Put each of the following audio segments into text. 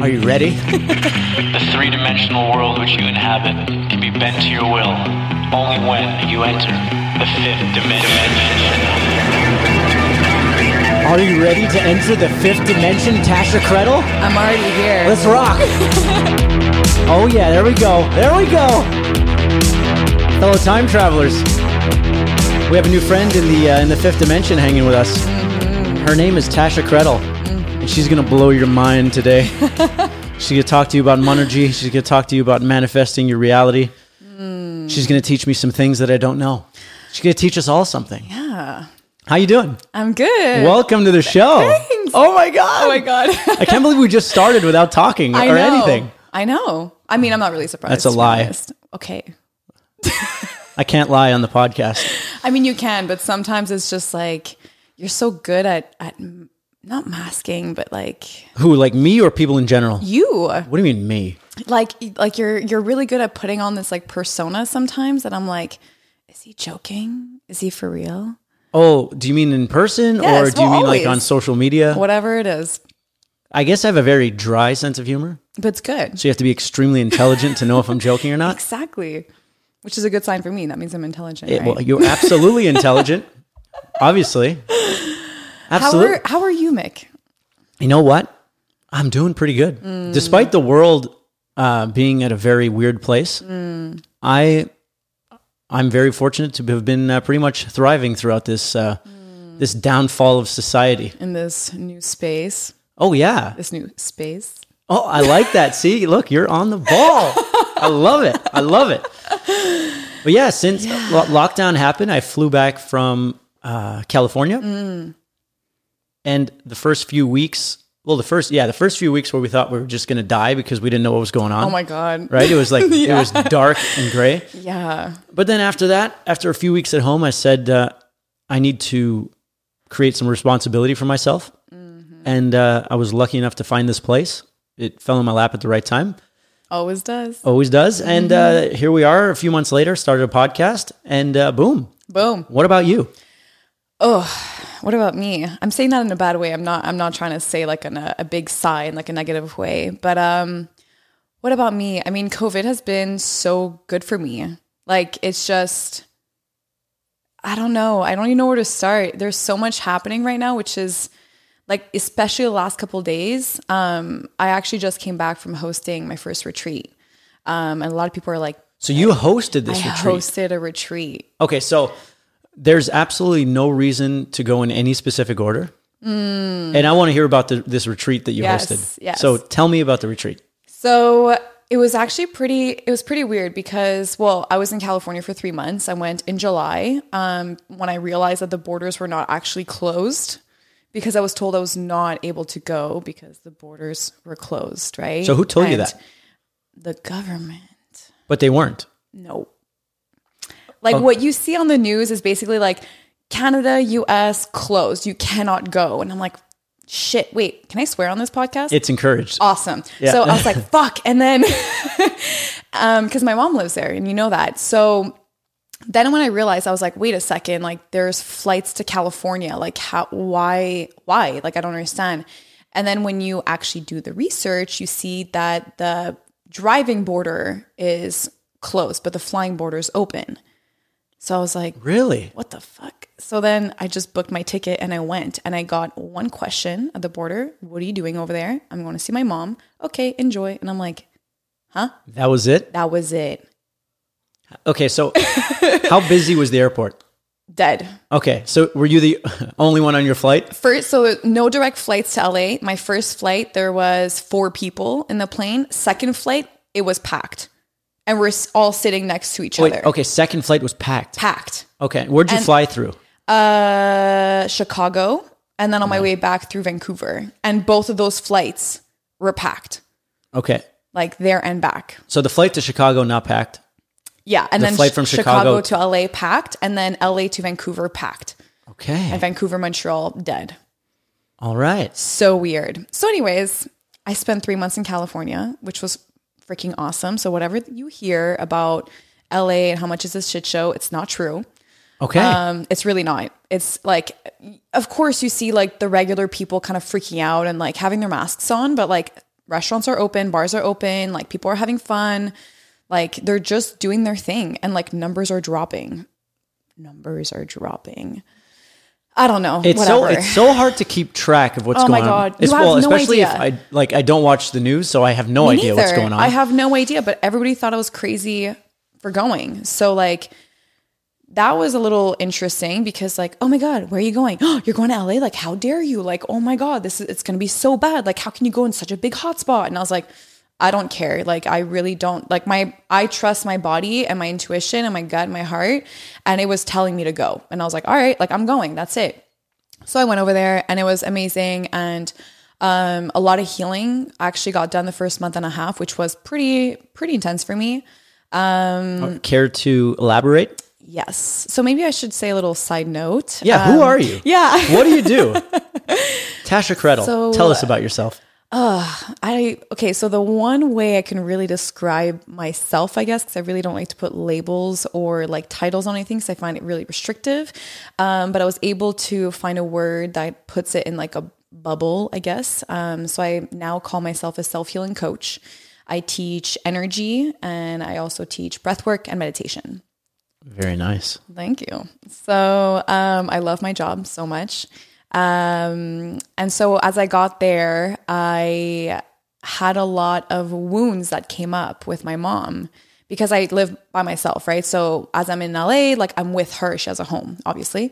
Are you ready? The three dimensional world which you inhabit can be bent to your will only when you enter the fifth dimension. Are you ready to enter the fifth dimension, Tasha Kredl? I'm already here. Let's rock. oh yeah, there we go. There we go. Hello, time travelers. We have a new friend in the uh, in the fifth dimension hanging with us. Her name is Tasha Kredl, and she's gonna blow your mind today. she's gonna talk to you about monergy. She's gonna talk to you about manifesting your reality. Hmm. She's gonna teach me some things that I don't know. She's gonna teach us all something. yeah. How you doing? I'm good. Welcome to the show. Thanks. Oh my god. Oh my god. I can't believe we just started without talking I or know. anything. I know. I mean, I'm not really surprised. That's a lie. Okay. I can't lie on the podcast. I mean, you can, but sometimes it's just like you're so good at at not masking, but like Who, like me or people in general? you, What do you mean me? like like you're you're really good at putting on this like persona sometimes that I'm like, is he joking? Is he for real? Oh, do you mean in person or Yes, do you well, mean like on social media? Whatever it is, I guess I have a very dry sense of humor. but it's good. So you have to be extremely intelligent to know if I'm joking or not. Exactly. Which is a good sign for me. That means I'm intelligent. Eh, it- right? well, you're absolutely intelligent. Obviously. How Absolutely. are how are you, Mick? you know what? I'm doing pretty good. Mm. Despite the world uh, being at a very weird place, Mm. I I'm very fortunate to have been uh, pretty much thriving throughout this uh, Mm. this downfall of society. in this new space, Oh yeah. this new space. Oh, I like that. See, look, you're on the ball. I love it. I love it. But yeah, since lo- lockdown happened, I flew back from uh, California, Mm. And the first few weeks, well, the first yeah, the first few weeks where we thought we were just gonna die because we didn't know what was going on. Oh my god. Right? It was like it was dark and gray. Yeah. But then after that, after a few weeks at home, I said uh, I need to create some responsibility for myself, Mm-hmm. and uh, I was lucky enough to find this place. It fell in my lap at the right time. Always does. Always does. And uh, here we are a few months later, started a podcast, and uh, boom. Boom. What about you? Oh what about me? I'm saying that in a bad way. I'm not. I'm not trying to say like in a, a big sigh in like a negative way. But um, what about me? I mean, COVID has been so good for me. Like it's just, I don't know. I don't even know where to start. There's so much happening right now, which is like especially the last couple days. Um, I actually just came back from hosting my first retreat. Um, and a lot of people are like, So you hosted this I retreat. hosted a retreat. okay, so there's absolutely no reason to go in any specific order. And I want to hear about the, this retreat that you Yes, hosted. yes. So tell me about the retreat. So it was actually pretty. It was pretty weird because, well, I was in California for three months. I went in July um, when I realized that the borders were not actually closed because I was told I was not able to go because the borders were closed. Right. So who told you that? The government. But they weren't. No. Like what you see on the news is basically like Canada, US closed. You cannot go. And I'm like, shit. Wait, can I swear on this podcast? It's encouraged. awesome. Yeah. So I was like, fuck. And then, um, cause my mom lives there and you know that. So then when I realized, I was like, wait a second, like there's flights to California. Like how, why, why? Like, I don't understand. And then when you actually do the research, you see that the driving border is closed, but the flying border is open. So I was like, Really? what the fuck? So then I just booked my ticket and I went and I got one question at the border. What are you doing over there? I'm going to see my mom. Okay, enjoy. And I'm like, Huh? That was it? that was it. Okay, so how busy was the airport? Dead. Okay, so were you the only one on your flight? First, so no direct flights to LA. My first flight, there was four people in the plane. Second flight, it was packed. And we're all sitting next to each Wait, other. okay, second flight was packed. Packed. Okay, where'd you And- fly through? Uh, Chicago. And then on my way back through Vancouver. And both of those flights were packed, Okay, like there and back. so the flight to Chicago not packed. Yeah, and The then flight from Chicago, Chicago- to LA packed, and then LA to Vancouver packed, Okay, and Vancouver Montreal dead. all right. So weird. So, anyways, I spent three months in California, which was freaking awesome. So, whatever you hear about LA and how much is this shit show, it's not true. Okay, Um, it's really not. It's like, of course, you see like the regular people kind of freaking out and like having their masks on, but like restaurants are open, bars are open, like people are having fun, like they're just doing their thing and like numbers are dropping. Numbers are dropping. I don't know. It's whatever. so it's so hard to keep track of what's Oh my going on. God. You It's- have no especially idea. if I like I don't watch the news, so I have no Me idea what's going on. I have no idea, but everybody thought I was crazy for going. So like that was a little interesting because like, oh my god, where are you going? Oh, you're going to LA? Like, how dare you? Like, oh my god, this is it's going to be so bad. Like, how can you go in such a big hotspot? And I was like, I don't care. Like, I really don't. Like my I trust my body and my intuition and my gut and my heart, and it was telling me to go. And I was like, all right, like I'm going. That's it. So I went over there and it was amazing and um, a lot of healing actually got done the first month and a half, which was pretty pretty intense for me. Um, Care to elaborate? Yes. So maybe I should say a little side note. Yeah, Um, who are you? Yeah. What do you do? Tasha Kredl, So- tell us about yourself. I okay, so the one way I can really describe myself, I guess, because I really don't like to put labels or like titles on anything, because I find it really restrictive. Um, but I was able to find a word that puts it in like a bubble, I guess. Um, so I now call myself a self healing coach. I teach energy and I also teach breath work and meditation. Very nice. Thank you. So um, I love my job so much. Um, and so as I got there, I had a lot of wounds that came up with my mom because I live by myself, right? So as I'm in LA, like I'm with her, she has a home, obviously.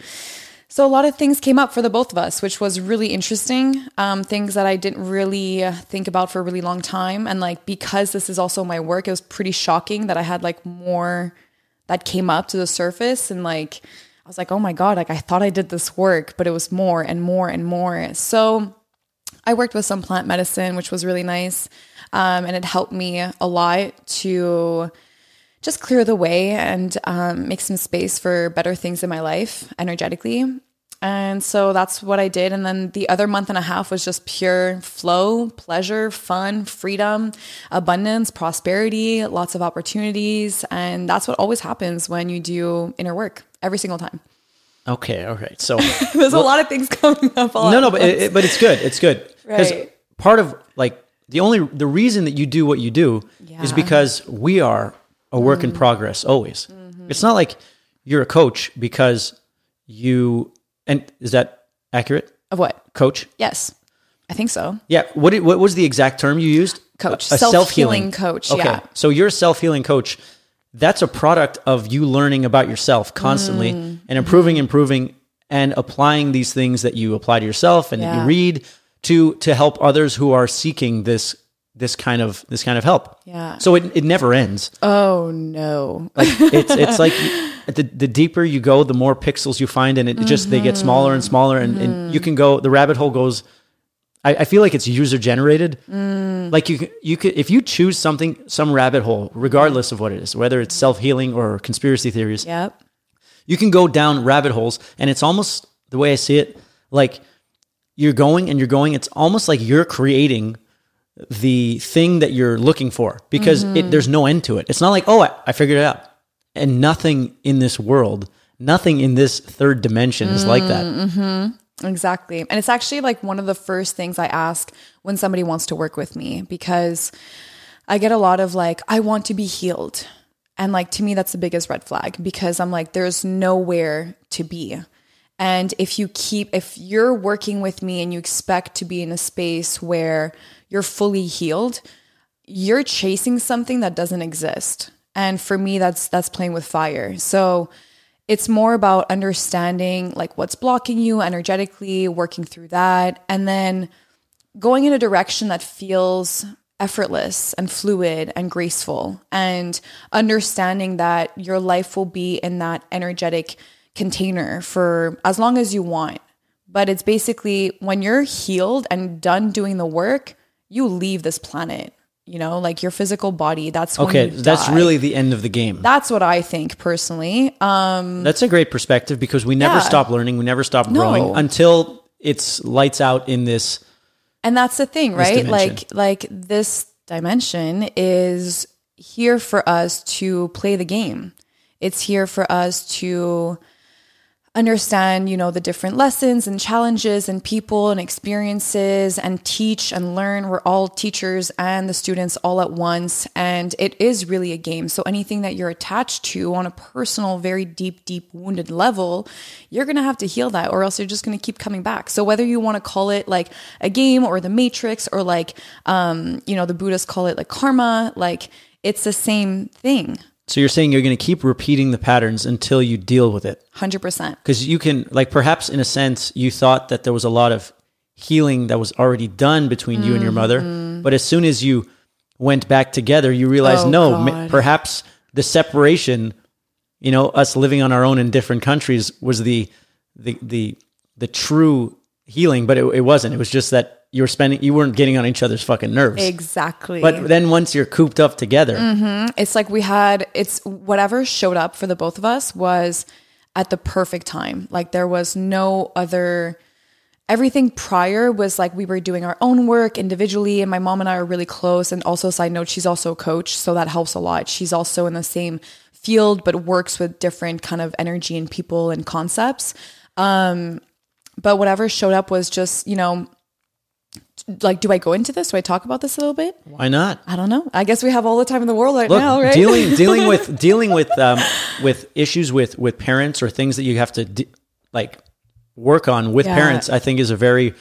So a lot of things came up for the both of us, which was really interesting. Um, things that I didn't really think about for a really long time. And like, because this is also my work, it was pretty shocking that I had like more that came up to the surface. And like, I was like, oh my God, like I thought I did this work, but it was more and more and more. So I worked with some plant medicine, which was really nice. Um, and it helped me a lot to just clear the way and um, make some space for better things in my life energetically. And so that's what I did. And then the other month and a half was just pure flow, pleasure, fun, freedom, abundance, prosperity, lots of opportunities. And that's what always happens when you do inner work every single time. Okay, all right. So There's a lot of things coming up. All no, no, but it, but it's good. It's good because Right. part of like the only the reason that you do what you do is Yeah. Mm-hmm. because we are a work in progress always. It's not like you're a coach because you and is that accurate? of what? Coach? Yes, I think so. Yeah. What did, what was the exact term you used? Coach. A, a Self-healing coach, Okay. yeah. So you're a self healing coach. That's a product of you learning about yourself constantly Mm. and improving, improving, and applying these things that you apply to yourself and that you read to to help others who are seeking this this kind of this kind of help. Yeah. So it, it never ends. Oh no. Like it's it's like the the deeper you go, the more pixels you find, and it just they get mm-hmm. smaller and smaller, and, and mm-hmm. you can go. The rabbit hole goes. I, I feel like it's user generated. Mm. Like you you could if you choose something some rabbit hole, regardless of what it is, whether it's self healing or conspiracy theories, Yep. you can go down rabbit holes, and it's almost the way I see it, like you're going and you're going. It's almost like you're creating the thing that you're looking for because it, mm-hmm. there's no end to it. It's not like, oh, I, I figured it out. And nothing in this world, nothing in this third dimension is like that. Mm-hmm. Exactly. And it's actually like one of the first things I ask when somebody wants to work with me because I get a lot of like, I want to be healed. And like to me, that's the biggest red flag because I'm like, there's nowhere to be. And if you keep, if you're working with me and you expect to be in a space where you're fully healed, you're chasing something that doesn't exist. And for me, that's that's playing with fire. So it's more about understanding like what's blocking you energetically, working through that, and then going in a direction that feels effortless and fluid and graceful and understanding that your life will be in that energetic container for as long as you want. But it's basically when you're healed and done doing the work, you leave this planet. You know, like your physical body. That's when Okay, that's die. really the end of the game. that's what I think personally. Um, that's a great perspective because we never Yeah. stop learning, we never stop No. growing until it's lights out in this. and that's the thing right like like this dimension is here for us to play the game it's here for us to understand, you know, the different lessons and challenges and people and experiences and teach and learn. We're all teachers and the students all at once. And it is really a game. So anything that you're attached to on a personal, very deep, deep wounded level, you're going to have to heal that or else you're just going to keep coming back. So whether you want to call it like a game or the matrix or like, um, you know, the Buddhists call it like karma, like it's the same thing. So you're saying you're going to keep repeating the patterns until you deal with it. 100%. Because you can, like, perhaps in a sense, you thought that there was a lot of healing that was already done between you and your mother. Mm-hmm. But as soon as you went back together, you realized, Oh, no, perhaps the separation, you know, us living on our own in different countries was the, the, the, the true healing, but it, it wasn't. It was just that you were spending, you weren't getting on each other's fucking nerves. Exactly. But then once you're cooped up together, it's like we had it's whatever showed up for the both of us was at the perfect time. Like there was no other everything prior was like we were doing our own work individually and my mom and i are really close. And also side note she's also a coach so that helps a lot. She's also in the same field but works with different kind of energy and people and concepts. Um but whatever showed up was just you know like do i go into this do i talk about this a little bit why not? i don't know i guess we have all the time in the world right Look, now right dealing dealing with dealing with um, with issues with with parents or things that you have to d- like work on with Yeah. parents, I think is a very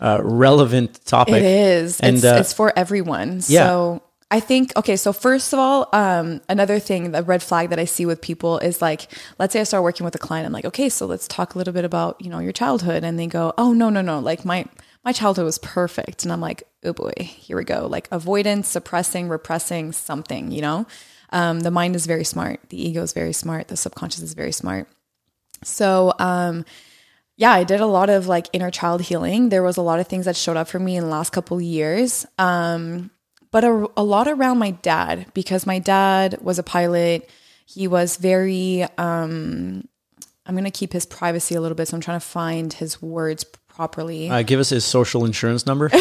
uh, relevant topic. It is. and it's, uh, it's for everyone. yeah. So I think, okay, so first of all, um, another thing, the red flag that I see with people is like, let's say I start working with a client. I'm like, okay, so let's talk a little bit about, you know, your childhood. And they go, oh, no, no, no. Like my, my childhood was perfect. And I'm like, oh boy, here we go. Like avoidance, suppressing, repressing something, you know? Um, the mind is very smart. The ego is very smart. The subconscious is very smart. So, um, yeah, I did a lot of like inner child healing. There was a lot of things that showed up for me in the last couple of years. Um, but a, a lot around my dad because my dad was a pilot. He was very, um, I'm going to keep his privacy a little bit. So I'm trying to find his words properly. uh, give us his social insurance number.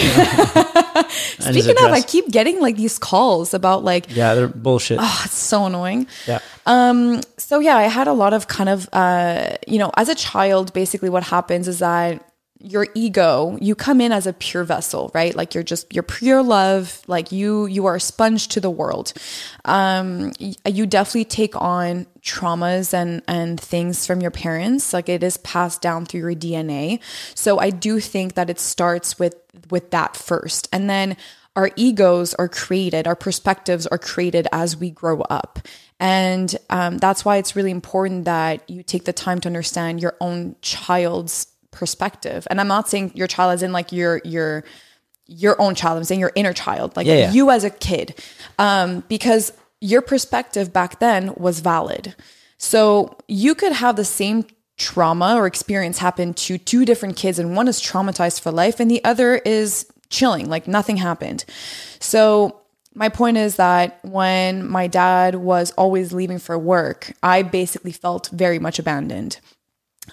Speaking of, I keep getting like these calls about like, yeah, they're bullshit. Oh, it's so annoying. yeah, Um. so yeah, I had a lot of kind of uh, you know, as a child, basically what happens is that your ego, you come in as a pure vessel, right? Like you're just you're pure love, like you you are a sponge to the world. Um you definitely take on traumas and and things from your parents, like it is passed down through your DNA. So I do think that it starts with with that first. And then our egos are created, our perspectives are created as we grow up. And um, that's why it's really important that you take the time to understand your own child's perspective. And I'm not saying your child as in like your your your own child. I'm saying your inner child, like Yeah, yeah. you as a kid, um, because your perspective back then was valid. So you could have the same trauma or experience happen to two different kids, and one is traumatized for life, and the other is chilling, like nothing happened. So my point is that when my dad was always leaving for work, I basically felt very much abandoned.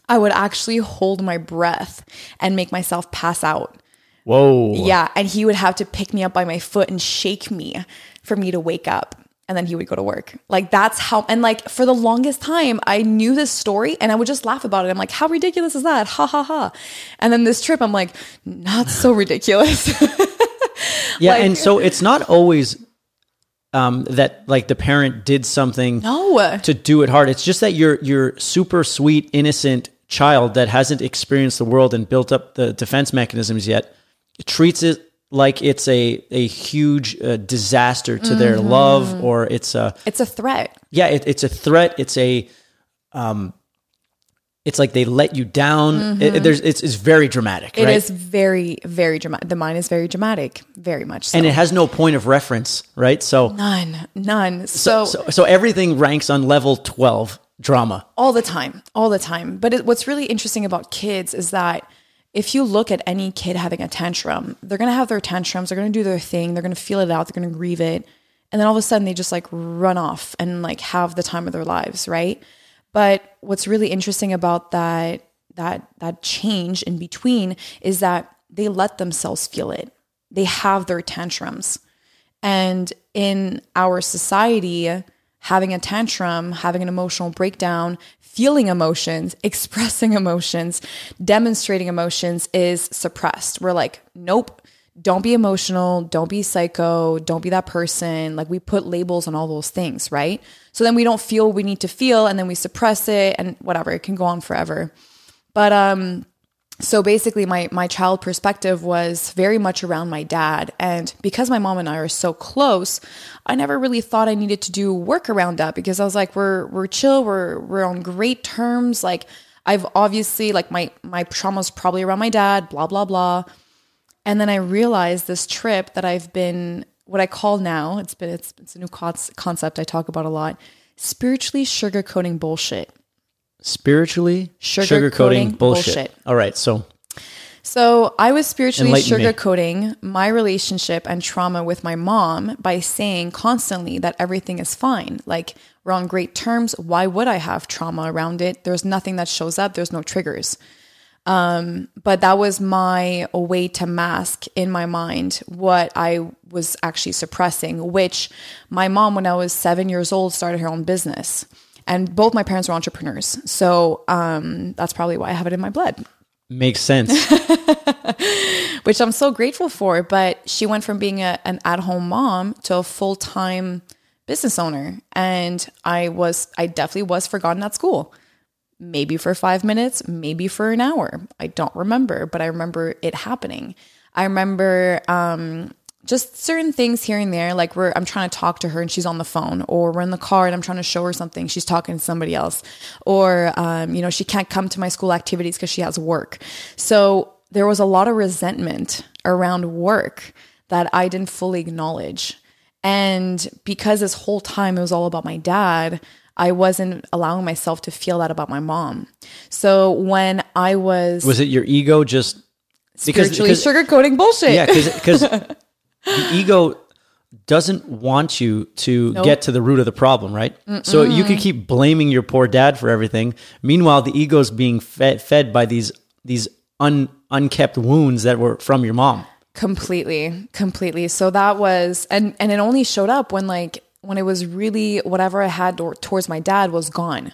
I would actually hold my breath and make myself pass out. whoa, Yeah. And he would have to pick me up by my foot and shake me for me to wake up. And then he would go to work. Like that's how, and like for the longest time, I knew this story and I would just laugh about it. I'm like, how ridiculous is that? Ha ha ha. And then this trip, I'm like, not so ridiculous. yeah. like- and so it's not always um, that like the parent did something no. to do it hard. It's just that your your super sweet innocent child that hasn't experienced the world and built up the defense mechanisms yet treats it like it's a a huge uh, disaster to their Mm-hmm. love or it's a It's a threat. yeah it, it's a threat it's a um it's like they let you down It- it- there's it's, it's very dramatic Mm-hmm. It right is very, very dramatic. The mind is very dramatic, very much so. and it has no point of reference right so none, none. So, so so everything ranks on level 12 drama all the time, all the time. But it, what's really interesting about kids is that if you look at any kid having a tantrum, they're going to have their tantrums, they're going to do their thing, they're going to feel it out, they're going to grieve it. And then all of a sudden they just like run off and like have the time of their lives, right? But what's really interesting about that that that change in between is that they let themselves feel it. They have their tantrums. And in our society, having a tantrum, having an emotional breakdown, feeling emotions, expressing emotions, demonstrating emotions is suppressed. We're like, nope, don't be emotional, don't be psycho, don't be that person. Like we put labels on all those things, right? So then we don't feel we need to feel and then we suppress it and whatever, it can go on forever. But um so basically my my child perspective was very much around my dad and because my mom and I are so close I never really thought I needed to do work around that because I was like we're we're chill we're we're on great terms like I've obviously like my my trauma's probably around my dad blah blah blah and then I realized this trip that I've been what I call now it's been it's it's a new concept I talk about a lot spiritually sugarcoating bullshit spiritually Sugar sugarcoating coating bullshit. bullshit. All right, so So I was spiritually Enlighten me. sugarcoating my relationship and trauma with my mom by saying constantly that everything is fine. Like we're on great terms. Why would I have trauma around it? There's nothing that shows up. There's no triggers. Um, but that was my way to mask in my mind what I was actually suppressing, which my mom, when I was seven years old, started her own business. And both my parents were entrepreneurs. So um, that's probably why I have it in my blood makes sense. which I'm so grateful for. But she went from being a, an at home mom to a full time business owner. And I was, I definitely was forgotten at school. Maybe for five minutes, maybe for an hour. I don't remember, but I remember it happening. I remember um, just certain things here and there like i'm trying to talk to her and she's on the phone or we're in the car and i'm trying to show her something she's talking to somebody else or um, you know she can't come to my school activities because she has work so there was a lot of resentment around work that i didn't fully acknowledge and because this whole time it was all about my dad I wasn't allowing myself to feel that about my mom. So when I was, was it your ego just spiritually sugarcoating bullshit? Yeah, because the ego doesn't want you to Nope. get to the root of the problem, right? So you could keep blaming your poor dad for everything. Meanwhile, the ego's being fed fed by these these un, unkept wounds that were from your mom. completely completely so that was and and it only showed up when like when it was really whatever i had towards my dad was gone.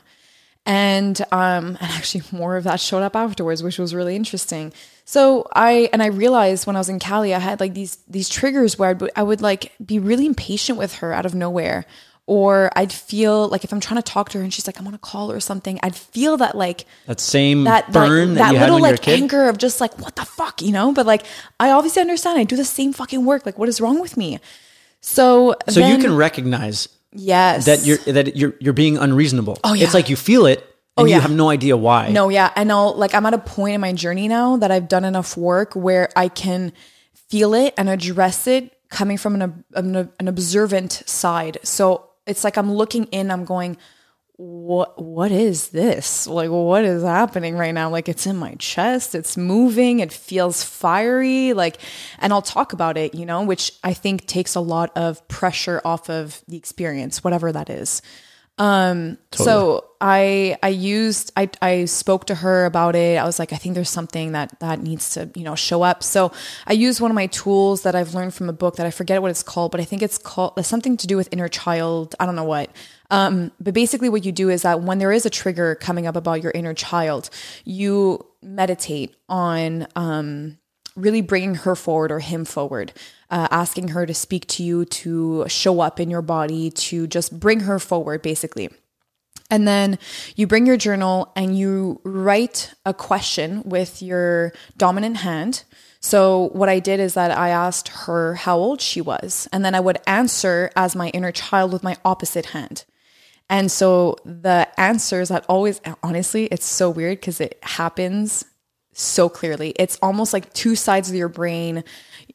And um and actually more of that showed up afterwards which was really interesting. So i and i realized when i was in cali i had like these these triggers where I'd, I would like be really impatient with her out of nowhere. Or i'd feel like if i'm trying to talk to her and she's like i'm on a call or something i'd feel that like That same that burn that, you had little when you were a like anger of just like what the fuck you know? But like i obviously understand. I do the same fucking work. Like what is wrong with me so so you can recognize yes that you're that you're you're being unreasonable. Oh, yeah. It's like you feel it and Oh, you have no idea why. no yeah and i'll like i'm at a point in my journey now that i've done enough work where i can feel it and address it coming from an, an, an observant side so it's like i'm looking in i'm going what what is this? Like what is happening right now? Like it's in my chest. It's moving. It feels fiery. Like and i'll talk about it you know which i think takes a lot of pressure off of the experience whatever that is um so i i used i i spoke to her about it. I was like i think there's something that that needs to you know show up. So i used one of my tools that i've learned from a book that i forget what it's called but i think it's called it's something to do with inner child. I don't know what. Um but basically what you do is that when there is a trigger coming up about your inner child you meditate on um really bringing her forward or him forward, uh, asking her to speak to you, to show up in your body, to just bring her forward, basically. And then you bring your journal and you write a question with your dominant hand. So, what I did is that I asked her how old she was, and then I would answer as my inner child with my opposite hand. And so the answers that always, honestly, it's so weird because it happens so clearly. It's almost like two sides of your brain.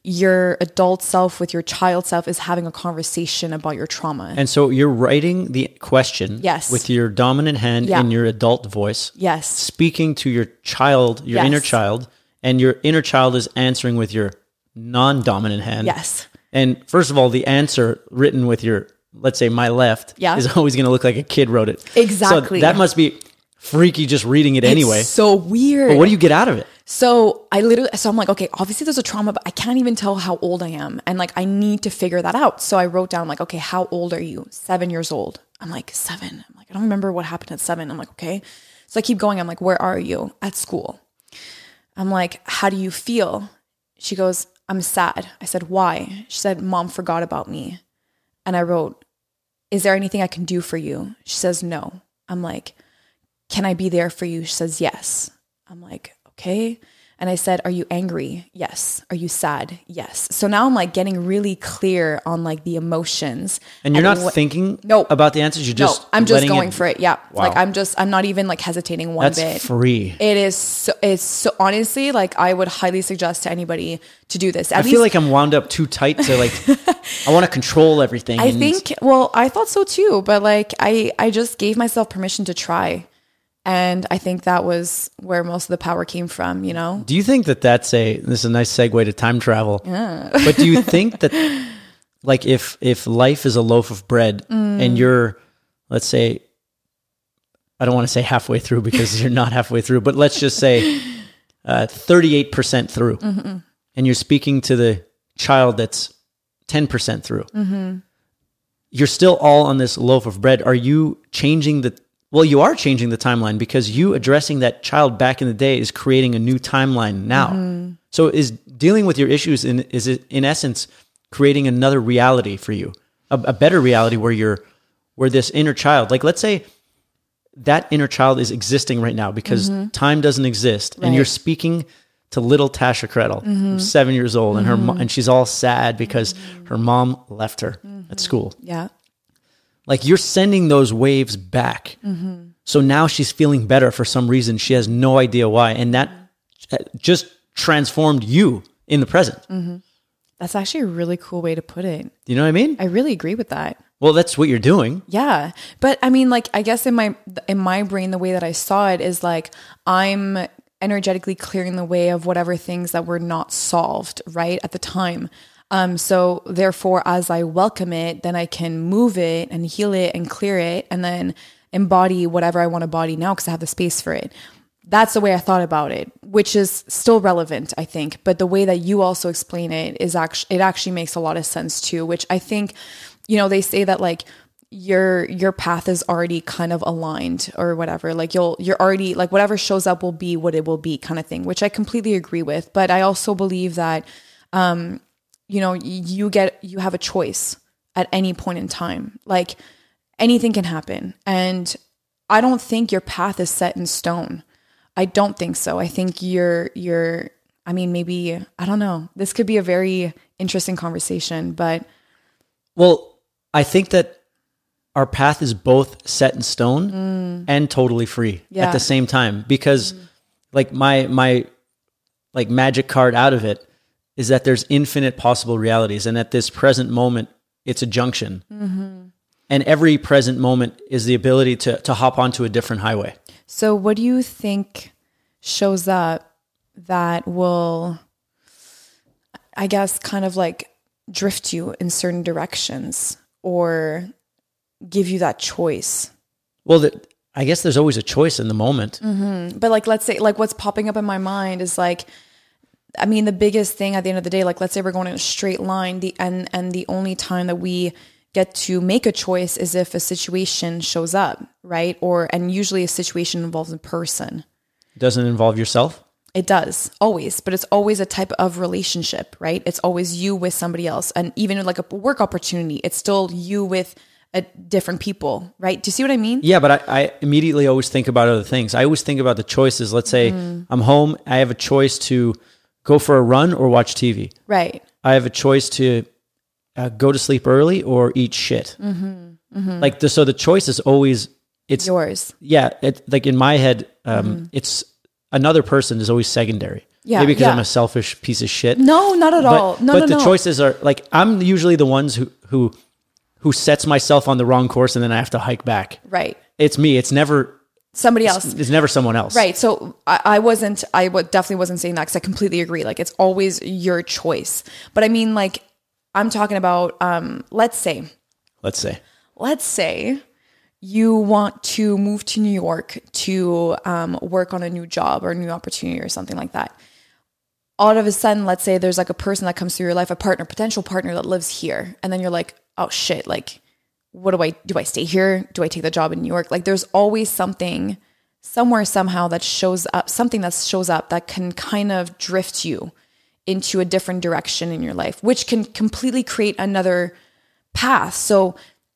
Your adult self with your child self is having a conversation about your trauma. And so you're writing the question Yes. with your dominant hand Yeah. in your adult voice, yes. speaking to your child, your Yes. inner child, and your inner child is answering with your non-dominant hand. Yes. And first of all, the answer written with your, let's say, my left, Yeah. is always going to look like a kid wrote it. Exactly. So that must be freaky just reading it anyway. So weird. but what do you get out of it? So I literally, so I'm like, okay, obviously there's a trauma, but I can't even tell how old I am. And like, I need to figure that out. So I wrote down, like, okay, how old are you? Seven years old. I'm like, seven. I'm like, I don't remember what happened at seven. I'm like, okay. So I keep going. I'm like, where are you? At school. I'm like, how do you feel? She goes, I'm sad. I said, why? She said, mom forgot about me. And I wrote, is there anything I can do for you? She says, no. I'm like, can I be there for you? She says, yes. I'm like, okay. And I said, Are you angry? Yes. Are you sad? Yes. So now I'm like getting really clear on like the emotions. And you're not what- thinking No. about the answers. You're just, No, I'm just going it- for it. Yeah. Wow. Like I'm just, I'm not even like hesitating one That's bit. free. It is so, it's so honestly, like I would highly suggest to anybody to do this. At I feel like I'm wound up too tight to like. I want to control everything. I and- think well, I thought so too, but like I I just gave myself permission to try. And I think that was where most of the power came from, you know? Do you think that that's a this is a nice segue to time travel? Yeah. but do you think that like if if life is a loaf of bread Mm. and you're let's say I don't want to say halfway through because you're not halfway through, but let's just say uh, 38% through. Mm-hmm. And you're speaking to the child that's 10% through. Mm-hmm. You're still all on this loaf of bread. Are you changing the well, you are changing the timeline because you addressing that child back in the day is creating a new timeline now. Mm-hmm. So is dealing with your issues in is it in essence creating another reality for you, a, a better reality where you're where this inner child, like let's say that inner child is existing right now because mm-hmm. time doesn't exist, and you're speaking to little Tasha Kredl, mm-hmm. who's seven years old, and her mo- mm-hmm. and she's all sad because her mom left her at school. Yeah. Like you're sending those waves back. So now she's feeling better for some reason. She has no idea why. And that uh, just transformed you in the present. That's actually a really cool way to put it. Do you know what I mean? I really agree with that. Well, that's what you're doing. Yeah. But I mean like I guess in my in my brain the way that I saw it is like I'm energetically clearing the way of whatever things that were not solved, right? At the time. Um so therefore as I welcome it, then I can move it and heal it and clear it and then embody whatever I want to body now because I have the space for it. That's the way I thought about it, which is still relevant, I think. But the way that you also explain it is actually it actually makes a lot of sense too, which I think, you know, they say that like your your path is already kind of aligned or whatever. Like you'll you're already like whatever shows up will be what it will be kind of thing, which I completely agree with. But I also believe that um, you know, you get you have a choice at any point in time. Like anything can happen. And I don't think your path is set in stone. I don't think so. I think you're you're I mean maybe I don't know. This could be a very interesting conversation, but Well, I think that our path is both set in stone mm. and totally free at the same time because like my my like magic card out of it is that there's infinite possible realities and at this present moment it's a junction. Mm-hmm. And every present moment is the ability to to hop onto a different highway. So, what do you think shows up that will, I guess, kind of like drift you in certain directions or give you that choice? Well, the, I guess there's always a choice in the moment. Mm-hmm. But, like, let's say, like, what's popping up in my mind is like, I mean, the biggest thing at the end of the day, like, let's say we're going in a straight line, the and and the only time that we get to make a choice is if a situation shows up, right? Or and usually a situation involves a person. Doesn't involve yourself. It does always, but it's always a type of relationship, right? It's always you with somebody else. And even like a work opportunity, it's still you with a different people, right? Do you see what I mean? Yeah, but I, I immediately always think about other things. I always think about the choices. Let's say mm. I'm home, I have a choice to go for a run or watch TV. Right. I have a choice to uh, go to sleep early or eat shit. Like the, so, the choice is always it's Yours. yeah. It, like in my head, um, it's another person is always secondary. Yeah, maybe because yeah. I'm a selfish piece of shit. No, not at all. No, but no, But the no. choices are like I'm usually the ones who who who sets myself on the wrong course and then I have to hike back. Right. It's me. It's never Somebody else. it's never someone else. Right. So I, I wasn't, I w- definitely wasn't saying that because I completely agree. Like it's always your choice. But I mean, like, I'm talking about, um, let's say, Let's say. let's say you want to move to New York to um, work on a new job or a new opportunity or something like that. All of a sudden, let's say there's like a person that comes through your life, a partner, potential partner that lives here, and then you're like, oh shit, like, what do I do? I stay here? Do I take the job in New York? Like, there's always something somewhere somehow that shows up, something that shows up that can kind of drift you into a different direction in your life, which can completely create another path. So,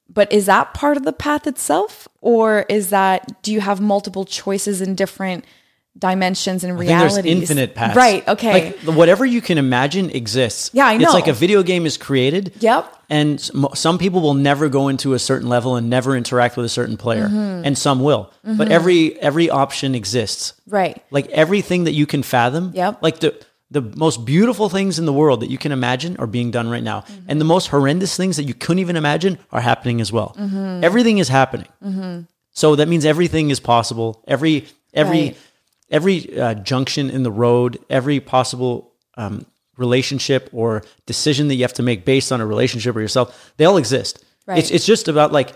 but is that part of the path itself? Or is that, do you have multiple choices in different dimensions and realities? there's infinite paths. Right. Okay. Like whatever you can imagine exists. Yeah, I know. It's like a video game is created. Yep. And some people will never go into a certain level and never interact with a certain player, Mm-hmm. and some will. But every every option exists. right. Like everything that you can fathom. Yep. Like the the most beautiful things in the world that you can imagine are being done right now, Mm-hmm. and the most horrendous things that you couldn't even imagine are happening as well. Mm-hmm. Everything is happening. So that means everything is possible. Every every Right. Every uh, junction in the road, every possible um, relationship or decision that you have to make based on a relationship or yourself, they all exist. Right. It's it's just about like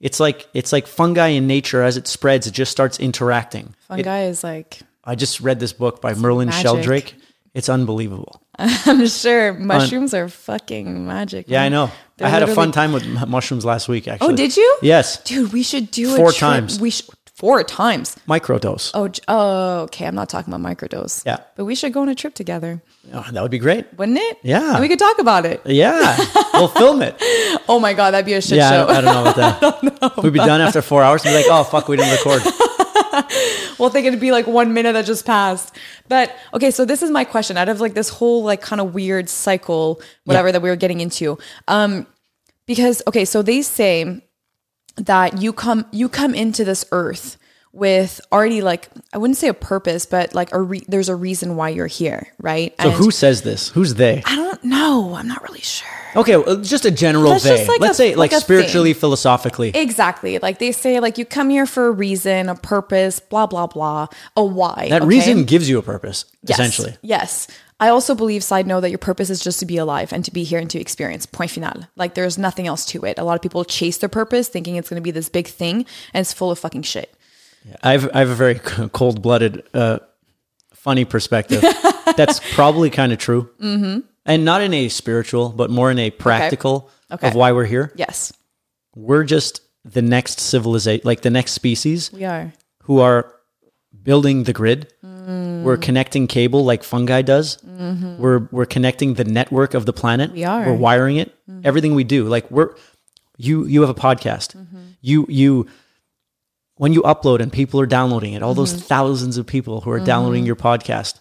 it's like it's like fungi in nature as it spreads, it just starts interacting. It- Fungi is like, I just read this book by Merlin magic. Sheldrake. It's unbelievable. I'm sure mushrooms are fucking magic. Yeah, I know. They're I had a fun time with mushrooms last week. Actually. Oh, did you? Yes, Dude, we should do Four a trip. times. We should four times. microdose. Oh, oh, okay. I'm not talking about microdose. Yeah. but we should go on a trip together, Oh, that would be great. wouldn't it? Yeah. and we could talk about it. Yeah, we'll film it. Oh my god, that'd be a shit Yeah, I show. don't, I don't know about that. We'd be done after four hours and be like, oh fuck, we didn't record. well, think it'd be like one minute that just passed. But okay, so this is my question. Out of like this whole like kind of weird cycle, whatever Yeah. that we were getting into, um, because okay, so they say that you come you come into this earth with already like I wouldn't say a purpose, but like a re- there's a reason why you're here, right? So who says this? Who's they? I don't know. I'm not really sure. Okay, well, just a general That's they. like Let's a- say like, like spiritually, thing. philosophically. Exactly. Like they say, like you come here for a reason, a purpose, blah blah blah, a why. that okay? reason gives you a purpose, Yes. essentially. Yes. I also believe, side note, that your purpose is just to be alive and to be here and to experience. Point final. Like there's nothing else to it. A lot of people chase their purpose thinking it's going to be this big thing, and it's full of fucking shit. I've I have a very cold blooded, uh, funny perspective. That's probably kind of true, mm-hmm. and not in a spiritual, but more in a practical Okay. of why we're here. Yes, We're just the next civilization, like the next species we are. who are building the grid. Mm. We're connecting cable like fungi does. We're we're connecting the network of the planet. Mm-hmm. We are. Mm-hmm. We're wiring it. Everything we do, like we're you you have a podcast. Mm-hmm. You you when you upload and people are downloading it, all those Mm-hmm. thousands of people who are downloading your podcast,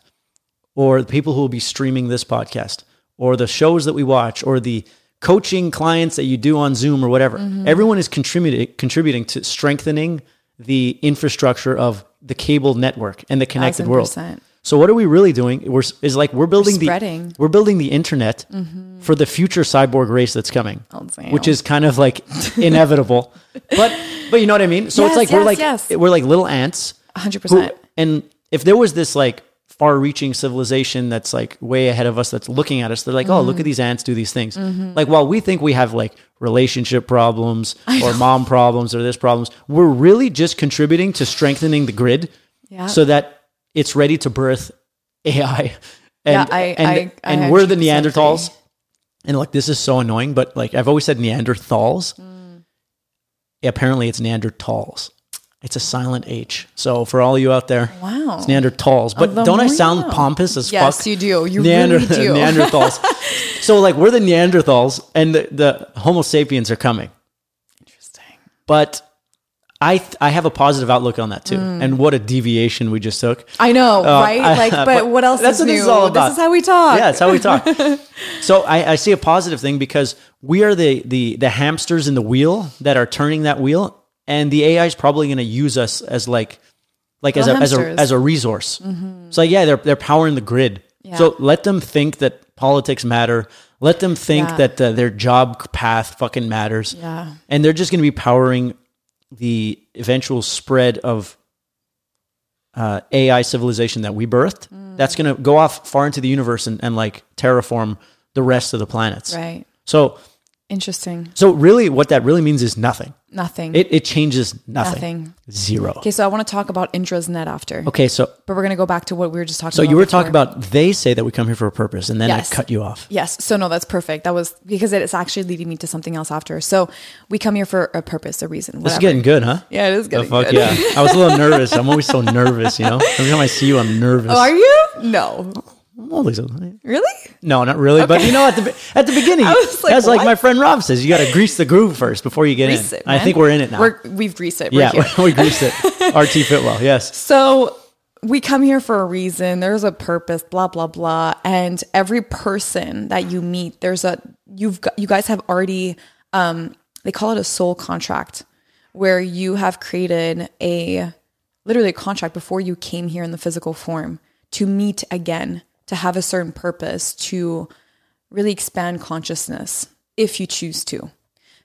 or the people who will be streaming this podcast, or the shows that we watch, or the coaching clients that you do on Zoom or whatever. Mm-hmm. Everyone is contributing contributing to strengthening the infrastructure of the cable network and the connected Thousand world. So what are we really doing? We're is like we're building the spreading. Mm-hmm. we're building the internet for the future cyborg race that's coming, Oh, which is kind of like inevitable. But but you know what I mean. So it's Yes, like we're like yes. we're like little ants. hundred percent. And if there was this like far-reaching civilization that's like way ahead of us, that's looking at us, they're like, oh, Mm-hmm. look at these ants do these things. Like while we think we have like relationship problems or mom problems or this problems, we're really just contributing to strengthening the grid Yeah. so that it's ready to birth AI. And, Yeah, I- and, I- I and we're the Neanderthals. agree. And like this is so annoying, but like I've always said Neanderthals. Mm. Apparently it's Neanderthals. It's a silent H. So for all you out there, Wow. it's Neanderthals. But don't I sound know. pompous as Yes, fuck? Yes, you do. You Neander- really do. Neanderthals. so like we're the Neanderthals and the, the Homo sapiens are coming. Interesting. But I th- I have a positive outlook on that too. Mm. And what a deviation we just took. I know, uh, right? I- like, but, but what else that's is what new? this is all about. This is how we talk. Yeah, it's how we talk. so I, I see a positive thing because we are the the the hamsters in the wheel that are turning that wheel, and the AI is probably going to use us as like like as a, as a as a resource. So yeah, they're they're powering the grid. Yeah. So let them think that politics matter. Let them think Yeah. that uh, their job path fucking matters. Yeah. And they're just going to be powering the eventual spread of uh, AI civilization that we birthed. Mm. That's going to go off far into the universe and, and like terraform the rest of the planets. Right. So, Interesting. so really, what that really means is nothing. Nothing. It, it changes nothing. Nothing. Zero. Okay, so I want to talk about Indra's net after. Okay, so But we're going to go back to what we were just talking so about. So you were before. talking about they say that we come here for a purpose, and then Yes. I cut you off. Yes. So no, that's perfect. That was because it's actually leading me to something else after. So we come here for a purpose, a reason. This is getting good, huh? yeah, it is Oh, getting fuck good. yeah! I was a little nervous. I'm always so nervous, you know. Every time I see you, I'm nervous. Oh, are you? No. I'm always a- Really? no, not really. But you know, at the at the beginning, was like, that's like my friend Rob says. You got to grease the groove first before you get Grease in. it, I think we're in it now. We're, we've greased it. We're yeah, here. we greased it. RT Fitwell, yes. So we come here for a reason. There's a purpose, blah blah blah. And every person that you meet, there's a you've got, you guys have already um they call it a soul contract where you have created a literally a contract before you came here in the physical form to meet again, to have a certain purpose, to really expand consciousness if you choose to.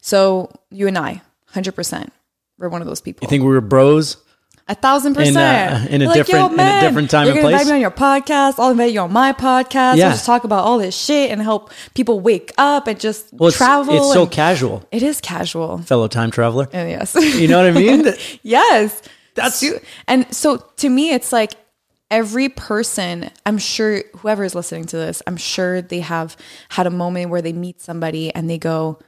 So you and I, 100%, we're one of those people. You think we were bros? A thousand In, uh, percent. in a Like, different- in a different time you're and place? invite me on your podcast. I'll invite you on my podcast. Yeah. We'll just talk about all this shit and help people wake up and just Well, it's, travel. It's so casual, it is casual. fellow time traveler. And yes. You know what I mean? yes. That's- Su- and so to me, it's like every person, I'm sure whoever is listening to this, I'm sure they have had a moment where they meet somebody and they go,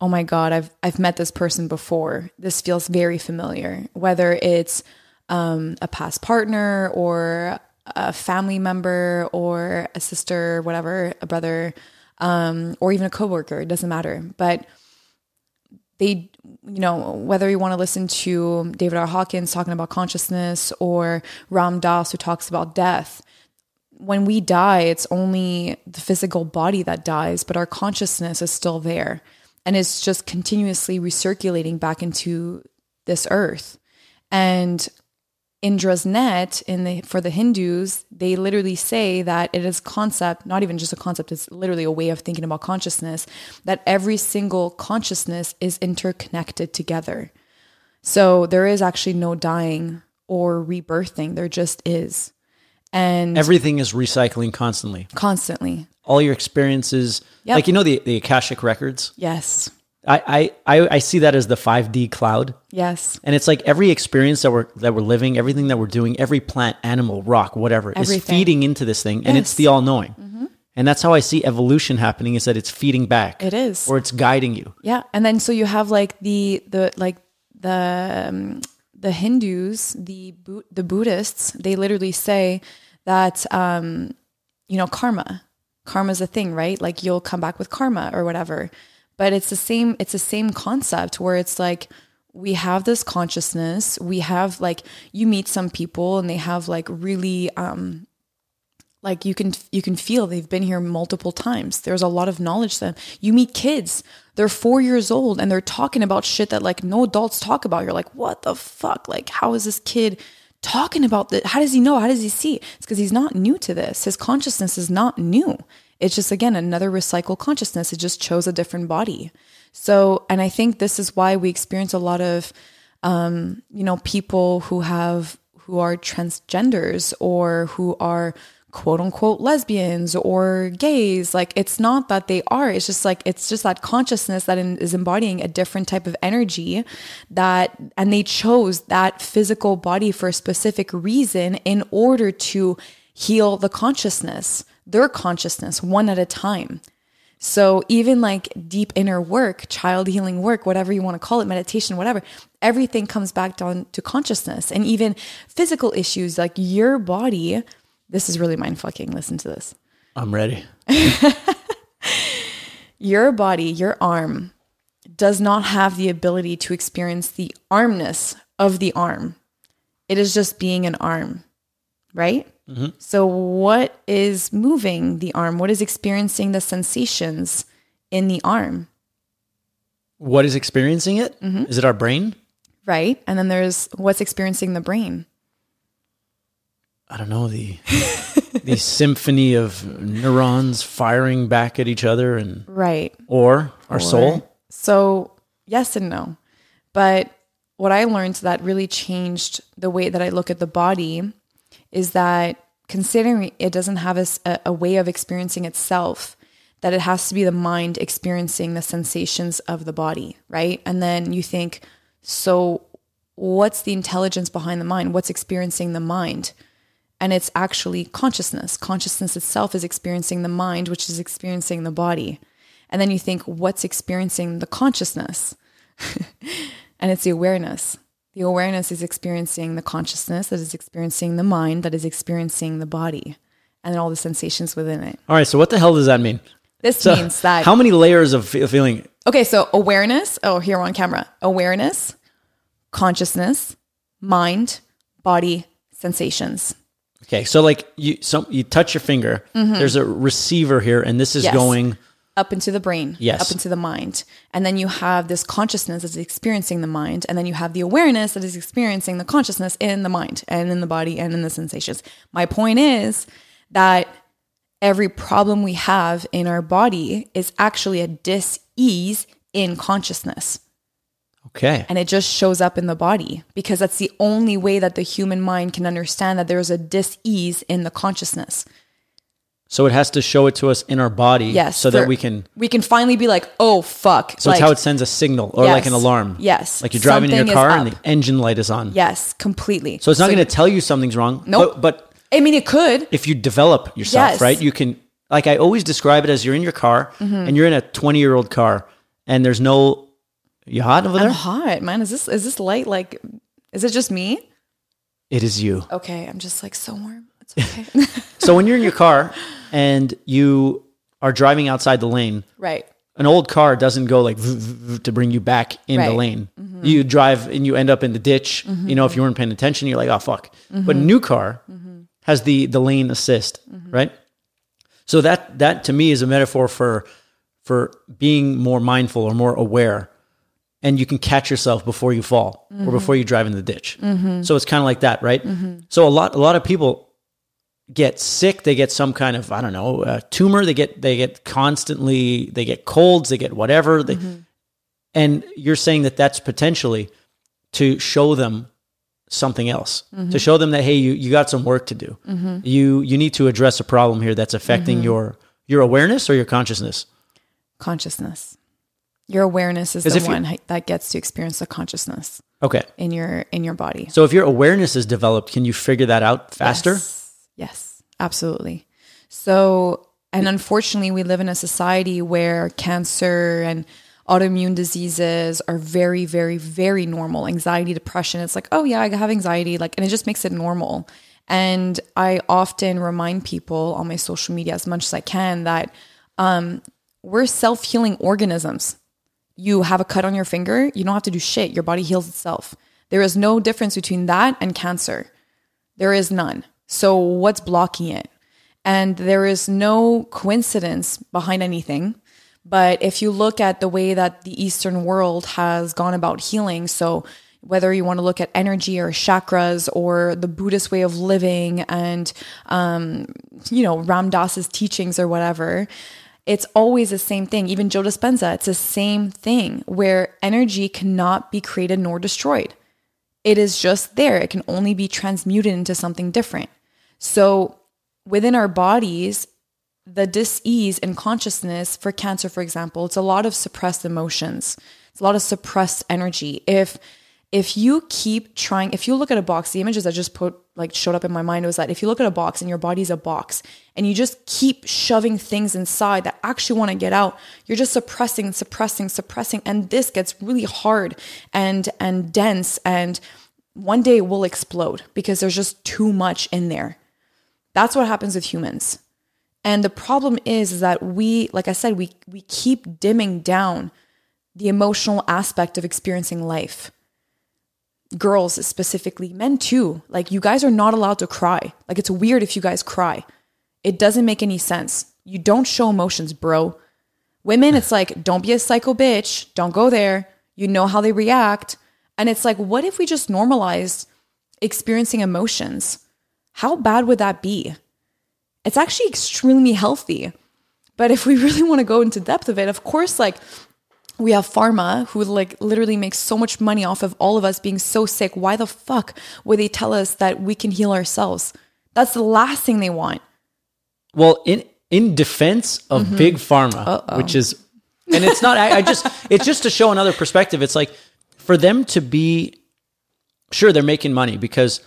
Oh my God, I've I've met this person before. This feels very familiar. Whether it's um, a past partner or a family member or a sister, whatever, a brother, um, or even a coworker, it doesn't matter. But they you know whether you want to listen to david r. Hawkins talking about consciousness or ram dass who talks about death when we die it's only the physical body that dies but our consciousness is still there and it's just continuously recirculating back into this earth. And Indra's net in the for the Hindus, they literally say that it is concept, not even just a concept, it's literally a way of thinking about consciousness, that every single consciousness is interconnected together. So there is actually no dying or rebirthing. There just is. And Everything is recycling constantly. constantly. All your experiences, Yep. like you know the the Akashic records. Yes. I, I I see that as the five D cloud. Yes. And it's like every experience that we're that we're living, everything that we're doing, every plant, animal, rock, whatever, is feeding into this thing, and it's the all knowing. And that's how I see evolution happening: is that it's feeding back. It is. or it's guiding you. Yeah, and then so you have like the the like the um, the Hindus, the Bu- the Buddhists, they literally say that um, you know karma, karma's a thing, right? Like you'll come back with karma or whatever. But it's the same. It's the same concept where it's like we have this consciousness. We have like you meet some people and they have like really um, like you can you can feel they've been here multiple times. There's a lot of knowledge to them. You meet kids they're four years old and they're talking about shit that like no adults talk about. You're like what the fuck? Like how is this kid talking about that how does he know? How does he see? It's because he's not new to this. His consciousness is not new it's just again another recycled consciousness. It just chose a different body. So and i think this is why we experience a lot of um, you know people who have who are transgenders or who are quote unquote lesbians or gays. Like it's not that they are. It's just like it's just that consciousness that is embodying a different type of energy that and they chose that physical body for a specific reason in order to heal the consciousness their consciousness one at a time so even like deep inner work, child healing work, whatever you want to call it, meditation, whatever, everything comes back down to consciousness and even physical issues like your body. This is really mind fucking. Listen to this. I'm ready. Your body, your arm, does not have the ability to experience the armness of the arm. It is just being an arm, right? So, what is moving the arm? What is experiencing the sensations in the arm? What is experiencing it? Mm-hmm. Is it our brain? right? And then there's what's experiencing the brain. I don't know the the symphony of neurons firing back at each other, and Right. or our soul. So, yes and no. But what I learned that really changed the way that I look at the body is that considering it doesn't have a way of experiencing itself, that it has to be the mind experiencing the sensations of the body, right? And then you think, So, what's the intelligence behind the mind? What's experiencing the mind? And it's actually consciousness. Consciousness itself is experiencing the mind, which is experiencing the body. And then you think, what's experiencing the consciousness? and it's the awareness. The awareness is experiencing the consciousness that is experiencing the mind that is experiencing the body and all the sensations within it. All right. So what the hell does that mean? This So means that how many layers of feeling? Okay, so awareness. Oh, here on camera. Awareness, consciousness, mind, body, sensations. Okay. So like you, some you touch your finger. There's a receiver here, and this is Mm-hmm. Yes. going. Up into the brain, Yes. up into the mind. And then you have this consciousness that's experiencing the mind. And then you have the awareness that is experiencing the consciousness in the mind and in the body and in the sensations. My point is that every problem we have in our body is actually a dis ease in consciousness. Okay. and it just shows up in the body because that's the only way that the human mind can understand that there's a dis-ease in the consciousness So it has to show it to us in our body, yes so that we can. we can finally be like oh fuck So it's how it sends a signal or like an alarm. Yes. Like you're driving in your car and the engine light is on. yes completely So it's not going to tell you something's wrong. Nope. But, but i mean it could if you develop yourself, Yes. right? You can, like I always describe it as you're in your car Mm-hmm. and you're in a 20 year old car and there's no, you hot over i'm hot man is this is this light like is it just me It is you. okay i'm just like so warm it's okay So when you're in your car and you are driving outside the lane, right an old car doesn't go like to bring you back in the Right. Mm-hmm. lane. You drive and you end up in the ditch. You know, if you weren't paying attention, you're like, oh fuck. Mm-hmm. But a new car has the the lane assist, Mm-hmm. right? So that that to me is a metaphor for for being more mindful or more aware, and you can catch yourself before you fall Mm-hmm. or before you drive in the ditch. So it's kind of like that, right? So a lot a lot of people get sick they get some kind of i don't know uh, tumor they get they get constantly they get colds they get whatever they, mm-hmm. and you're saying that that's potentially to show them something else to mm-hmm. show them that hey you, you got some work to do. Mm-hmm. You you need to address a problem here that's affecting your your awareness or your consciousness? Consciousness. Your awareness is the one that gets to experience the consciousness okay. in your in your body. So if your awareness is developed can you figure that out faster? Yes, yes, absolutely. So, and unfortunately, we live in a society where cancer and autoimmune diseases are very, very, very normal. Anxiety, depression. It's like, oh yeah, I have anxiety, like, and it just makes it normal. And I often remind people on my social media as much as I can that um, we're self healing organisms you have a cut on your finger, you don't have to do shit. Your body heals itself. There is no difference between that and cancer. There is none. So what's blocking it? And there is no coincidence behind anything. But if you look at the way that the Eastern world has gone about healing, so whether you want to look at energy or chakras or the Buddhist way of living and, um, you know, Ram Dass's teachings or whatever, it's always the same thing. Even Joe Dispenza, it's the same thing where energy cannot be created nor destroyed. It is just there. It can only be transmuted into something different. So within our bodies, the dis-ease in consciousness for cancer, for example, it's a lot of suppressed emotions. It's a lot of suppressed energy. If if you keep trying, if you look at a box, the images that just put like showed up in my mind was that if you look at a box and your body's a box and you just keep shoving things inside that actually want to get out, you're just suppressing, suppressing, suppressing, and this gets really hard and and dense and one day it will explode because there's just too much in there. That's what happens with humans. And the problem is, is that we, like I said, we we keep dimming down the emotional aspect of experiencing life. Girls specifically, men too. Like you guys are not allowed to cry. Like it's weird if you guys cry. It doesn't make any sense. You don't show emotions, bro. Women, it's like, don't be a psycho bitch. Don't go there. You know how they react. And it's like, what if we just normalized experiencing emotions? How bad would that be? It's actually extremely healthy. But if we really want to go into depth of it, of course, like we have pharma who like literally makes so much money off of all of us being so sick. Why the fuck would they tell us that we can heal ourselves? That's the last thing they want. Well, in in defense of Mm-hmm. big pharma, which is, and it's not. I, I just it's just to show another perspective. It's like for them to be sure they're making money because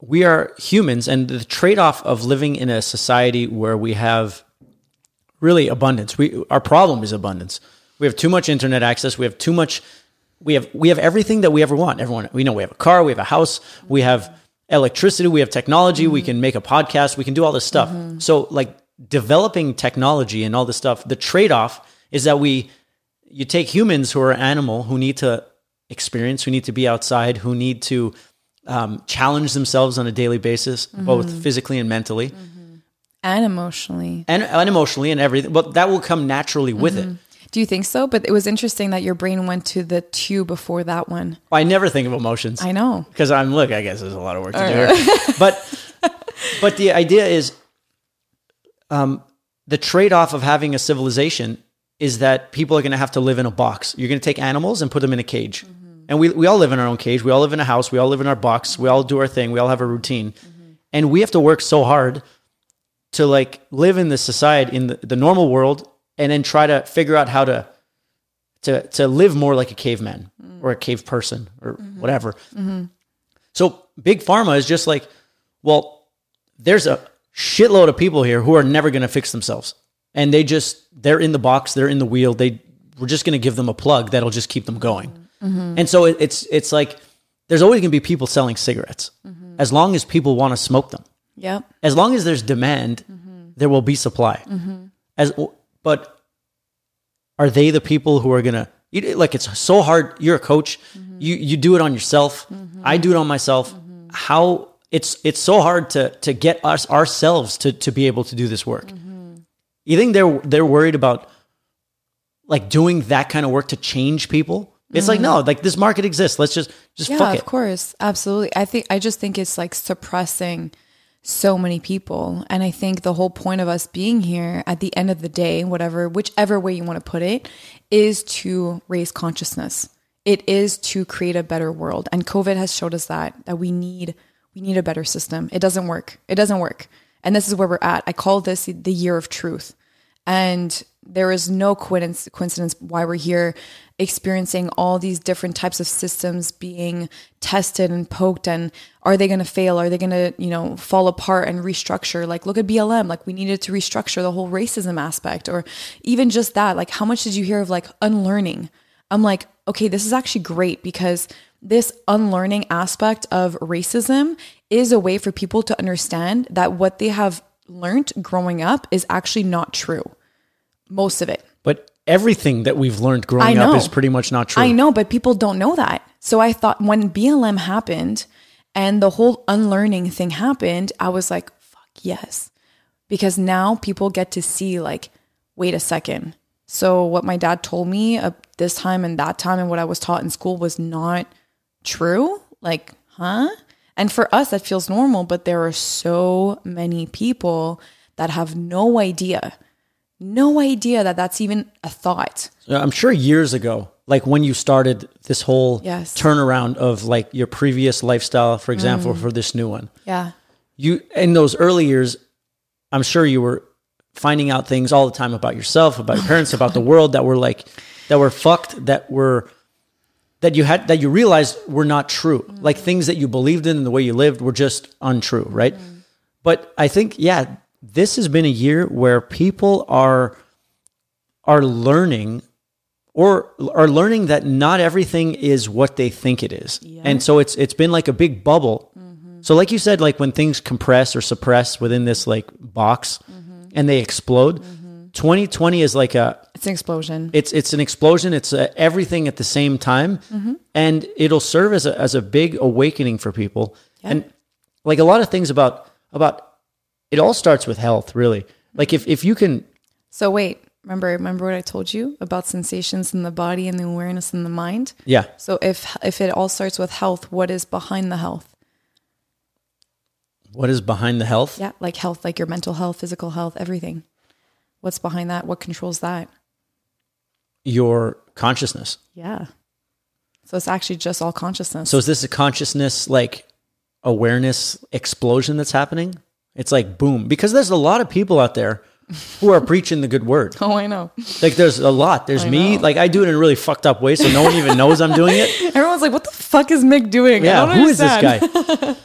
we are humans and the trade-off of living in a society where we have really abundance we our problem is abundance. We have too much internet access we have too much we have we have everything that we ever want. Everyone we know we have a car we have a house we have electricity we have technology we can make a podcast we can do all this stuff. Mm-hmm. So like developing technology and all this stuff the trade-off is that we you take humans who are animal who need to experience who need to be outside who need to um, challenge themselves on a daily basis both physically and mentally. And emotionally. and, and emotionally and everything. But that will come naturally with it. Do you think so? But it was interesting that your brain went to the two before that one. i never think of emotions. I know. because i'm look i guess there's a lot of work to do here. but but the idea is um, the trade-off of having a civilization is that people are going to have to live in a box. You're going to take animals and put them in a cage and we, we all live in our own cage. We all live in a house. We all live in our box. We all do our thing. We all have a routine. Mm-hmm. And we have to work so hard to like live in this society in the, the normal world and then try to figure out how to to to live more like a caveman mm. or a cave person or mm-hmm. whatever. Mm-hmm. So big pharma is just like, well, there's a shitload of people here who are never going to fix themselves, and they just they're in the box, they're in the wheel. They we're just going to give them a plug that'll just keep them going. Mm-hmm. And so it, it's it's like there's always going to be people selling cigarettes mm-hmm. as long as people want to smoke them Yep. as long as there's demand, mm-hmm. there will be supply. As but are they the people who are gonna like? It's so hard. You're a coach. You you do it on yourself. I do it on myself. How it's it's so hard to to get us ourselves to to be able to do this work. You think they're they're worried about like doing that kind of work to change people? It's like no, mm. like this market exists. Let's just just Yeah, fuck of course. Absolutely. I think I just think it's like suppressing so many people. And I think the whole point of us being here at the end of the day, whatever whichever way you want to put it, is to raise consciousness. It is to create a better world. And COVID has showed us that that we need we need a better system. It doesn't work. It doesn't work. And this is where we're at. I call this the year of truth. And there is no coincidence, why we're here experiencing all these different types of systems being tested and poked and are they going to fail? Are they going to you know fall apart and restructure? Like look at blm like we needed to restructure the whole racism aspect or even just that like how much did you hear of like unlearning? I'm like okay this is actually great because this unlearning aspect of racism is a way for people to understand that what they have learned growing up is actually not true most of it But everything that we've learned growing up is pretty much not true. I know, but people don't know that. So I thought when BLM happened and the whole unlearning thing happened, I was like, fuck yes. Because now people get to see, like, wait a second. So what my dad told me uh, this time and that time and what I was taught in school was not true. Like, huh? And for us, that feels normal, but there are so many people that have no idea, no idea that that's even a thought. I'm sure years ago, like when you started this whole Yes. turnaround of like your previous lifestyle, for example, mm. for this new one, Yeah. you in those early years, I'm sure you were finding out things all the time about yourself, about your parents, about the world that were like that were fucked, that were that you had that you realized were not true. Mm. Like things that you believed in and the way you lived were just untrue, mm. right? But I think yeah, this has been a year where people are are learning or are learning that not everything is what they think it is. And so it's it's been like a big bubble. Mm-hmm. So like you said like when things compress or suppress within this like box mm-hmm. and they explode, mm-hmm. 2020 is like a It's an explosion. it's it's an explosion. It's uh, everything at the same time, and it'll serve as a as a big awakening for people. And like a lot of things about about it all starts with health, really. Like if if you can, So wait, remember remember what I told you about sensations in the body and the awareness in the mind? yeah, So if if it all starts with health, what is behind the health? what is behind the health? Yeah, like health, like your mental health, physical health, everything. What's behind that? What controls that? Your consciousness. Yeah. So it's actually just all consciousness. So is this a consciousness like awareness explosion that's happening? It's like boom because there's a lot of people out there who are preaching the good word. Oh, I know. Like there's a lot. There's I me. know. Like I do it in a really fucked up way, so no one even knows I'm doing it. Everyone's like, "What the fuck is Mick doing?" I Yeah, who is this guy?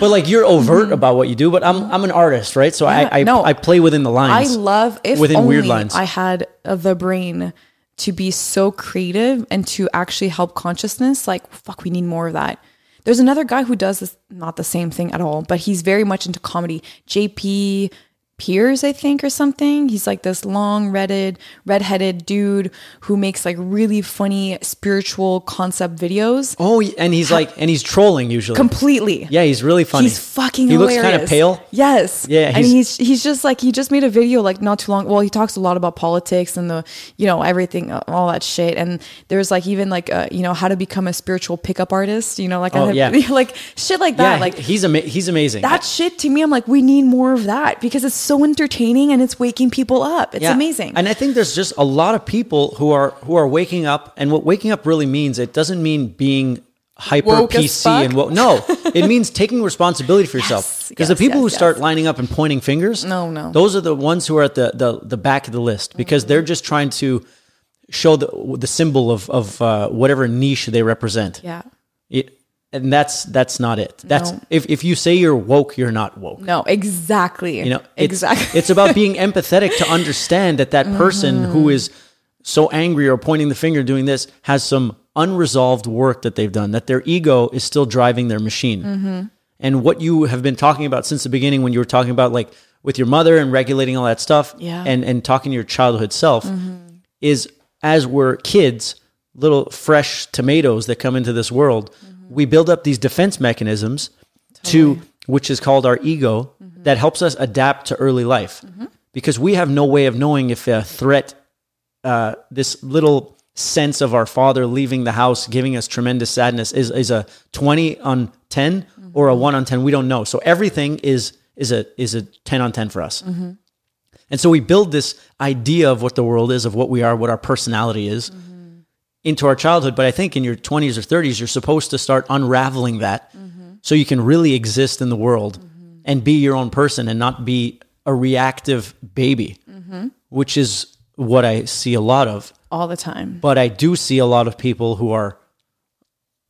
but like you're overt about what you do. But I'm I'm an artist, right? So Yeah, I I, no. I play within the lines. I love if within only weird lines. I had uh, the brain to be so creative and to actually help consciousness. Like, fuck, we need more of that. There's another guy who does this, not the same thing at all, but he's very much into comedy. JP Piers, I think, or something. He's like this long redheaded, redheaded dude who makes like really funny spiritual concept videos. oh, and he's like, and he's trolling usually. Completely. yeah, he's really funny. He's fucking He looks kind of pale. Yes. Yeah, and he's- he's he's just like he just made a video like not too long. Well, he talks a lot about politics and the you know everything, uh, all that shit. And there's like even like uh, you know how to become a spiritual pickup artist. You know, like Oh, yeah. like shit like Yeah, that. Like he's ama- he's amazing. that shit to me, I'm like we need more of that because it's so entertaining and it's waking people up. It's Yeah. amazing. And I think there's just a lot of people who are who are waking up, and what waking up really means, it doesn't mean being hyper Woke PC and what. No, it means taking responsibility for yourself. Because the yes, people yes, who start lining up and pointing fingers, No, no. those are the ones who are at the the, the back of the list because they're just trying to show the the symbol of of uh, whatever niche they represent. yeah. It, and that's that's not it. That's No. if if you say you're woke, you're not woke. No, exactly. You know, it's, exactly. it's about being empathetic to understand that that person who Mm-hmm. is so angry or pointing the finger doing this has some unresolved work that they've done, that their ego is still driving their machine. Mm-hmm. And what you have been talking about since the beginning, when you were talking about like with your mother and regulating all that stuff, Yeah. Mm-hmm. and and talking to your childhood self, is as we're kids, little fresh tomatoes that come into this world, Mm-hmm. We build up these defense mechanisms to which is called our ego Mm-hmm. that helps us adapt to early life. Because we have no way of knowing if a threat uh, this little sense of our father leaving the house giving us tremendous sadness is, is a 20 on 10 or a 1 on 10 we don't know. So everything is is a is a 10 on 10 for us. And so we build this idea of what the world is of what we are what our personality is into our childhood but i think in your 20s or 30s you're supposed to start unraveling that so you can really exist in the world and be your own person and not be a reactive baby which is what i see a lot of all the time. but I do see a lot of people who are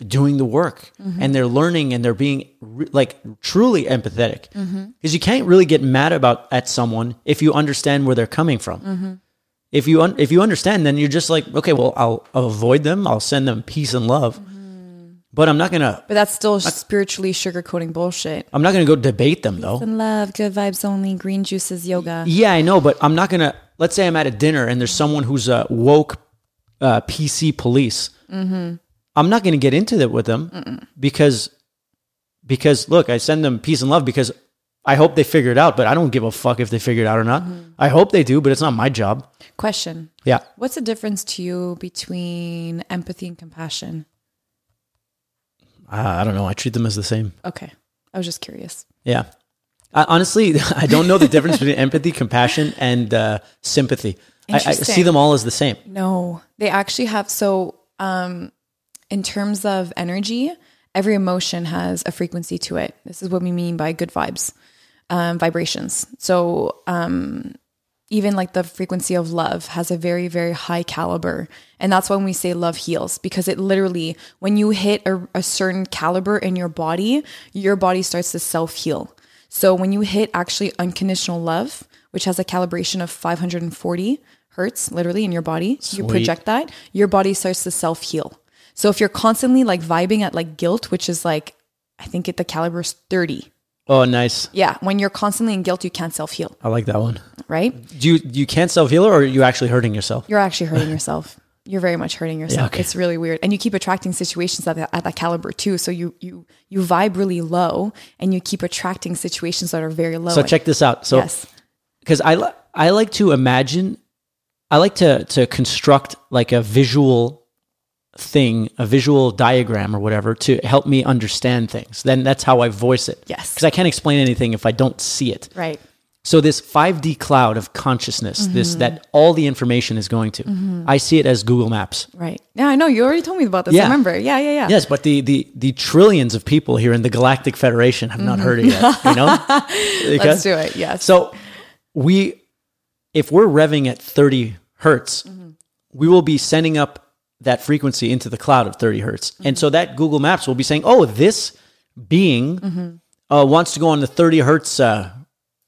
doing the work and they're learning and they're being re- like truly empathetic mm-hmm. because you can't really get mad about at someone if you understand where they're coming from. If you un- if you understand, then you're just like, okay, well, I'll, I'll avoid them. I'll send them peace and love, but I'm not gonna But that's still spiritually sugarcoating bullshit. I'm not gonna go debate them though. And love, good vibes only, green juices, yoga. Yeah, I know, but I'm not gonna. Let's say I'm at a dinner and there's someone who's a woke uh, PC police. Mm-hmm. I'm not gonna get into that with them because because look, I send them peace and love because I hope they figure it out, but I don't give a fuck if they figure it out or not. Mm-hmm. I hope they do, but it's not my job. Question. Yeah. What's the difference to you between empathy and compassion? Uh, I don't know. I treat them as the same. Okay. I was just curious. Yeah. I, honestly, I don't know the difference between empathy, compassion, and uh, sympathy. I, I see them all as the same. No, they actually have. So, um, in terms of energy, every emotion has a frequency to it. This is what we mean by good vibes, um, vibrations. So, um, even like the frequency of love has a very, very high caliber. And that's when we say love heals because it literally, when you hit a, a certain caliber in your body, your body starts to self heal. So when you hit actually unconditional love, which has a calibration of 540 hertz, literally in your body, you project that, your body starts to self heal. So if you're constantly like vibing at like guilt, which is like, I think it, the caliber is 30. Oh, nice. Yeah. When you're constantly in guilt, you can't self heal, I like that one. right? Do you you can't self heal, or are you actually hurting yourself? You're actually hurting yourself. You're very much hurting yourself. okay. It's really weird, and you keep attracting situations at that, at that caliber too. So you you you vibe really low, and you keep attracting situations that are very low. So check this out. So yes, because I I like to imagine, I like to to construct like a visual thing, a visual diagram or whatever to help me understand things. Then that's how I voice it. Yes. because I can't explain anything if I don't see it. right. So this 5D cloud of consciousness, this mm-hmm. that all the information is going to, mm-hmm. I see it as Google Maps. Right. Yeah, I know. You already told me about this. Yeah. I remember. Yeah, yeah, yeah. Yes, but the the the trillions of people here in the Galactic Federation have not heard it yet. Mm-hmm. You know, Let's do it. Yes. So we if we're revving at 30 hertz, Mm-hmm. we will be sending up that frequency into the cloud of 30 hertz. And Mm-hmm. so that Google Maps will be saying, oh, this being Mm-hmm. uh, wants to go on the 30 hertz uh,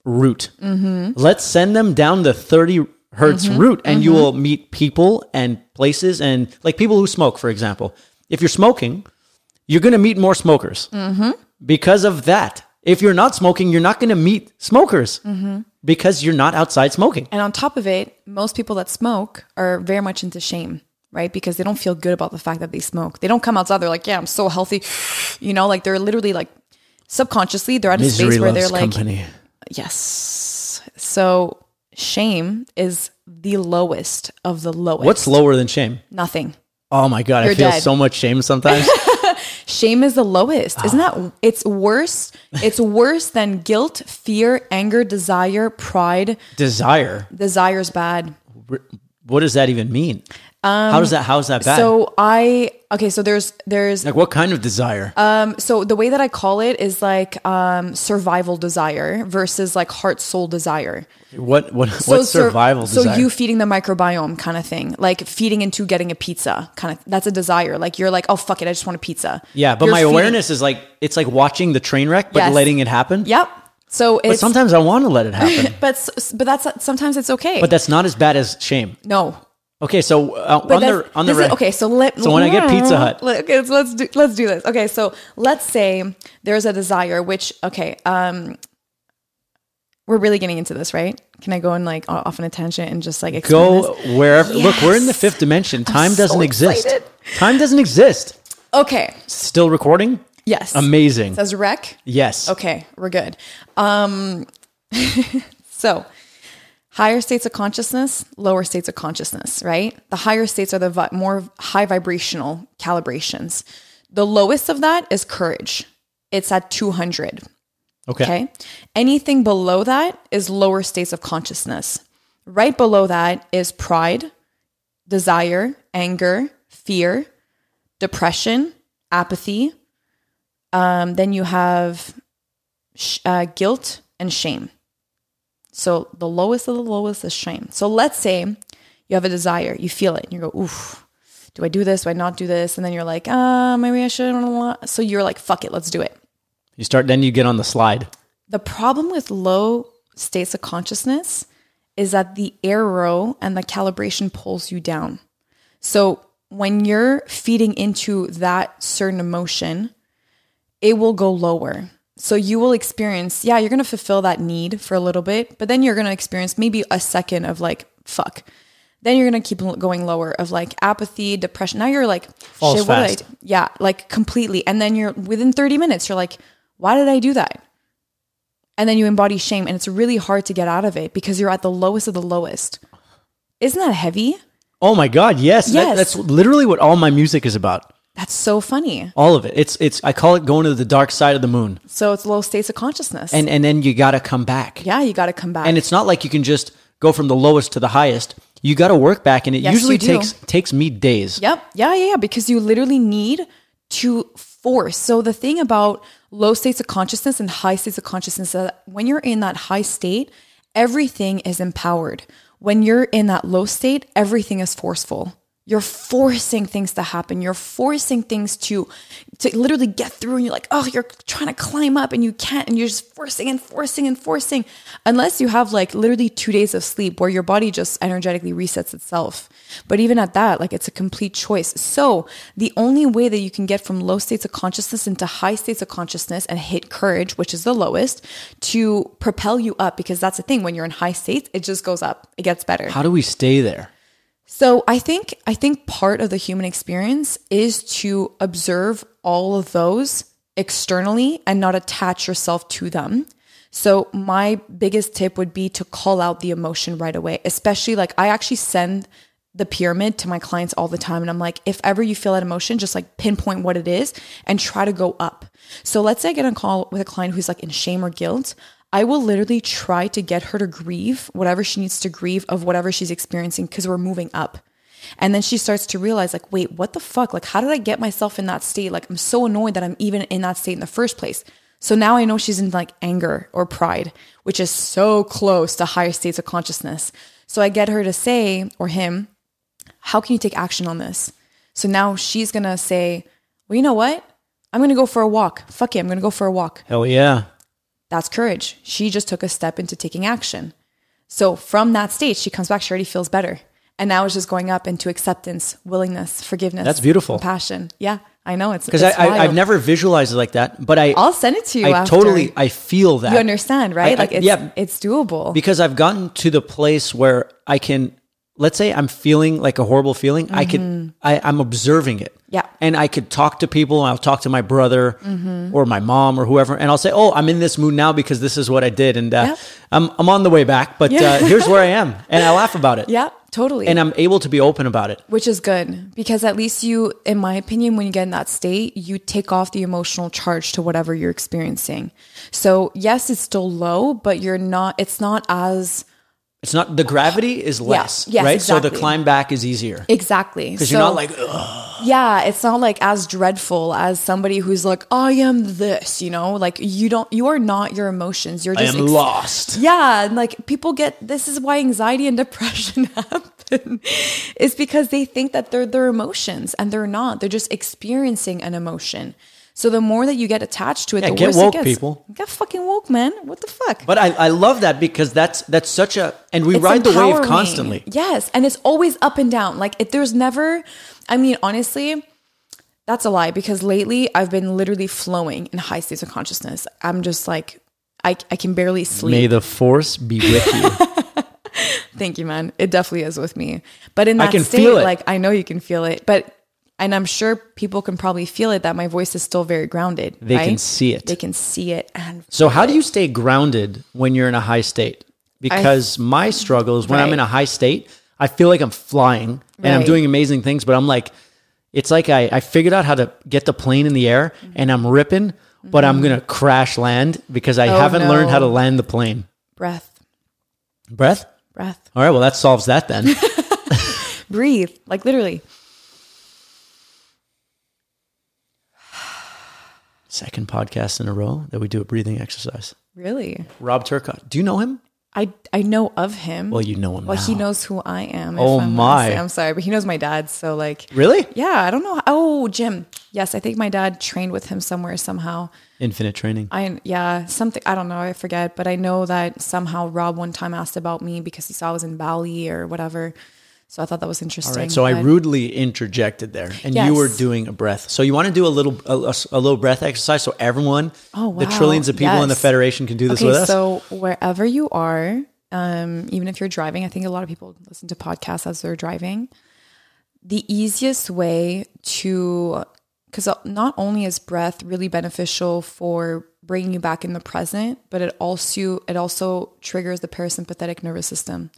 route. Mm-hmm. Let's send them down the 30 hertz route and you will meet people and places and like people who smoke, for example. If you're smoking, you're going to meet more smokers because of that. If you're not smoking, you're not going to meet smokers because you're not outside smoking. And on top of it, most people that smoke are very much into shame, right? Because they don't feel good about the fact that they smoke. They don't come outside, they're like, yeah, I'm so healthy. You know, like they're literally like subconsciously, they're at a Misery space where they're like, company. yes. So shame is the lowest of the lowest. What's lower than shame? Nothing. Oh my god, I You're feel dead. so much shame sometimes. Shame is the lowest. Isn't that it's worse? It's worse than guilt, fear, anger, desire, pride. Desire. Desire's bad. What does that even mean? How does that? How is that bad? Um, So I okay, so there's there's like, what kind of desire? Um, so the way that I call it is like um, survival desire versus like heart soul desire. what what So what's sur- survival So desire? you feeding the microbiome kind of thing, like feeding into getting a pizza kind of. That's a desire. Like you're like, oh fuck it, I just want a pizza. yeah, but You're my feeding- awareness is like it's like watching the train wreck, but Yes. letting it happen. Yep. So But sometimes I want to let it happen, but but that's sometimes it's okay. but that's not as bad as shame. no. Okay, so uh, on the on the is- okay, so let So when I get Pizza Hut. Let- okay, so let's do let's do this. Okay, so let's say there's a desire which okay, um, we're really getting into this, right? Can I go and like off on a tangent and just like go this? wherever. Look, we're in the fifth dimension. Time so doesn't exist. excited. Time doesn't exist. Okay, Still recording? yes, Amazing. Says rec. Yes. Okay, we're good. Um, so higher states of consciousness, lower states of consciousness, right? The higher states are the vi- more high vibrational calibrations. The lowest of that is courage. It's at 200. Okay. Okay. Anything below that is lower states of consciousness. Right below that is pride, desire, anger, fear, depression, apathy. Um, then you have sh- uh, guilt and shame. So the lowest of the lowest is shame. So let's say you have a desire, you feel it, and you go, oof, do I do this? Do I not do this? And then you're like, ah, maybe I shouldn't. So you're like, fuck it, let's do it. You start. Then you get on the slide. The problem with low states of consciousness is that the arrow and the calibration pulls you down. So when you're feeding into that certain emotion, it will go lower. So you will experience, yeah, you're going to fulfill that need for a little bit, but then you're going to experience maybe a second of like, fuck. Then you're going to keep going lower of like apathy, depression. Now you're like, Falls shit, what did I fast. do? Yeah, like completely. And then you're within 30 minutes, you're like, why did I do that? And then you embody shame, and it's really hard to get out of it because you're at the lowest of the lowest. Isn't that heavy? Oh my God! Yes. That- Yes. that's literally what all my music is about. That's so funny. All of it. It's it's. I call it going to the dark side of the moon, So it's low states of consciousness. and and then you got to come back. yeah, you got to come back. And it's not like you can just go from the lowest to the highest. You got to work back, and it Yes, usually takes takes me days. Yep. Yeah, yeah, yeah. Because you literally need to force. So the thing about low states of consciousness and high states of consciousness is that when you're in that high state, everything is empowered. When you're in that low state, everything is forceful. You're forcing things to happen. You're forcing things to to literally get through and you're like, "Oh, you're trying to climb up and you can't and you're just forcing and forcing and forcing unless you have like literally 2 days of sleep where your body just energetically resets itself." But even at that, like it's a complete choice. So, the only way that you can get from low states of consciousness into high states of consciousness and hit courage, which is the lowest, to propel you up because that's the thing when you're in high states, it just goes up. It gets better. How do we stay there? So I think I think part of the human experience is to observe all of those externally and not attach yourself to them. So my biggest tip would be to call out the emotion right away, especially like I actually send the pyramid to my clients all the time and I'm like if ever you feel that emotion just like pinpoint what it is and try to go up. So let's say I get a call with a client who's like in shame or guilt, I will literally try to get her to grieve whatever she needs to grieve of whatever she's experiencing because we're moving up. And then she starts to realize, like, wait, what the fuck? Like, how did I get myself in that state? Like, I'm so annoyed that I'm even in that state in the first place. So now I know she's in like anger or pride, which is so close to higher states of consciousness. So I get her to say, or him, how can you take action on this? So now she's gonna say, well, you know what? I'm gonna go for a walk. Fuck it, I'm gonna go for a walk. Hell yeah. That's courage. She just took a step into taking action. So from that state, she comes back, she already feels better. And now it's just going up into acceptance, willingness, forgiveness. That's beautiful. Compassion. Yeah, I know. It's Because I, I've never visualized it like that, but I, I'll send it to you. I after. totally, I feel that. You understand, right? I- I- like it's, yeah. it's doable. because I've gotten to the place where I can, let's say I'm feeling like a horrible feeling. I could, I, I'm observing it. Mm-hmm. Yeah. And I could talk to people. I'll talk to my brother Mm-hmm. or my mom or whoever, and I'll say, "Oh, I'm in this mood now because this is what I did, and uh, Yeah. I'm I'm on the way back, but Yeah. uh, here's where I am," and I laugh about it. yeah, totally. And I'm able to be open about it. which is good because at least you, in my opinion, when you get in that state, you take off the emotional charge to whatever you're experiencing. So yes, it's still low, but you're not. It's not as It's not the gravity is less, yes, right? So the climb back is easier exactly because you're not like, Ugh. yeah, it's not like as dreadful as somebody who's like, I am this, you know, like you don't, you are not your emotions. You're just ex- lost. Yeah, and like people get this is why anxiety and depression happen. is because they think that they're their emotions and they're not. They're just experiencing an emotion. So the more that you get attached to it, Yeah, the get worse woke, it gets. people. Get fucking woke, man. What the fuck? But I, I love that because that's that's such a and we It's ride the wave constantly. Yes, and it's always up and down. Like it, there's never. I mean, honestly, that's a lie because lately I've been literally flowing in high states of consciousness. I'm just like, I I can barely sleep. May the force be with you. Thank you, man. It definitely is with me. But in that state, like I know you can feel it, but and I'm sure people can probably feel it that my voice is still very grounded. They can see it. They can see it. And So how do you stay grounded when you're in a high state? Because my struggle is when I'm in a high state, I feel like I'm flying and I'm doing amazing things, but I'm like, it's like I, I figured out how to get the plane in the air and I'm ripping, but I'm gonna crash land because I Mm-hmm. Oh, haven't learned how to land the plane. breath, Breath? breath, All right, well that solves that then. breathe, like literally. Second podcast in a row that we do a breathing exercise. Really, Rob Turcott. Do you know him? I I know of him. Well, you know him. Well, he knows who I am. Oh, I'm my. honest. I'm sorry, but he knows my dad. So like, Really? yeah, I don't know. Oh, Jim. Yes, I think my dad trained with him somewhere somehow. Infinite training. I yeah something I don't know I forget, but I know that somehow Rob one time asked about me because he saw I was in Bali or whatever. So I thought that was interesting. All right, so I rudely interjected there, and you were doing a breath. So you want to do a little a, a- little breath exercise, so everyone, Oh, the trillions of people in the federation can do this Okay, with us. so wherever you are, um, even if you're driving, I think a lot of people listen to podcasts as they're driving. The easiest way to, because not only is breath really beneficial for bringing you back in the present, but it also it also triggers the parasympathetic nervous system,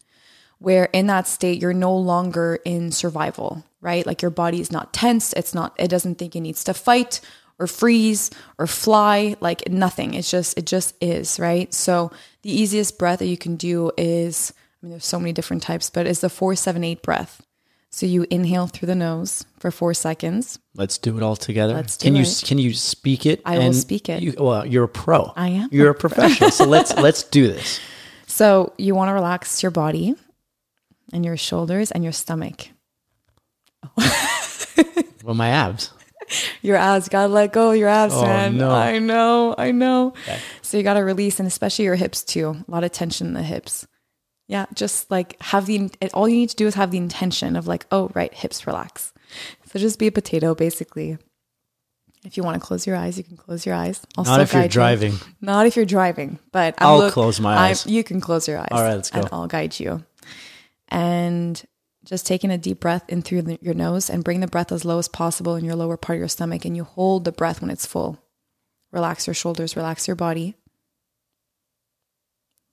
where in that state you're no longer in survival, right? Like your body is not tense. It's not. It doesn't think it needs to fight or freeze or fly like nothing it's just it just is right so the easiest breath that you can do is i mean there's so many different types but it's the 478 breath so you inhale through the nose for four seconds Let's do it all together. Let's do can you can you speak it? I will speak it. You, well, you're a pro. I am You're a professional. so let's let's do this. so you want to relax your body and your shoulders and your stomach Well, my abs. your abs gotta let go of your abs Oh, man no. i know i know so you gotta release and especially your hips too a lot of tension in the hips yeah just like have the all you need to do is have the intention of like oh right hips relax so just be a potato basically if you want to close your eyes you can close your eyes I'll Not if you're guide you. driving. not if you're driving but I'm I'll close my I'm- eyes. you can close your eyes All right, let's go. and i'll guide you and just taking a deep breath in through the, your nose and bring the breath as low as possible in your lower part of your stomach and you hold the breath when it's full. Relax your shoulders relax your body.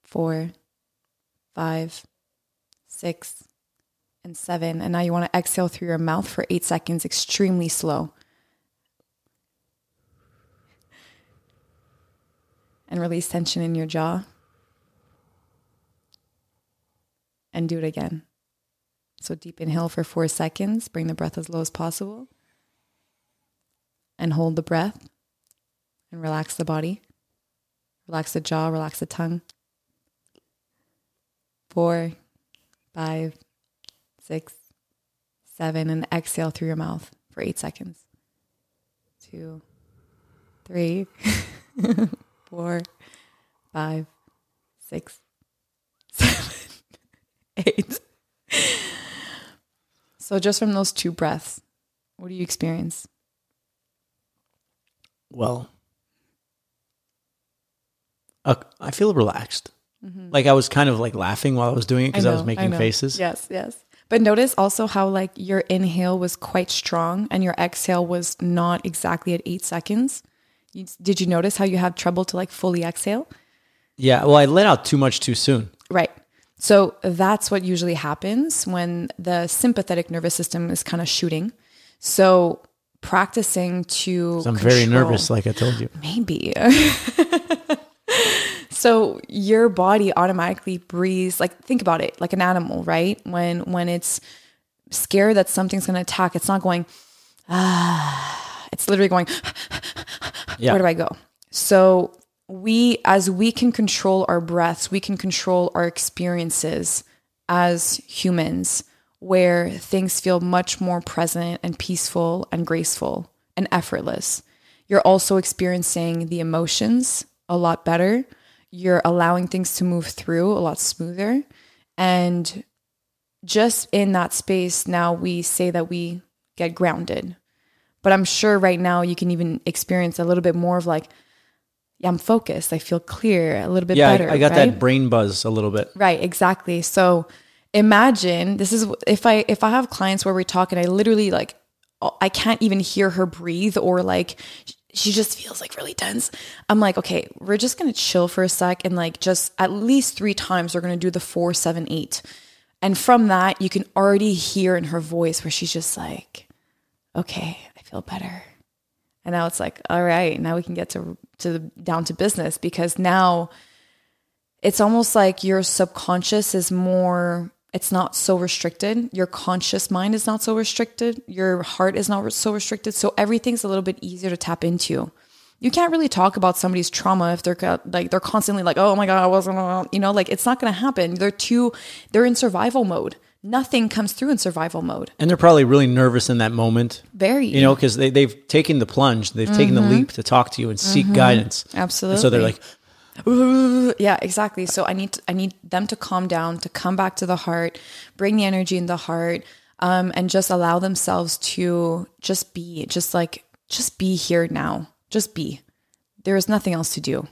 Four five six and seven. And now you want to exhale through your mouth for eight seconds extremely slow. And release tension in your jaw and do it again so deep inhale for four seconds. Bring the breath as low as possible. And hold the breath and relax the body. Relax the jaw, relax the tongue. Four, five, six, seven, and exhale through your mouth for eight seconds. Two, three, four, five, six, seven, eight. So, just from those two breaths, what do you experience? Well, uh, I feel relaxed. Like I was kind of like laughing while I was doing it because I, was making know. faces. Yes, yes. But notice also how like your inhale was quite strong and your exhale was not exactly at eight seconds. You, did you notice how you have trouble to like fully exhale? Yeah. Well, I let out too much too soon. Right. So that's what usually happens when the sympathetic nervous system is kind of shooting. So practicing to I'm very nervous, like I told you. maybe. so your body automatically breathes like think about it like an animal, right? When when it's scared that something's going to attack, it's not going ah, it's literally going Yeah. where do I go? So we as we can control our breaths, we can control our experiences as humans where things feel much more present and peaceful and graceful and effortless. You're also experiencing the emotions a lot better. You're allowing things to move through a lot smoother. And just in that space, now we say that we get grounded. But I'm sure right now you can even experience a little bit more of like, I'm focused. I feel clear, a little bit Yeah, I- better. I, got right? that brain buzz a little bit. Right, exactly. So imagine this is if I if I have clients where we talk and I literally like I can't even hear her breathe or like she just feels like really tense. I'm like, okay, we're just gonna chill for a sec and like just at least three times we're gonna do the four, seven, eight. And from that, you can already hear in her voice where she's just like, okay, I feel better. And now it's like, all right, now we can get to to the, down to business because now it's almost like your subconscious is more it's not so restricted. Your conscious mind is not so restricted. Your heart is not so restricted. So everything's a little bit easier to tap into. You can't really talk about somebody's trauma if they're like they're constantly like oh my god i wasn't uh," you know like it's not going to happen. They're too they're in survival mode nothing comes through in survival mode. And they're probably really nervous in that moment, very. You know, because they, they've taken the plunge, they've taken the leap to talk to you and seek guidance. And so they're like, yeah exactly. So i need i need them to calm down to come back to the heart bring the energy in the heart um, and just allow themselves to just be just like just be here now. Just be. There is nothing else to do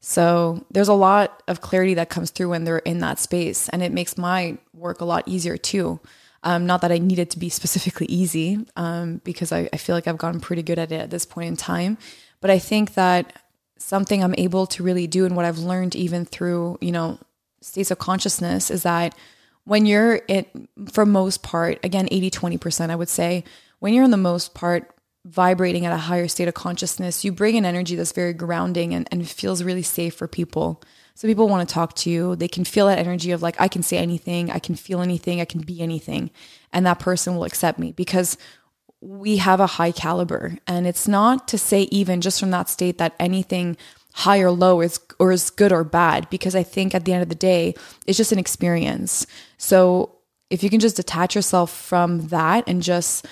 so there's a lot of clarity that comes through when they're in that space and it makes my work a lot easier too. Um, not that i need it to be specifically easy um, because I, I feel like i've gotten pretty good at it at this point in time but i think that something I'm able to really do and what I've learned even through, you know, states of consciousness is that when you're in, for most part, again, 80, 20%, I would say, when you're in the most part vibrating at a higher state of consciousness, you bring an energy that's very grounding and, and feels really safe for people. So people want to talk to you. They can feel that energy of like, I can say anything, I can feel anything, I can be anything. And that person will accept me because we have a high caliber and it's not to say even just from that state that anything high or low is or is good or bad because i think at the end of the day it's just an experience so if you can just detach yourself from that and just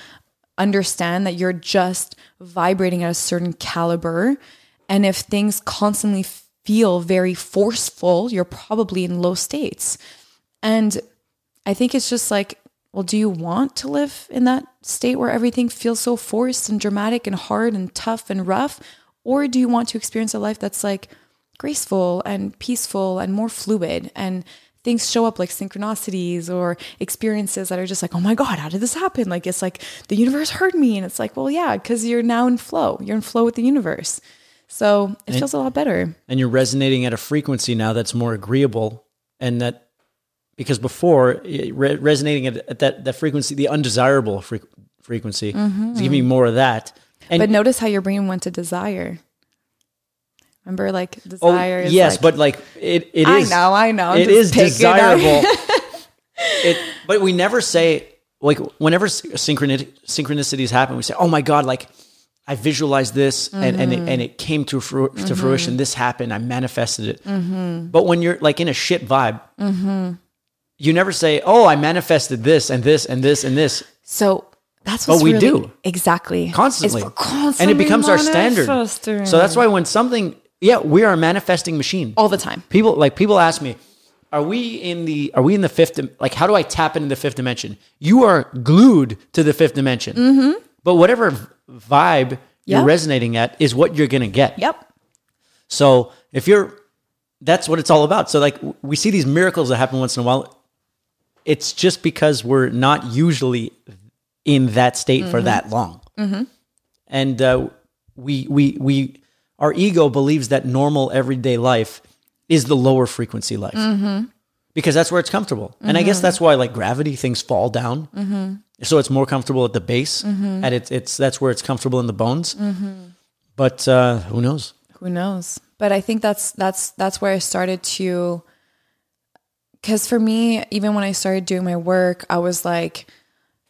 understand that you're just vibrating at a certain caliber and if things constantly feel very forceful you're probably in low states and I think it's just like, well, do you want to live in that state where everything feels so forced and dramatic and hard and tough and rough? Or do you want to experience a life that's like graceful and peaceful and more fluid and things show up like synchronicities or experiences that are just like, oh my God, how did this happen? Like, it's like the universe heard me. And it's like, well, yeah, because you're now in flow. You're in flow with the universe. So it feels a lot better. and you're resonating at a frequency now that's more agreeable and that because before re- resonating at, at that, that frequency the undesirable fre- frequency is mm-hmm. giving you more of that and But notice how your brain went to desire. Remember, like oh, desire. is yes like- but like it, it I know, I know. I'm it is desirable it, but we never say like whenever synchronicities happen we say oh my god like I visualized this and, and, Mm-hmm. it, and it came to, fru- to fruition. This happened. I manifested it. Mm-hmm. But when you're like in a shit vibe, you never say, oh, I manifested this and this and this and this So that's what we really, do. exactly constantly. It's and constantly it becomes our standard. So that's why when something, yeah, we are a manifesting machine. all the time. People like people ask me, are we in the are we in the fifth like how do I tap into the fifth dimension? You are glued to the fifth dimension. Mm-hmm. But whatever vibe you're resonating at is what you're gonna get. Yep. So if you're that's what it's all about. So like we see these miracles that happen once in a while. It's just because we're not usually in that state for that long. And uh, we we we our ego believes that normal everyday life is the lower frequency life mm-hmm. because that's where it's comfortable. And I guess mm-hmm. that's why like gravity things fall down. Mm-hmm. So it's more comfortable at the base, and it's it's that's where it's comfortable in the bones. But uh, who knows? Who knows? But I think that's that's that's where I started to cuz for me even when I started doing my work, I was like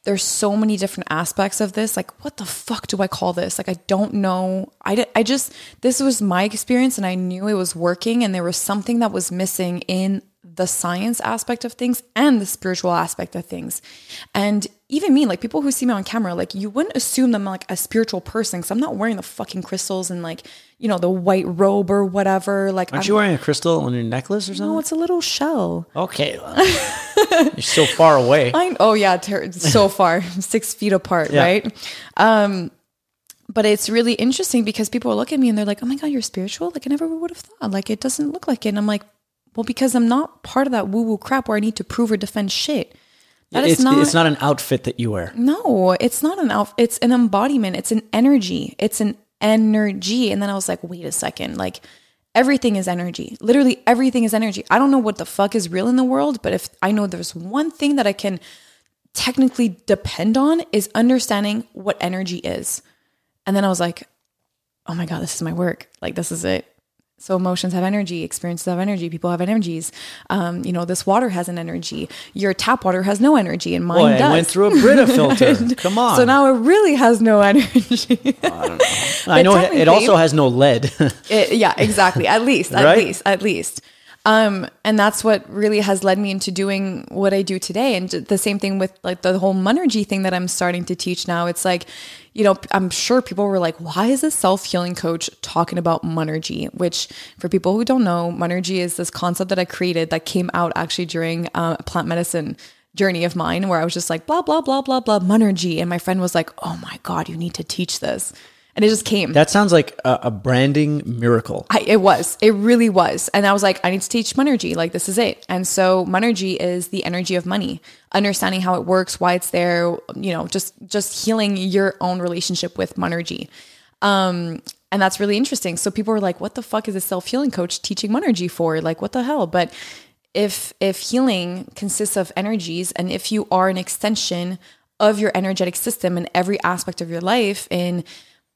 there's so many different aspects of this. Like what the fuck do I call this? Like I don't know. I I just this was my experience and I knew it was working and there was something that was missing in the science aspect of things and the spiritual aspect of things. And even me, like people who see me on camera, like you wouldn't assume that I'm like a spiritual person because I'm not wearing the fucking crystals and like, you know, the white robe or whatever. Like, Aren't I'm, you wearing a crystal on your necklace or something? no, it's a little shell. Okay, you're so far away. I, oh yeah, ter- so far, six feet apart, Yeah. right? Um, but it's really interesting because people look at me and they're like, "Oh my god, you're spiritual!" Like I never would have thought. Like it doesn't look like it. And I'm like, well, because I'm not part of that woo woo crap where I need to prove or defend shit. That is It's not. it's not an outfit that you wear. No, it's not an outfit. It's an embodiment. It's an energy. It's an energy. And then I was like, wait a second. Like everything is energy. Literally everything is energy. I don't know what the fuck is real in the world, but if I know there's one thing that I can technically depend on is understanding what energy is. And then I was like, oh my God, this is my work. Like this is it. So emotions have energy, experiences have energy, people have energies. Um, you know, this water has an energy. Your tap water has no energy, and mine Boy, does. I went through a Brita filter. Come on. So now it really has no energy. I know it, it also has no lead. It- yeah, exactly. At least, at Right? least, at least. Um, and that's what really has led me into doing what I do today. And the same thing with like the whole Monergy thing that I'm starting to teach now. It's like, you know, I'm sure people were like, why is a self healing coach talking about Monergy? Which, for people who don't know, Monergy is this concept that I created that came out actually during uh, a plant medicine journey of mine where I was just like, blah, blah, blah, blah, blah, Monergy. And my friend was like, oh my God, you need to teach this. And it just came. that sounds like a, a branding miracle. I, it was. It really was. And I was like, I need to teach Monergy. Like, this is it. And so Monergy is the energy of money, understanding how it works, why it's there, you know, just just healing your own relationship with Monergy. Um, and that's really interesting. So people were like, what the fuck is a self-healing coach teaching Monergy for? Like, what the hell? But if if healing consists of energies and if you are an extension of your energetic system in every aspect of your life in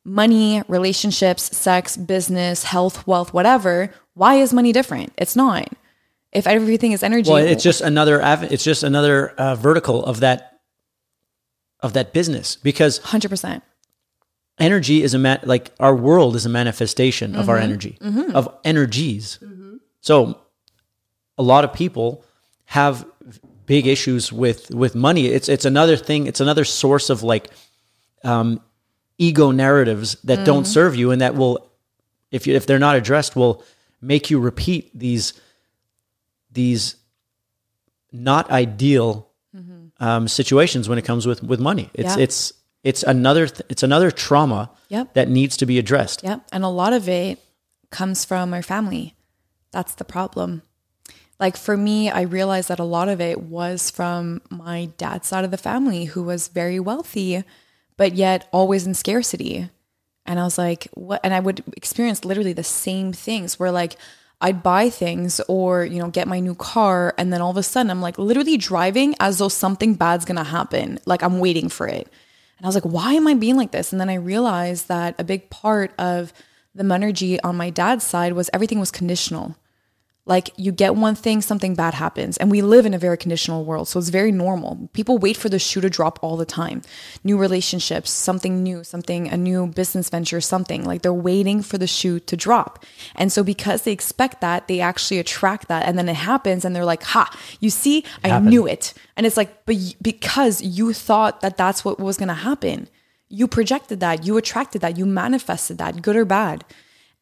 money, relationships, sex, business, health, wealth, whatever, why is money different? It's not. If everything is energy, Well, it's just another av- it's just another uh, vertical of that of that business because 100%. energy is a ma- like our world is a manifestation of Mm-hmm. our energy of energies. So a lot of people have big issues with with money. It's it's another thing. It's another source of like um, ego narratives that don't Mm-hmm. serve you and that will if you if they're not addressed will make you repeat these these not ideal um, situations when it comes with with money. It's Mm-hmm. Yeah. it's it's another th- it's another trauma Yep. that needs to be addressed. Yep. And a lot of it comes from our family. That's the problem. Like for me, I realized that a lot of it was from my dad's side of the family who was very wealthy, but yet always in scarcity. And I was like, what? And I would experience literally the same things where like I'd buy things or, you know, get my new car. And then all of a sudden I'm like literally driving as though something bad's to happen. Like I'm waiting for it. And I was like, why am I being like this? And then I realized that a big part of the energy on my dad's side was everything was conditional. Like you get one thing, something bad happens. And we live in a very conditional world. So it's very normal. People wait for the shoe to drop all the time. New relationships, something new, something, a new business venture, something. Like they're waiting for the shoe to drop. And so because they expect that, they actually attract that. And then it happens and they're like, ha, you see, I happened. knew it. And it's like, but because you thought that that's what was going to happen, you projected that, you attracted that, you manifested that, good or bad.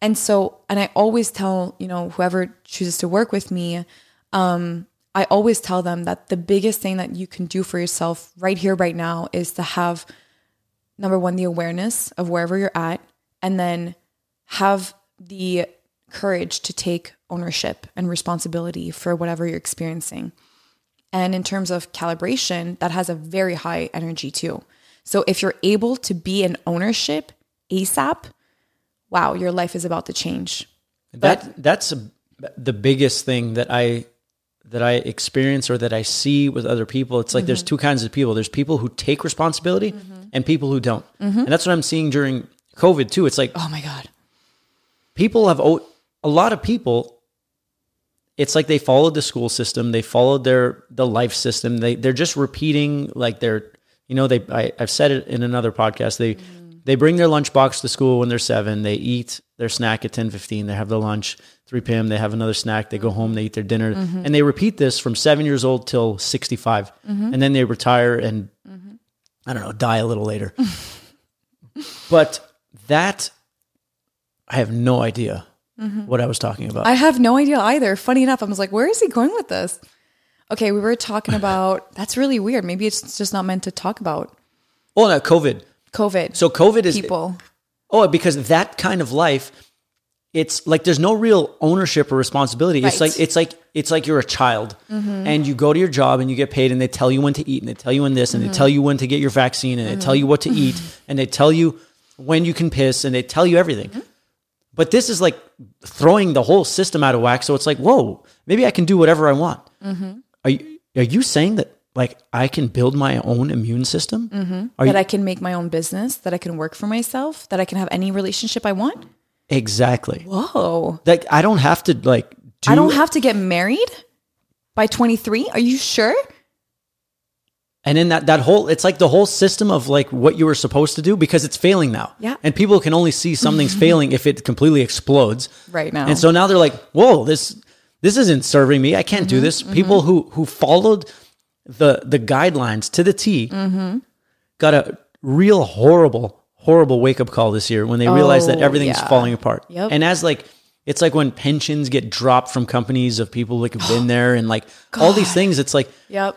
And so, and I always tell, you know, whoever chooses to work with me, um, I always tell them that the biggest thing that you can do for yourself right here, right now, is to have number one, the awareness of wherever you're at, and then have the courage to take ownership and responsibility for whatever you're experiencing. And in terms of calibration, that has a very high energy too. So if you're able to be in ownership ASAP, wow, your life is about to change. That that's a, the biggest thing that I that I experience or that I see with other people. It's like there's Mm-hmm. two kinds of people. There's people who take responsibility mm-hmm. and people who don't. Mm-hmm. And that's what I'm seeing during COVID too. It's like Oh my God. people have o- a lot of people it's like they followed the school system they followed their the life system they they're just repeating like they're you know they I, i've said it in another podcast they mm-hmm. They bring their lunchbox to school when they're seven. They eat their snack at 10 15 they have their lunch 3 p.m they have another snack. They go home. They eat their dinner. Mm-hmm. And they repeat this from seven years old till 65 mm-hmm. and then they retire and mm-hmm. i don't know die a little later. But that i have no idea what i was talking about. I have no idea either. Funny enough, I was like, where is he going with this? Okay, we were talking about that's really weird. Maybe it's just not meant to talk about. Oh no covid COVID. so covid is people. Oh, because that kind of life, it's like there's no real ownership or responsibility. It's like it's like it's like you're a child, mm-hmm. and you go to your job and you get paid, and they tell you when to eat, and they tell you when this, and they mm-hmm. tell you when to get your vaccine, and they tell you what to mm-hmm. eat, and they tell you when you can piss, and they tell you everything. But this is like throwing the whole system out of whack. So it's like, whoa, maybe I can do whatever I want. Are you are you saying that like I can build my own immune system? Are that you I can make my own business, that I can work for myself, that I can have any relationship I want. exactly? Whoa. Like I don't have to like. Do I don't have to get married by 23. Are you sure? And then that that whole it's like the whole system of like what you were supposed to do because it's failing now. Yeah. And people can only see something's failing if it completely explodes. Right now. And so now they're like, "Whoa, this this isn't serving me. I can't Mm-hmm, do this." People who who followed the the guidelines to the T Mm-hmm. got a real horrible horrible wake up call this year when they realized that Oh, everything's yeah. falling apart. Yep. And as like it's like when pensions get dropped from companies of people like who've been there and like all these things it's like Yep.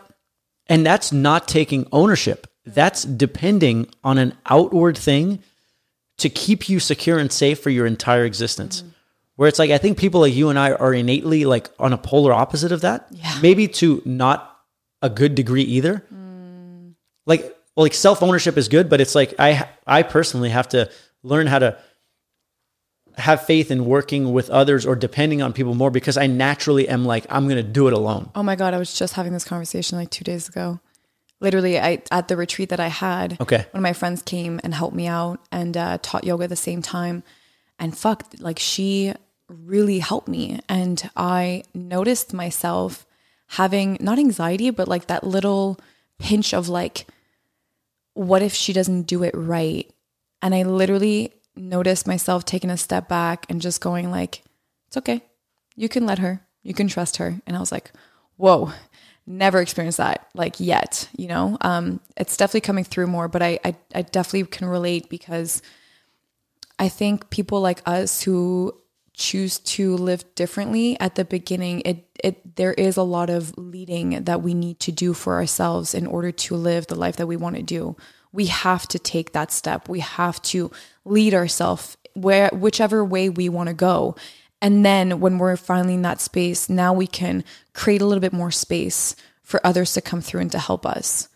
and that's not taking ownership. That's depending on an outward thing to keep you secure and safe for your entire existence. Where it's like, I think people like you and I are innately like on a polar opposite of that. Yeah. Maybe to not a good degree either. Like, well, like self ownership is good, but it's like I, I personally have to learn how to have faith in working with others or depending on people more because I naturally am like, I'm going to do it alone. Oh my God. I was just having this conversation like two days ago. Literally, I at the retreat that I had. Okay. One of my friends came and helped me out and uh, taught yoga at the same time. And fuck, like she really helped me. And I noticed myself having not anxiety, but like that little pinch of like, what if she doesn't do it right? And I literally noticed myself taking a step back and just going like, it's okay. You can let her. You can trust her. And I was like, whoa, never experienced that like yet, you know? Um, it's definitely coming through more, but I, I, I definitely can relate because I think people like us who choose to live differently at the beginning, it, it, there is a lot of leading that we need to do for ourselves in order to live the life that we want to do. We have to take that step. We have to lead ourselves where, whichever way we want to go. And then when we're finally in that space, now we can create a little bit more space for others to come through and to help us.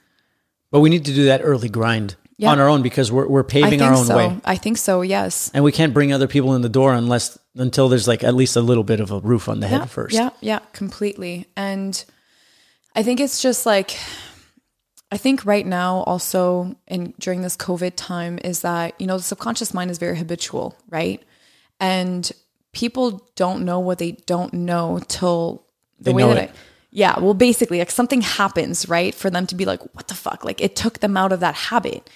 But we need to do that early grind Yeah. on our own because we're, we're paving our own so. way. I think so. Yes. And we can't bring other people in the door unless until there's like at least a little bit of a roof on the head first. Yeah, yeah, completely. And I think it's just like I think right now also and during this COVID time is that, you know, the subconscious mind is very habitual, right? And people don't know what they don't know till the They way that it. I, yeah, well, basically, like something happens, right? For them to be like, what the fuck? Like it took them out of that habit.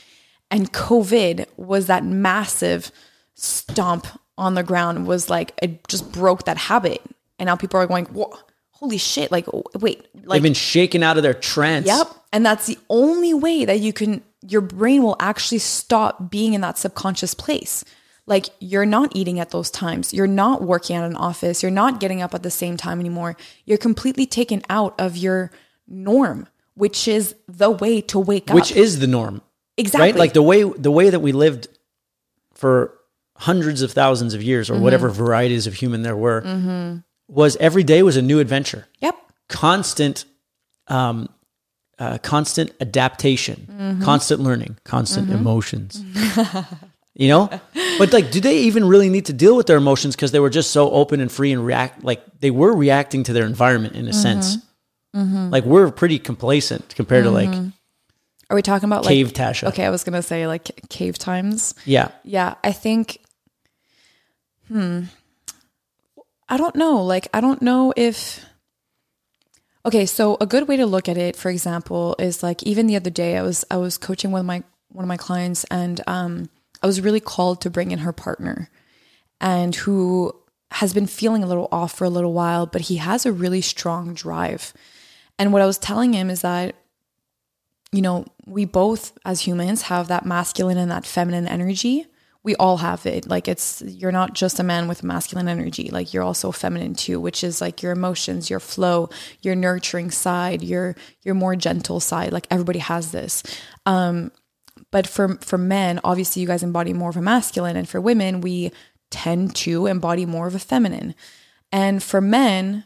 And COVID was that massive stomp on the ground, was like, it just broke that habit. And now people are going, Whoa, holy shit. Like, wait, like, They've been shaken out of their trance. Yep. And that's the only way that you can, your brain will actually stop being in that subconscious place. Like you're not eating at those times. You're not working at an office. You're not getting up at the same time anymore. You're completely taken out of your norm, which is the way to wake Which up. Which is the norm. exactly Right? Like the way the way that we lived for hundreds of thousands of years or Mm-hmm. whatever varieties of human there were was every day was a new adventure. Yep. Constant um uh, constant adaptation, Mm-hmm. constant learning, constant emotions. you know? But like do they even really need to deal with their emotions because they were just so open and free and react like they were reacting to their environment in a Mm-hmm. sense. Like we're pretty complacent compared to like Are we talking about like cave Tasha. Okay, I was gonna say like cave times. Yeah. Yeah, I think hmm I don't know. Like I don't know if Okay, so a good way to look at it, for example, is like even the other day I was I was coaching one of my one of my clients and um I was really called to bring in her partner and who has been feeling a little off for a little while, but he has a really strong drive. And what I was telling him is that you know, we both as humans have that masculine and that feminine energy. We all have it. Like it's you're not just a man with masculine energy. Like you're also feminine too, which is like your emotions, your flow, your nurturing side, your your more gentle side. Like everybody has this. Um but for for men, obviously you guys embody more of a masculine and for women we tend to embody more of a feminine. And for men,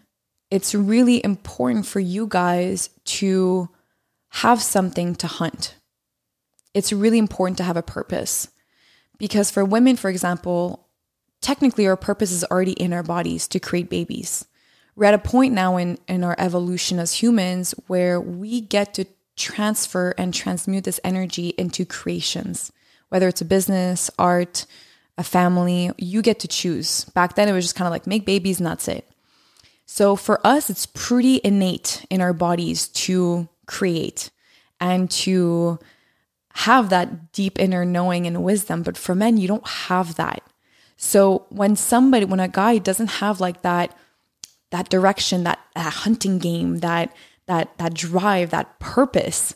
it's really important for you guys to have something to hunt. It's really important to have a purpose. Because for women, for example, technically our purpose is already in our bodies to create babies. We're at a point now in, in our evolution as humans where we get to transfer and transmute this energy into creations, whether it's a business, art, a family, you get to choose. Back then, it was just kind of like make babies and that's it. So for us, it's pretty innate in our bodies to create and to have that deep inner knowing and wisdom. But for men, you don't have that. So when somebody, when a guy doesn't have like that, that direction, that, that hunting game, that that that drive, that purpose,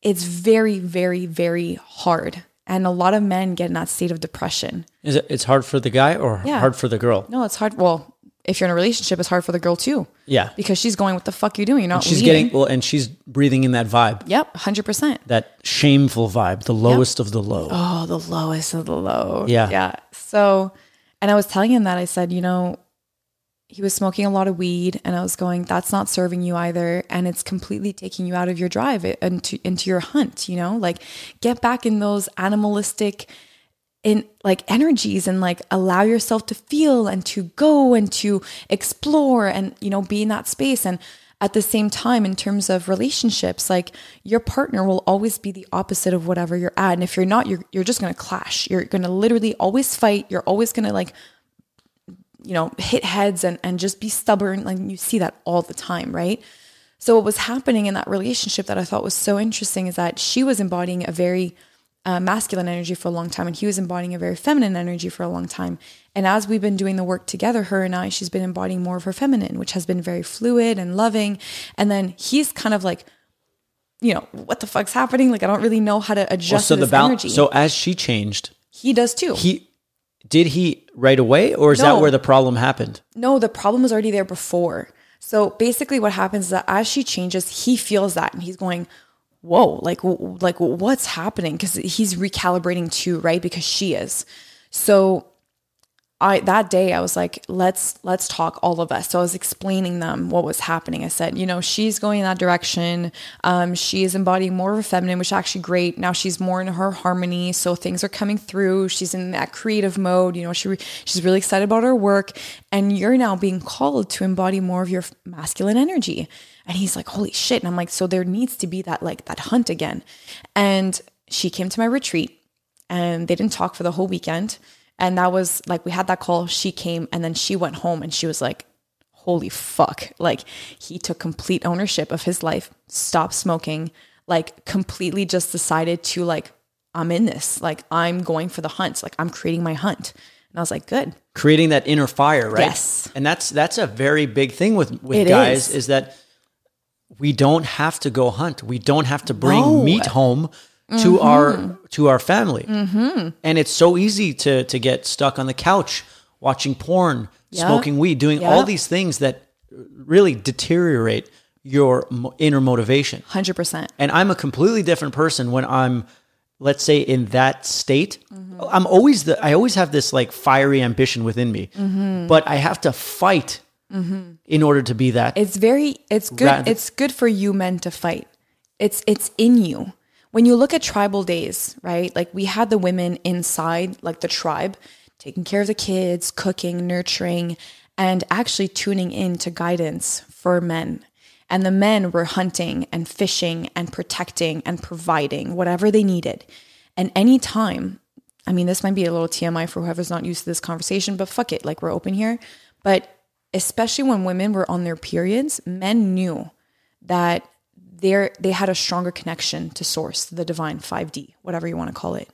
it's very, very, very hard. And a lot of men get in that state of depression. Is it it's hard for the guy or Yeah. hard for the girl? No, it's hard. Well, if you're in a relationship, it's hard for the girl too. Yeah. Because she's going, what the fuck you doing? You're not She's leading. getting well and she's breathing in that vibe. Yep, 100%. That shameful vibe, the lowest of the low. Oh, the lowest of the low. Yeah. Yeah. So, and I was telling him that I said, you know, he was smoking a lot of weed and I was going, that's not serving you either. And it's completely taking you out of your drive into, into your hunt, you know, like get back in those animalistic in like energies and like allow yourself to feel and to go and to explore and, you know, be in that space. And at the same time, in terms of relationships, like your partner will always be the opposite of whatever you're at. And if you're not, you're, you're just going to clash. You're going to literally always fight. You're always going to like, you know, hit heads and, and just be stubborn. Like you see that all the time, right? So what was happening in that relationship that I thought was so interesting is that she was embodying a very uh, masculine energy for a long time, and he was embodying a very feminine energy for a long time. And as we've been doing the work together, her and I, she's been embodying more of her feminine, which has been very fluid and loving. And then he's kind of like, you know, what the fuck's happening? Like I don't really know how to adjust so to the this balance energy. so as she changed, he does too. he did he right away or is No. that where the problem happened? No, the problem was already there before. So basically, what happens is that as she changes, he feels that, and he's going, "Whoa, like, like, what's happening?" Because he's recalibrating too, right? Because she is. So, I that day I was like, "Let's let's talk, all of us." So I was explaining them what was happening. I said, "You know, she's going in that direction. Um, she is embodying more of a feminine, which is actually great. Now she's more in her harmony, so things are coming through. She's in that creative mode. You know, she she's really excited about her work, and you're now being called to embody more of your masculine energy." And he's like, "Holy shit!" And I'm like, "So there needs to be that like that hunt again." And she came to my retreat, and they didn't talk for the whole weekend. And that was like, we had that call. She came and then she went home and she was like, holy fuck. Like, he took complete ownership of his life, stopped smoking, like, completely just decided to, like, I'm in this. Like, I'm going for the hunt. Like, I'm creating my hunt. And I was like, good. creating that inner fire, right? Yes. And that's that's a very big thing with with It guys is. is. that we don't have to go hunt. We don't have to bring No. meat home to our to our family. Mm-hmm. And it's so easy to to get stuck on the couch watching porn, Yeah. smoking weed, doing Yeah. all these things that really deteriorate your inner motivation. 100%. And I'm a completely different person when I'm, let's say, in that state. Mm-hmm. I'm always the, I always have this like fiery ambition within me, Mm-hmm. but I have to fight Mm-hmm. in order to be that. It's very it's good Rather- it's good for you men to fight. It's it's in you. When you look at tribal days, right? Like we had the women inside like the tribe taking care of the kids, cooking, nurturing and actually tuning in to guidance for men. And the men were hunting and fishing and protecting and providing whatever they needed. And any time, I mean, this might be a little TMI for whoever's not used to this conversation, but fuck it, like we're open here. But especially when women were on their periods, men knew that they they had a stronger connection to source, the divine 5D, whatever you want to call it.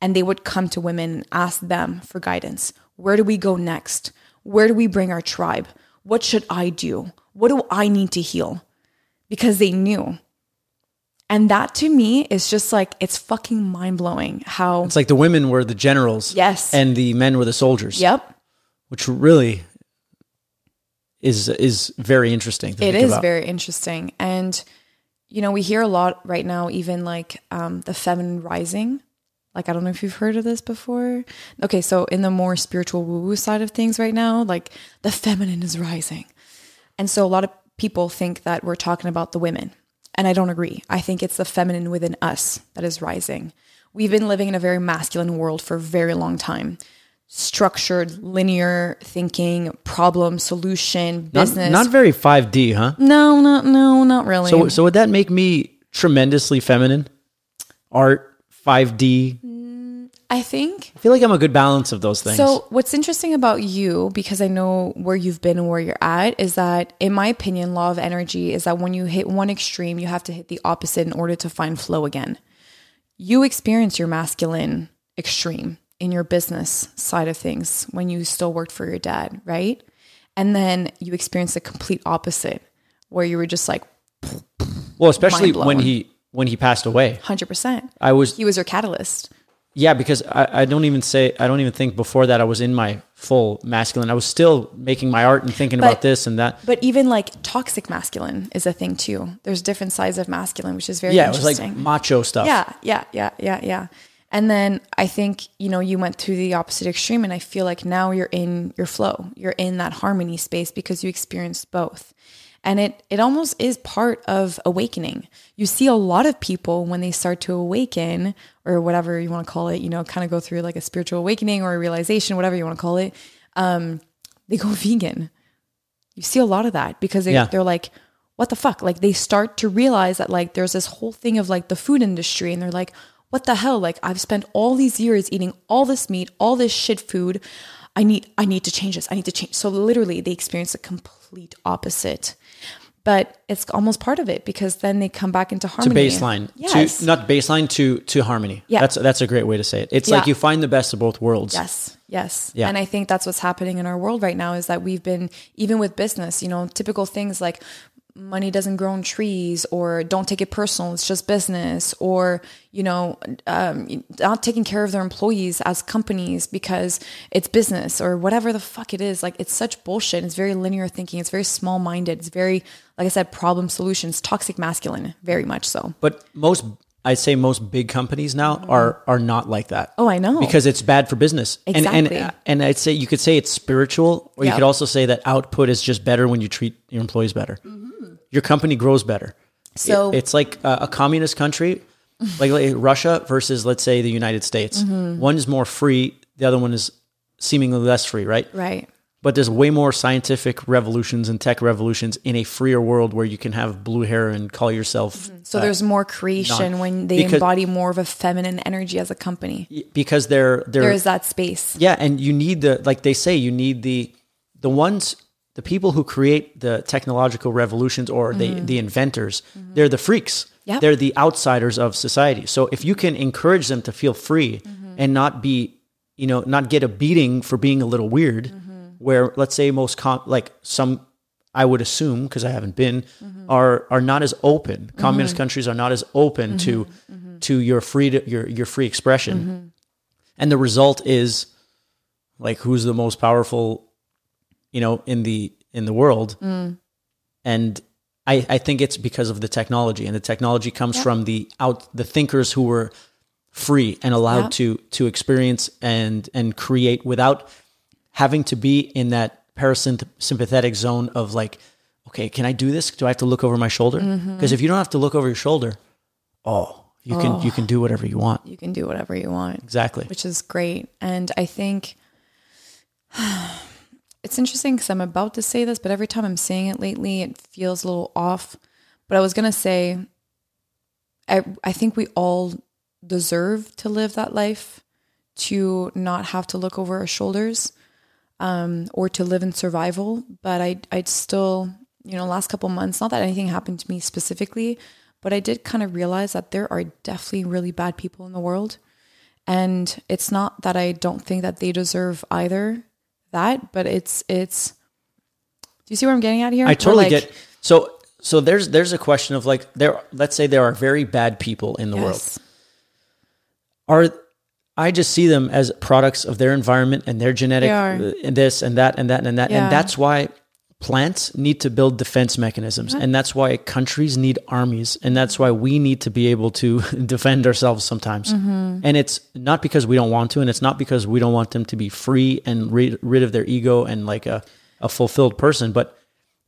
And they would come to women and ask them for guidance. Where do we go next? Where do we bring our tribe? What should I do? What do I need to heal? Because they knew. And that to me is just like it's fucking mind blowing how it's like the women were the generals, Yes. and the men were the soldiers. Yep. which really is is very interesting. It is about. very interesting. And, you know, we hear a lot right now, even like um, the feminine rising. Like, I don't know if you've heard of this before. Okay, so in the more spiritual woo woo side of things right now, like the feminine is rising. And so a lot of people think that we're talking about the women. And I don't agree. I think it's the feminine within us that is rising. We've been living in a very masculine world for a very long time. Structured, linear thinking, problem, solution, Not, business. not very 5D, huh? No, not no, not really. So so would that make me tremendously feminine? Art, 5D. I think I feel like I'm a good balance of those things. so. What's interesting about you, because I know where you've been and where you're at, is that, in my opinion, law of energy is that when you hit one extreme, you have to hit the opposite in order to find flow again. You experience your masculine extreme in your business side of things when you still worked for your dad, right? And then you experienced the complete opposite, where you were just like well, especially when he when he passed away. hundred percent. I was He was your catalyst. yeah, because I, I don't even say I don't even think before that I was in my full masculine. I was still making my art and thinking But- about this and that. But even like toxic masculine is a thing too. There's different sides of masculine, which is very Yeah, it was like macho stuff. yeah, yeah, yeah, yeah, yeah. And then I think you know you went to the opposite extreme, and I feel like now you're in your flow. You're in that harmony space because you experienced both, and it it almost is part of awakening. You see a lot of people when they start to awaken, or whatever you want to call it, you know, kind of go through like a spiritual awakening or a realization, whatever you want to call it. Um, they go vegan you see a lot of that because they, Yeah. they're like what the fuck like they start to realize that like there's this whole thing of like the food industry and they're like what the hell? Like i've spent all these years eating all this meat all this shit food. I need i need to change this. I need to change. So literally they experience the complete opposite. But it's almost part of it because then they come back into to harmony. baseline. Yes. to not baseline to to harmony. Yeah. that's that's a great way to say it. It's like you find the best of both worlds. Yes, yes. Yeah. And I think that's what's happening in our world right now is that we've been, even with business, you know, typical things like money doesn't grow on trees or don't take it personal, it's just business, or, you know, um, not taking care of their employees as companies because it's business or whatever the fuck it is. Like, it's such bullshit. It's very linear thinking, it's very small minded, it's very, like I said, problem solutions, toxic masculine, very much so. but most i'd say most big companies now are are not like that Oh, I know. because it's bad for business and Exactly. and and i'd say you could say it's spiritual or you could also say that output is just better when you treat your employees better your company grows better So- It- it's like a, a communist country like, like russia versus let's say the united states Mm-hmm. one is more free the other one is seemingly less free right Right. but there's way more scientific revolutions and tech revolutions in a freer world where you can have blue hair and call yourself So there's more creation not- when they because- embody more of a feminine energy as a company. because they're they're There is that space. Yeah, and you need the like they say you need the the ones the people who create the technological revolutions or the mm-hmm. the inventors. They're the freaks. Yep. They're the outsiders of society. So if you can encourage them to feel free mm-hmm. and not be, you know, not get a beating for being a little weird, mm-hmm. where let's say most com- like some I would assume because I haven't been are are not as open. Communist countries are not as open to to your free your your free expression. And the result is like who's the most powerful you know in the in the world. Mm. And I, I think it's because of the technology and the technology comes from the out the thinkers who were free and allowed Yeah. to to experience and and create without having to be in that parasympathetic zone of like okay can i do this? Do i have to look over my shoulder? Mm-hmm. Because if you don't have to look over your shoulder oh you can you can oh. do whatever you want. You can do whatever you want. exactly. Which is great. And I think it's interesting because I'm about to say this, but every time I'm saying it lately, it feels a little off. But I was going to say, I, I think we all deserve to live that life, to not have to look over our shoulders um, or to live in survival. But I, I'd still, you know, last couple months, not that anything happened to me specifically, but I did kind of realize that there are definitely really bad people in the world. And it's not that I don't think that they deserve either that, but it's, it's, do you see where I'm getting at here? I totally like, get. So so there's there's a question of like there. Let's say there are very bad people in the world. Are I just see them as products of their environment and their genetic They are. and this and that and that and that Yeah. and that's why plants need to build defense mechanisms and that's why countries need armies and that's why we need to be able to defend ourselves sometimes Mm-hmm. and it's not because we don't want to and it's not because we don't want them to be free and rid, rid of their ego and like a, a fulfilled person but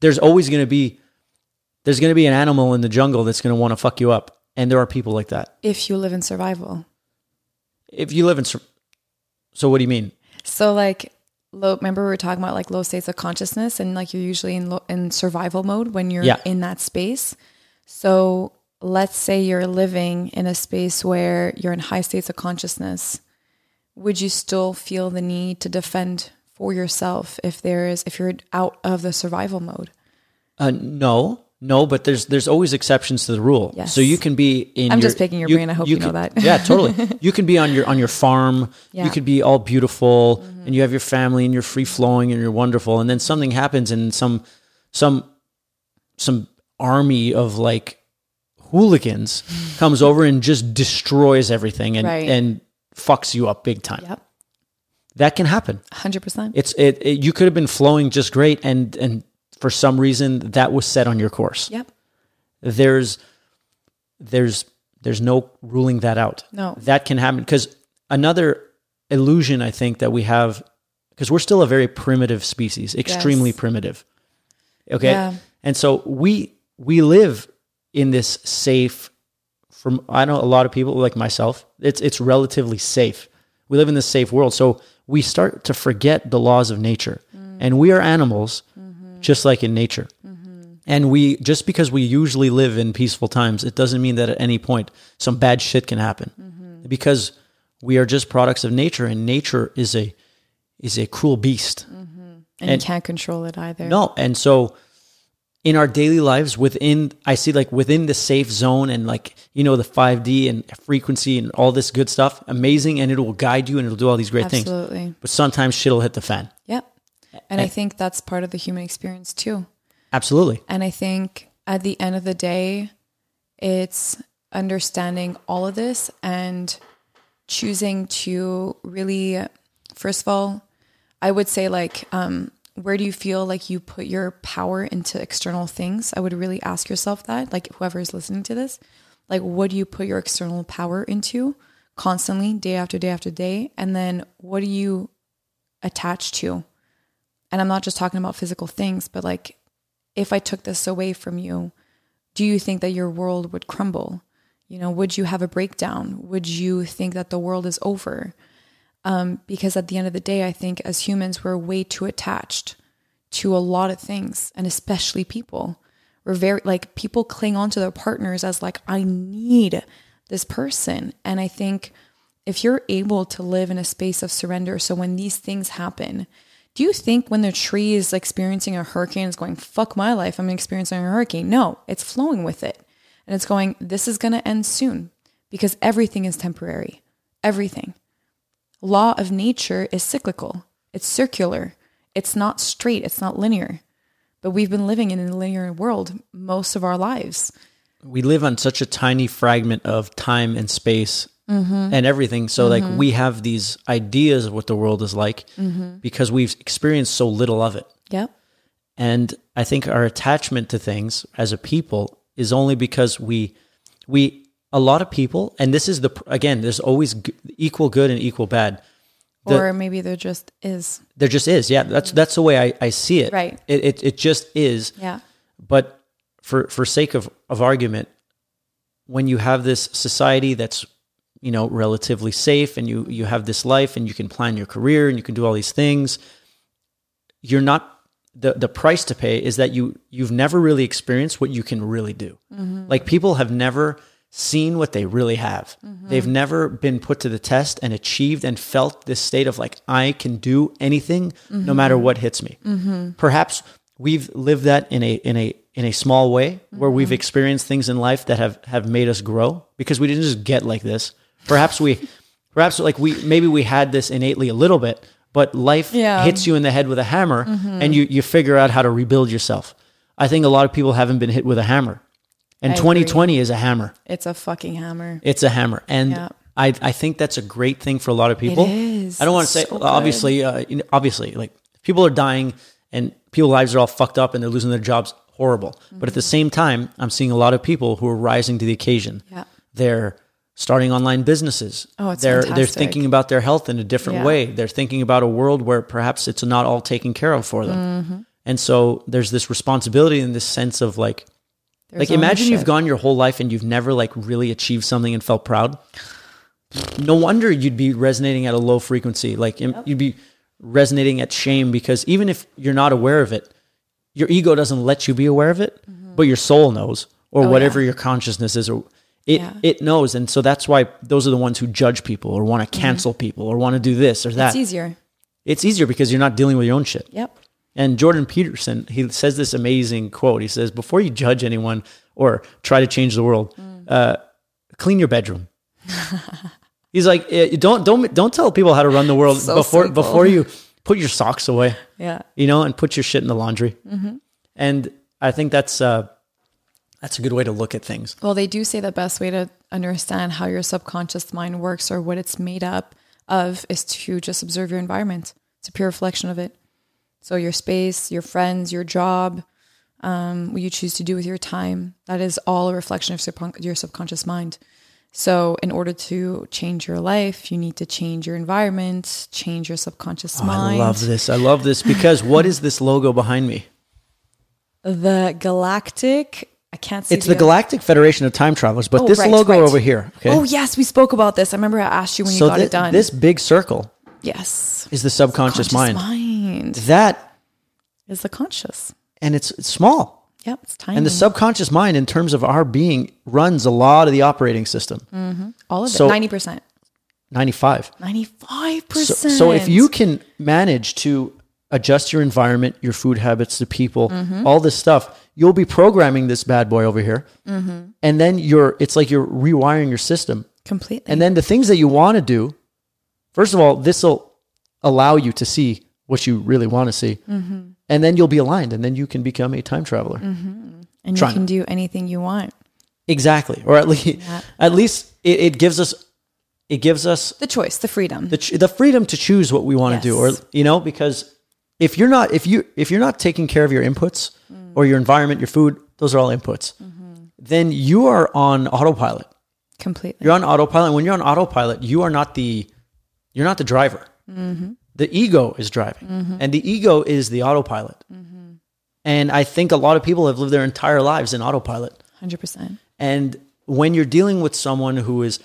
there's always going to be there's going to be an animal in the jungle that's going to want to fuck you up and there are people like that If you live in survival. if you live in sur- so what do you mean So like low remember we were talking about like low states of consciousness and like you're usually in low, in survival mode when you're Yeah. in that space. So let's say you're living in a space where you're in high states of consciousness. Would you still feel the need to defend for yourself if there is if you're out of the survival mode? Uh, no, no, but there's there's always exceptions to the rule. Yes. So you can be in. I'm your- just picking your brain. I hope you know can- that. yeah, totally. You can be on your on your farm. Yeah. You could be all beautiful, mm-hmm. and you have your family, and you're free flowing, and you're wonderful. And then something happens, and some some some army of like hooligans comes over and just destroys everything, and Right. and fucks you up big time. Yep. That can happen. 100%. It's it, it. You could have been flowing just great, and and for some reason that was set on your course Yep. there's there's there's no ruling that out. No. That can happen because another illusion I think that we have because we're still a very primitive species, extremely Yes. primitive. Okay? Yeah. And so we we live in this safe from I know a lot of people like myself, it's it's relatively safe. We live in this safe world. So we start to forget the laws of nature. Mm. And we are animals mm. Just like in nature. Mm-hmm. And we just because we usually live in peaceful times, it doesn't mean that at any point some bad shit can happen. Mm-hmm. Because we are just products of nature and nature is a is a cruel beast. And, And- you can't control it either. No, and so in our daily lives within I see like within the safe zone and like you know the 5D and frequency and all this good stuff, amazing and it will guide you and it'll do all these great things. Absolutely. But sometimes shit'll hit the fan. Yep. And I think that's part of the human experience too. Absolutely. And I think at the end of the day, it's understanding all of this and choosing to really, first of all, I would say, like, um, where do you feel like you put your power into external things? I would really ask yourself that, like, whoever is listening to this, like, what do you put your external power into constantly, day after day after day? And then what do you attach to? And I'm not just talking about physical things, but like if I took this away from you, do you think that your world would crumble? You know, would you have a breakdown? Would you think that the world is over? Um, because at the end of the day, I think as humans, we're way too attached to a lot of things, and especially people. We're very like people cling on to their partners as like, I need this person. And I think if you're able to live in a space of surrender, so when these things happen, do you think when the tree is experiencing a hurricane, it's going, fuck my life, I'm experiencing a hurricane? No, it's flowing with it. And it's going, this is going to end soon because everything is temporary. Everything. Law of nature is cyclical, it's circular, it's not straight, it's not linear. But we've been living in a linear world most of our lives. we live on such a tiny fragment of time and space Mm-hmm. and everything. So like mm-hmm. we have these ideas of what the world is like mm-hmm. because we've experienced so little of it. Yep. And I think our attachment to things as a people is only because we we a lot of people and this is the again there's always equal good and equal bad. The- or maybe there just is. There just is. Yeah, that's that's the way I, I see it. Right. It, it it just is. Yeah. But for for sake of, of argument, when you have this society that's you know relatively safe and you you have this life and you can plan your career and you can do all these things, you're not the the price to pay is that you you've never really experienced what you can really do. Mm-hmm. Like people have never seen what they really have. Mm-hmm. They've never been put to the test and achieved and felt this state of like I can do anything no mm-hmm. matter what hits me. Perhaps we've lived that in a in a in a small way where we've experienced things in life that have have made us grow because we didn't just get like this. Perhaps we perhaps like we maybe we had this innately a little bit, but life Yeah. hits you in the head with a hammer and you you figure out how to rebuild yourself. I think a lot of people haven't been hit with a hammer. And I agree. 2020 is a hammer. It's a fucking hammer. It's a hammer, and Yeah. I I think that's a great thing for a lot of people. is. I don't want to say So obviously, uh, obviously, like people are dying and people's lives are all fucked up and they're losing their jobs. Horrible. But at the same time, I'm seeing a lot of people who are rising to the occasion. Mm-hmm. Yeah. They're starting online businesses. Oh, it's they're they're thinking about their health in a different Yeah. way. They're thinking about a world where perhaps it's not all taken care of for them. Mm-hmm. And so there's this responsibility and this sense of like There's like imagine you've gone your whole life and you've never like really achieved something and felt proud. No wonder you'd be resonating at a low frequency. Like im- you'd be resonating at shame because even if you're not aware of it, your ego doesn't let you be aware of it, but your soul knows or Mm-hmm. Oh, whatever yeah. your consciousness is or it Yeah. it knows and so that's why those are the ones who judge people or want to cancel people or want to do this or that. Mm-hmm. It's easier. it's easier because you're not dealing with your own shit. Yep. And Jordan Peterson, he says this amazing quote. He says, "Before you judge anyone or try to change the world, Mm. uh, clean your bedroom." He's like, eh, "Don't don't don't tell people how to run the world So before simple. before you put your socks away, Yeah. you know, and put your shit in the laundry." Mm-hmm. And I think that's uh, that's a good way to look at things. Well, they do say the best way to understand how your subconscious mind works or what it's made up of is to just observe your environment. It's a pure reflection of it. So your space, your friends, your job, um, what you choose to do with your time, that is all a reflection of your subconscious mind. So in order to change your life, you need to change your environment, change your subconscious Oh, I love this. I love this because what is this logo behind me? The galactic, I can't see It's the Galactic Federation of Time Travelers, but Oh, this right, logo right. over here. Okay. Oh yes, we spoke about this. I remember I asked you when you got thi- it done. this big circle yes, is the subconscious mind. mind That is the conscious. and it's, it's small. Yep, it's tiny. And the subconscious mind, in terms of our being, runs a lot of the operating system. all of so- it, ninety percent, 95. ninety-five So, percent. so if you can manage to adjust your environment, your food habits, the people, Mm-hmm. all this stuff, you'll be programming this bad boy over here. Mm-hmm. And then you're, it's like you're rewiring your system. completely, And then the things that you want to do, first of all, this will allow you to see what you really want to see. Mm-hmm. And then you'll be aligned and then you can become a time traveler. and you can do anything you want. Exactly. Or at least, at least it, it gives us, it gives us The choice, the freedom. the, ch- the freedom to choose what we want to do or you know because if you're not if you if you're not taking care of your inputs Mm. Or your environment your food those are all inputs Mm-hmm. then you are on autopilot completely. you're on autopilot and when you're on autopilot you are not the you're not the driver Mm-hmm. the ego is driving and the ego is the autopilot Mm-hmm. and i think a lot of people have lived their entire lives in autopilot Hundred percent. and when you're dealing with someone who is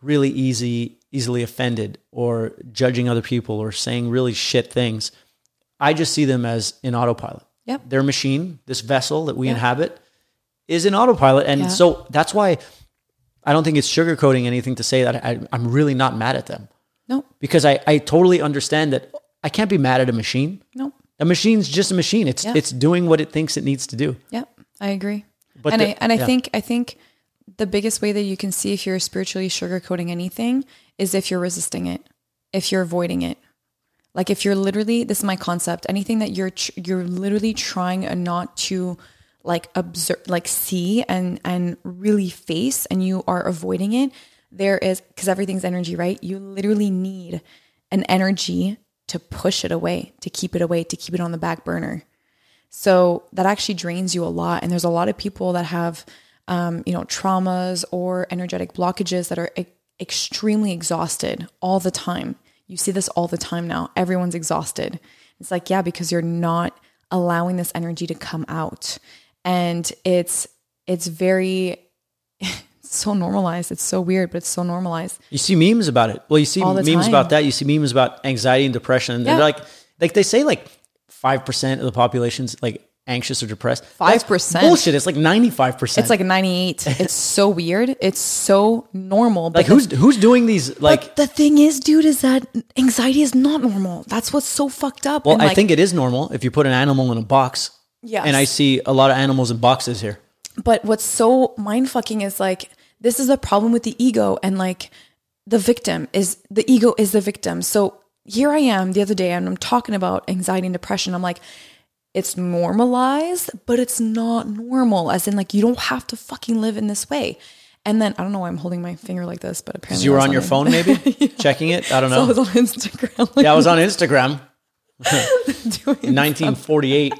really easy, easily offended or judging other people or saying really shit things, I just see them as in autopilot. Yep. Their machine, this vessel that we inhabit, is in autopilot. And Yeah. so that's why I don't think it's sugarcoating anything to say that I, I'm really not mad at them No, because I, I totally understand that I can't be mad at a machine. no. A machine's just a machine. It's Yeah. it's doing what it thinks it needs to do. Yeah, I agree. But and the- I and I yeah. think I think the biggest way that you can see if you're spiritually sugarcoating anything is if you're resisting it, if you're avoiding it. Like if you're literally this is my concept. Anything that you're you're literally trying not to like observe, like see and and really face, and you are avoiding it. There is because everything's energy, right? You literally need an energy to push it away, to keep it away, to keep it on the back burner. So that actually drains you a lot. And there's a lot of people that have, um, you know, traumas or energetic blockages that are e- extremely exhausted all the time. You see this all the time now. Everyone's exhausted. It's like, yeah, because you're not allowing this energy to come out. And it's, it's very, it's so normalized. It's so weird, but it's so normalized. You see memes about it. Well, you see memes time. about that. You see memes about anxiety and depression. Yeah. they're like, like they say, like five percent of the population's like anxious or depressed. 5%? bullshit. It's like ninety five percent. It's like 98. It's so weird. It's so normal. But like the who's who's doing these? Like, but the thing is, dude, is that anxiety is not normal. That's what's so fucked up. well, And, I like, think it is normal if you put an animal in a box. Yes. And I see a lot of animals in boxes here. But what's so mind fucking is like this is a problem with the ego and like the victim is the ego is the victim. So here I am the other day and I'm talking about anxiety and depression. I'm like, it's normalized, but it's not normal. As in, like, you don't have to fucking live in this way. And then I don't know why I'm holding my finger like this, but apparently You were on your phone, maybe checking it. I don't So I know. was on Instagram. Like, yeah, I was on Instagram. doing 1948.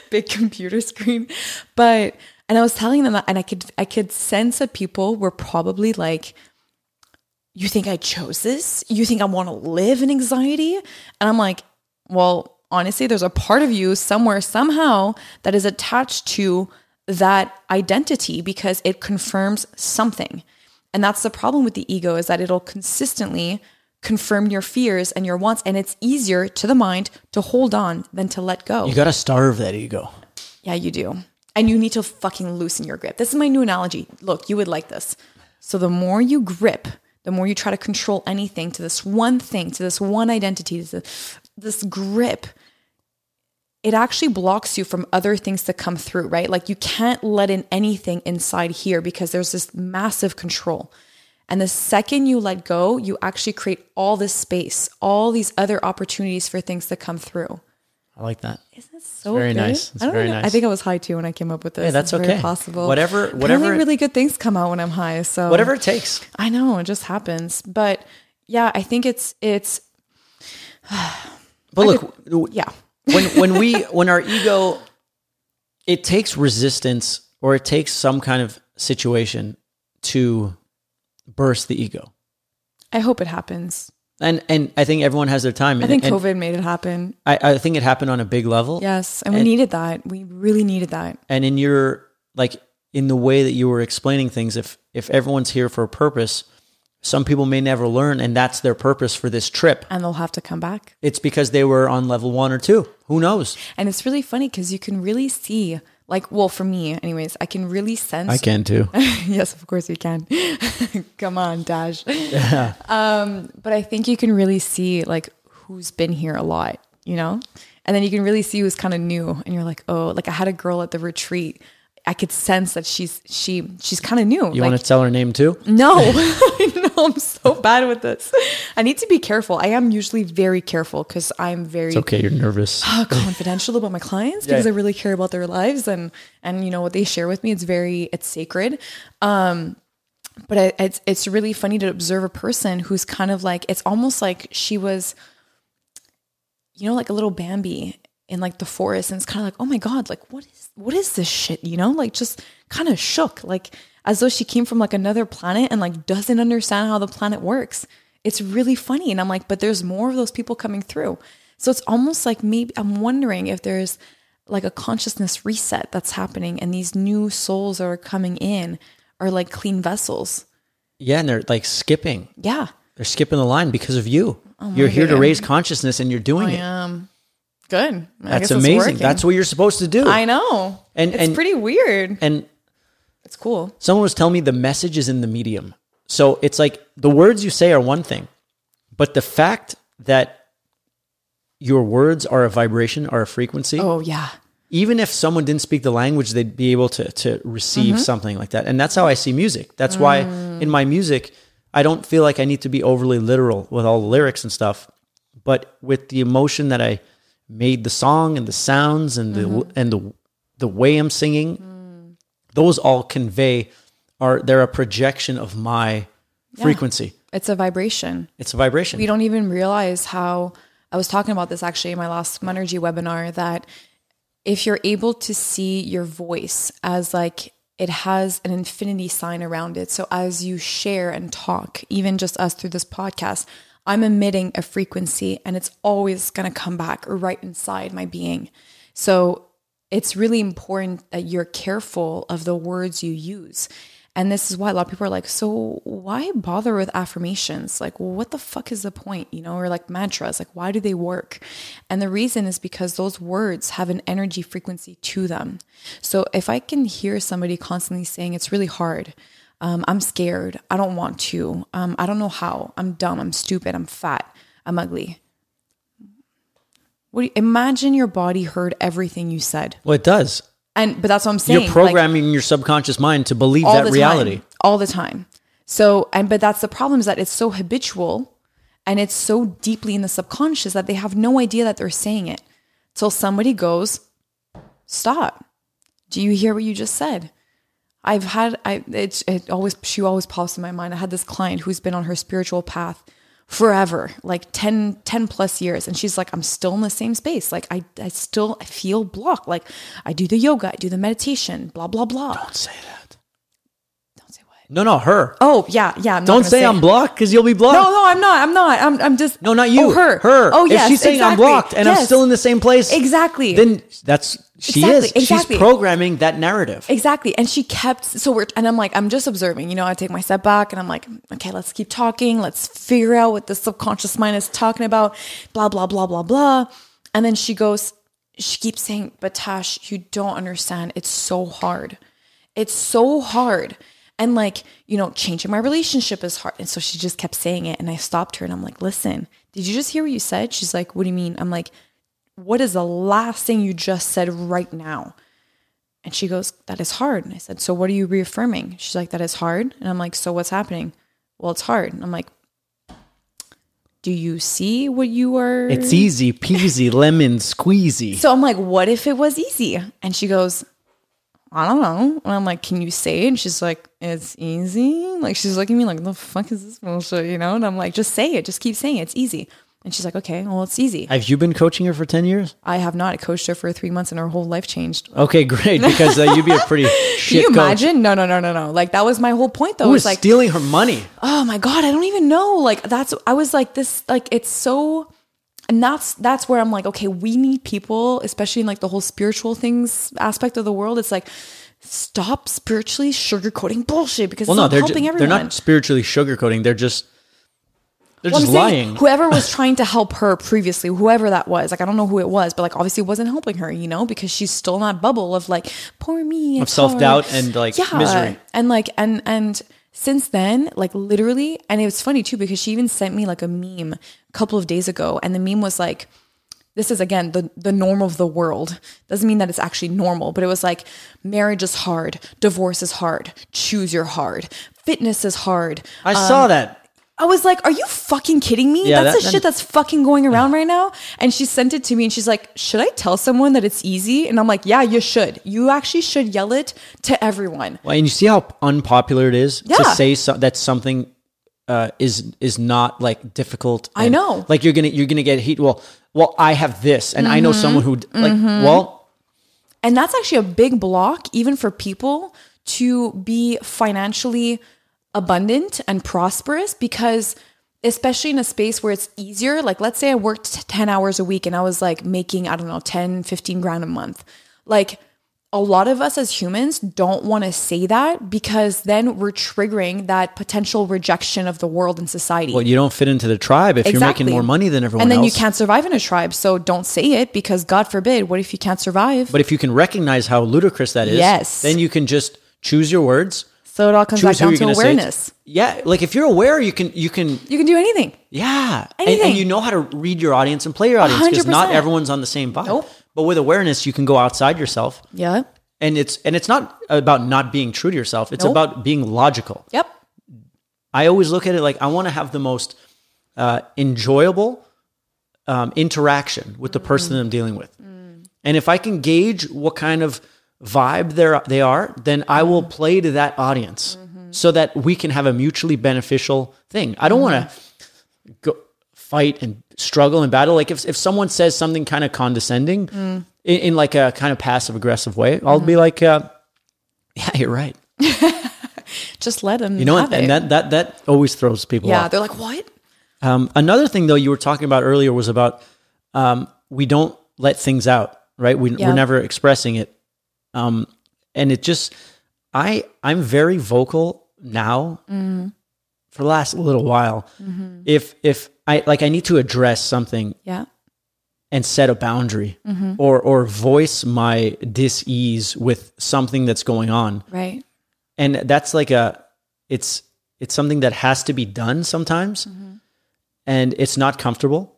big computer screen. But and I was telling them that and I could I could sense that people were probably like, You think I chose this? You think I want to live in anxiety? And I'm like, well, honestly, there's a part of you somewhere, somehow, that is attached to that identity because it confirms something. And that's the problem with the ego is that it'll consistently confirm your fears and your wants. And it's easier to the mind to hold on than to let go. You got to starve that ego. Yeah, you do. And you need to fucking loosen your grip. This is my new analogy. Look, you would like this. So the more you grip, the more you try to control anything to this one thing, to this one identity, to this grip, it actually blocks you from other things to come through, right? Like you can't let in anything inside here because there's this massive control. And the second you let go, you actually create all this space, all these other opportunities for things to come through. I like that. Isn't it so very good? nice. It's I don't very know. I think I was high too when I came up with this. Hey, that's It's okay. possible. Whatever- whatever- really good things come out when I'm high. So Whatever it takes. I know it just happens. But yeah, I think it's it's But look, yeah. when when we when our ego it takes resistance or it takes some kind of situation to burst the ego. I hope it happens. And and I think everyone has their time. I think and COVID made it happen. I, I think it happened on a big level. Yes, and we needed that. We really needed that. And in your like in the way that you were explaining things, if if everyone's here for a purpose, some people may never learn, and that's their purpose for this trip. And they'll have to come back. It's because they were on level one or two. Who knows? And it's really funny because you can really see, like, well, for me, anyways, I can really sense I can too. yes, of course you can. Come on, Tash. Yeah. Um, but I think you can really see like who's been here a lot, you know? And then you can really see who's kind of new and you're like, "Oh, like I had a girl at the retreat. I could sense that she's she she's kind of new." You like, want to tell her name too? no, I know I'm so bad with this. I need to be careful. I am usually very careful because I'm very It's okay. You're nervous. uh, confidential about my clients because Yeah. I really care about their lives and and you know what they share with me. It's very it's sacred. Um, but I, it's it's really funny to observe a person who's kind of like it's almost like she was, you know, like a little Bambi in like the forest, and it's kind of like oh my god, like what is what is this shit? You know, like just kind of shook, like as though she came from like another planet and like doesn't understand how the planet works. It's really funny, and I'm like, but there's more of those people coming through. So it's almost like maybe I'm wondering if there's like a consciousness reset that's happening and these new souls that are coming in are like clean vessels. Yeah, and they're like skipping. Yeah. they're skipping the line because of you. Oh you're here to raise consciousness and you're doing I it. am good. I That's amazing. That's what you're supposed to do. I know. And- it's and- pretty weird. and It's cool. someone was telling me the message is in the medium. So it's like the words you say are one thing, but the fact that your words are a vibration, are a frequency, Oh yeah. even if someone didn't speak the language, they'd be able to to receive Mm-hmm. something like that. And that's how I see music. That's why Mm. in my music, I don't feel like I need to be overly literal with all the lyrics and stuff, but with the emotion that I made the song and the sounds and the Mm-hmm. and the the way I'm singing, Mm. those all convey are they're a projection of my frequency. It's a vibration. It's a vibration. we don't even realize how I was talking about this actually in my last Monergy webinar that if you're able to see your voice as like it has an infinity sign around it. So as you share and talk, even just us through this podcast, I'm emitting a frequency and it's always going to come back right inside my being. So it's really important that you're careful of the words you use. And this is why a lot of people are like, so why bother with affirmations? Like, what the fuck is the point? You know, or like mantras, like, why do they work? And the reason is because those words have an energy frequency to them. So if I can hear somebody constantly saying, it's really hard, um, I'm scared, I don't want to, um, I don't know how, I'm dumb, I'm stupid, I'm fat, I'm ugly. What do you, imagine your body heard everything you said. well, it does. And but that's what I'm saying. You're like, programming your subconscious mind to believe that reality. time, all the time. So, and but that's the problem is that it's so habitual and it's so deeply in the subconscious that they have no idea that they're saying it till somebody goes, "Stop! Do you hear what you just said?" I've had I it, it always she always pops in my mind. I had this client who's been on her spiritual path forever, like 10, 10 plus years. And she's like, I'm still in the same space. Like I, I still feel blocked. Like I do the yoga, I do the meditation, blah, blah, blah. Don't say that. Say. No, no, her. Oh yeah, yeah. I'm Don't gonna say, I'm blocked because you'll be blocked. No, no, I'm not. I'm not. I'm. I'm just. No, not you. Oh, her. Her. Oh, yes. If she's saying I'm exactly. blocked and I'm Yes. still in the same place, Exactly. Then that's she Exactly, is. exactly. She's programming that narrative. Exactly. And she kept, so we're, and I'm like, I'm just observing, you know, I take my step back and I'm like, okay, let's keep talking. Let's figure out what the subconscious mind is talking about, blah, blah, blah, blah, blah. And then she goes, she keeps saying, but Tash, you don't understand. It's so hard. It's so hard. And like, you know, changing my relationship is hard. And so she just kept saying it. And I stopped her and I'm like, listen, did you just hear what you said? She's like, what do you mean? I'm like, what is the last thing you just said right now? And she goes, That is hard. And I said, So what are you reaffirming? She's like, That is hard. And I'm like, So what's happening? Well, it's hard. And I'm like, Do you see what you are? It's easy peasy lemon squeezy. So I'm like, What if it was easy? And she goes, I don't know. And I'm like, Can you say it? And she's like, It's easy. Like, she's looking at me like, The fuck is this bullshit? You know? And I'm like, Just say it. Just keep saying it. It's easy. And she's like, Okay, well, it's easy. Have you been coaching her for 10 years? I have not. I coached her for three months and her whole life changed. Okay, great. Because uh, you'd be a pretty Can shit you coach. imagine? No, no, no, no, no. Like that was my whole point though. Who was like, stealing her money? oh my god i don't even know like that's i was like this like it's so and that's that's where i'm like okay we need people especially in like the whole spiritual things aspect of the world it's like stop spiritually sugarcoating bullshit because Well, it's no, they're, helping ju- everyone they're not spiritually sugarcoating. They're just they're Well, just lying. Whoever was trying to help her previously, whoever that was, like I don't know who it was, but like obviously it wasn't helping her, you know, because she's still in that bubble of like poor me, of self-doubt and, like, misery. and like and and since then, like literally, and it was funny too because she even sent me like a meme a couple of days ago, and the meme was like. This is again the the norm of the world. Doesn't mean that it's actually normal, but it was like marriage is hard, divorce is hard, choose your hard, fitness is hard, I saw um, that. I was like, "Are you fucking kidding me? Yeah, that's that- the shit that's fucking going around right now." And she sent it to me, and she's like, "Should I tell someone that it's easy?" And I'm like, "Yeah, you should. You actually should yell it to everyone." Well, and you see how unpopular it is to say so, that something uh, is is not like difficult. I know. Like you're gonna you're gonna get heat. Well, well, I have this, and I Mm-hmm. know someone who like. Well, And that's actually a big block, even for people to be financially abundant and prosperous, because especially in a space where it's easier, like let's say I worked 10 hours a week and I was like making, I don't know, 10, 15 grand a month. Like, a lot of us as humans don't want to say that because then we're triggering that potential rejection of the world and society. Well, you don't fit into the tribe if you're making more money than everyone else. and then else. you can't survive in a tribe. So don't say it because God forbid, what if you can't survive? But if you can recognize how ludicrous that is, Yes. then you can just choose your words. So it all comes back down to awareness. Yeah, like if you're aware, you can you can You can do anything. yeah, and, and Anything. you know how to read your audience and play your audience because not everyone's on the same vibe. Nope. But with awareness, you can go outside yourself, Yeah. and it's and it's not about not being true to yourself. It's Nope. about being logical. Yep. I always look at it like I want to have the most uh, enjoyable um, interaction with the person that I'm dealing with, and if I can gauge what kind of vibe they they are, then I will play to that audience so that we can have a mutually beneficial thing. I don't want to go fight and struggle and battle. Like if if someone says something kind of condescending in, in like a kind of passive aggressive way, I'll be like, uh, "Yeah, you're right." Just let them. You know, and, and that that that always throws people yeah, off. they're like, what? Um, another thing, though, you were talking about earlier was about um, we don't let things out, right? We, Yeah. We're never expressing it, um, and it just I I'm very vocal now for the last little while. If if I like, I need to address something Yeah. and set a boundary, or or voice my dis-ease with something that's going on. Right. and that's like a it's it's something that has to be done sometimes and it's not comfortable.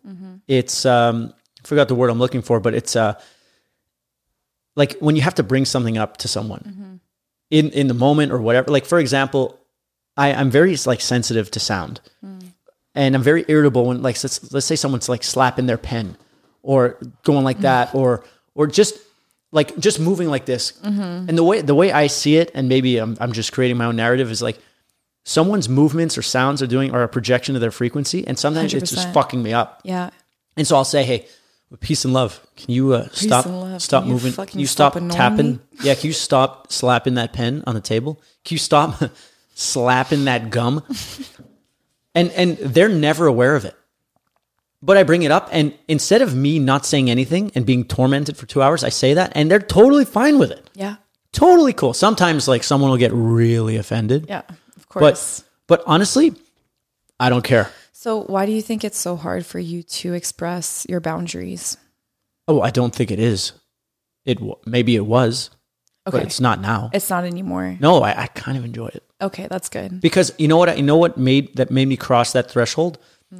It's um I forgot the word i'm looking for but it's uh like when you have to bring something up to someone mm-hmm. in in the moment or whatever like for example i i'm very like sensitive to sound. Mm. And i'm very irritable when like let's, let's say someone's like slapping their pen or going like that mm-hmm. or or just like just moving like this. Mm-hmm. And the way the way i see it and maybe i'm, I'm just creating my own narrative is like someone's movements or sounds are doing are a projection of their frequency and sometimes it's just fucking me up. Yeah. and so i'll say hey peace and love. Can you uh, stop stop Can moving fucking can you stop stop, tapping? me? yeah can you stop slapping that pen on the table? Can you stop slapping that gum? And and they're never aware of it. But i bring it up and instead of me not saying anything and being tormented for two hours i say that and they're totally fine with it. Yeah. totally cool. Sometimes like someone will get really offended. Yeah. Of course. but but honestly i don't care so why do you think it's so hard for you to express your boundaries? oh i don't think it is it maybe it was Okay. but it's not now It's not anymore. no I, I kind of enjoy it Okay, that's good. because you know what I you know what made that made me cross that threshold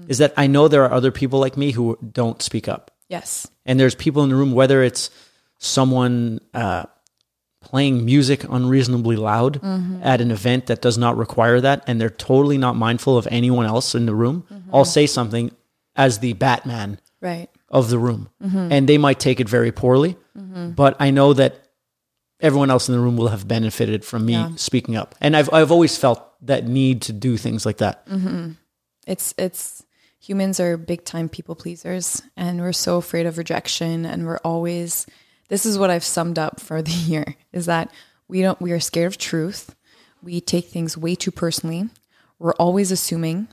is that I know there are other people like me who don't speak up, Yes. and there's people in the room whether it's someone uh, playing music unreasonably loud mm-hmm. at an event that does not require that, and they're totally not mindful of anyone else in the room. Mm-hmm. I'll say something as the Batman Right. of the room, mm-hmm. and they might take it very poorly, but I know that everyone else in the room will have benefited from me Yeah. speaking up, and I've I've always felt that need to do things like that. It's it's humans are big time people pleasers and we're so afraid of rejection and we're always this is what I've summed up for the year is that we don't we are scared of truth. We take things way too personally. We're always assuming.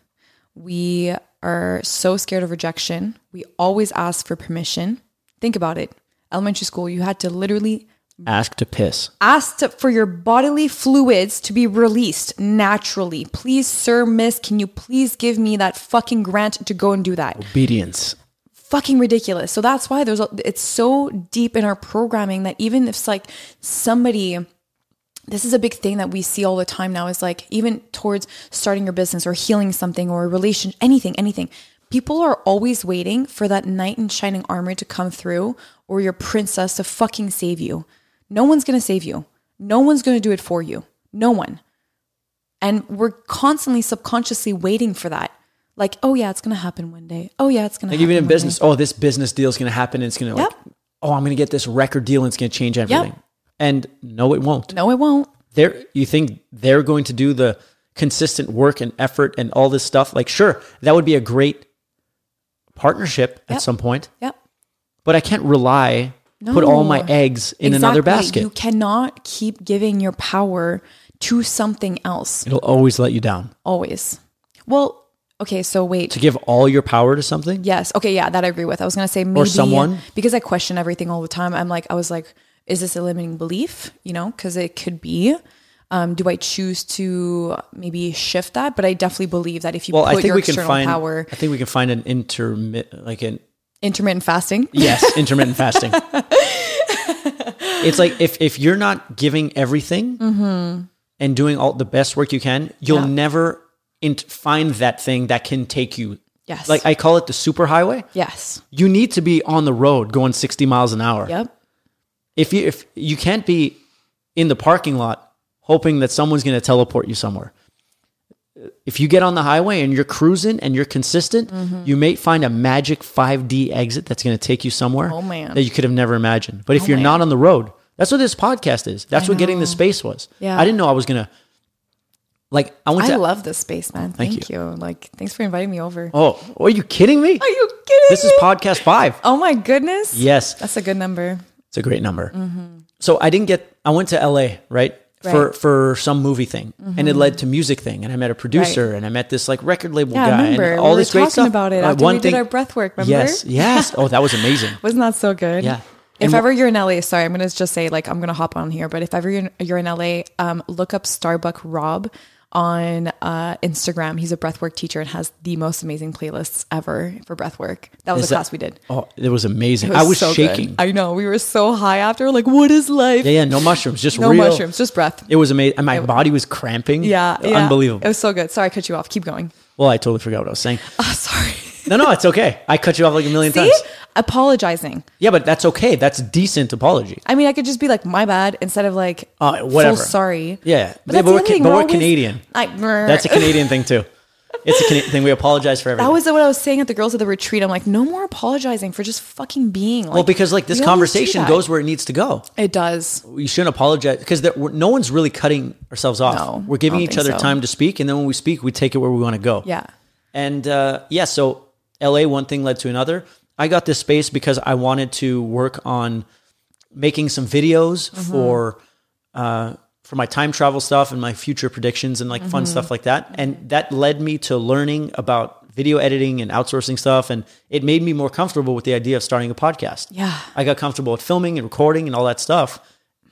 We are so scared of rejection. We always ask for permission. Think about it. Elementary school, you had to literally Ask to piss. asked for your bodily fluids to be released naturally. Please, sir, miss, can you please give me that fucking grant to go and do that? Obedience. Fucking ridiculous. So that's why there's it's so deep in our programming that even if it's like somebody this is a big thing that we see all the time now is like even towards starting your business or healing something or a relation anything anything people are always waiting for that knight in shining armor to come through or your princess to fucking save you. No one's going to save you. No one's going to do it for you. No one. And we're constantly subconsciously waiting for that like oh yeah it's to happen one day oh yeah it's to Like happen even in one day. business, oh, this business deal is to happen. And it's going to like, oh, I'm to get this record deal and it's to change everything. And no, it won't. no it won't They're, you think they're going to do the consistent work and effort and all this stuff? Like, sure, that would be a great partnership at some point, yep but I can't rely, put all my eggs in another basket. You cannot keep giving your power to something else It'll always let you down. always. Well, okay, so wait. To give all your power to something, Yes. Okay, yeah, that I agree with. I was going to say maybe or someone? because I question everything all the time. I'm like I was like is this a limiting belief? You know, because it could be. Um, do I choose to maybe shift that? But I definitely believe that if you Well, put I think your we can external find. power, I think we can find an intermittent, like an intermittent fasting. yes intermittent fasting. it's like if if you're not giving everything and doing all the best work you can, you'll Mm-hmm. Yeah. never int- find that thing that can take you. Yes. Like I call it the super highway. Yes. You need to be on the road going 60 miles an hour. Yep. If you if you can't be in the parking lot hoping that someone's going to teleport you somewhere. If you get on the highway and you're cruising and you're consistent, Mm-hmm. you may find a magic 5D exit that's going to take you somewhere Oh, man. that you could have never imagined. But if Oh, you're man. not on the road, that's what this podcast is. That's what getting the space was. Yeah. I didn't know I was going to like I went I to I love this space, man. Thank Thank, you. Like, thanks for inviting me over. Oh, are you kidding me? Are you kidding This is podcast 5. Oh my goodness. Yes. That's a good number. It's a great number. So I didn't get. I went to LA right, for Mm-hmm. Right. Mm-hmm. for some movie thing, and it led to music thing, and I met a producer, and I met this like record label Yeah, guy, remember. and We all were this great stuff about it Uh, after we did our breath work, remember? Yes, yes. Oh, that was amazing. Wasn't that so good? Yeah. If And ever you're in LA, sorry, I'm gonna just say like I'm gonna hop on here, but if ever you're in, you're in LA, um, look up Starbuck Rob on uh, Instagram. He's a breathwork teacher and has the most amazing playlists ever for breathwork. That was Is a that- class we did. Oh, it was amazing. It I was so good. shaking. I know. We were so high after. Like, what is life? yeah, yeah. No mushrooms, just no real. mushrooms, just breath. It was amazing. And my body was cramping. yeah, yeah. unbelievable. It was so good. Sorry, I cut you off. Keep going. well, I totally forgot what I was saying. Oh, sorry. No, no, it's okay. I cut you off like a million See, times. apologizing. Yeah, but that's okay. That's decent apology. I mean, I could just be like, my bad, instead of like, Uh, whatever. full sorry. Yeah, But Yeah, that's but the we're, other Ca- thing, but we're we're always- Canadian. I, That's a Canadian thing too. It's a Canadian thing. We apologize for everything. That was what I was saying at the girls at the retreat. I'm like, no more apologizing for just fucking being. Like, well, because like this we always do conversation that. goes where it needs to go. It does. We shouldn't apologize because no one's really cutting ourselves off. No, We're I giving don't each think other so. time to speak, and then when we speak, we take it where we want to go. Yeah. And uh, yeah, so LA, one thing led to another. I got this space because I wanted to work on making some videos Mm-hmm. for uh, for my time travel stuff and my future predictions and like Mm-hmm. fun stuff like that. And that led me to learning about video editing and outsourcing stuff. And it made me more comfortable with the idea of starting a podcast. Yeah. I got comfortable with filming and recording and all that stuff.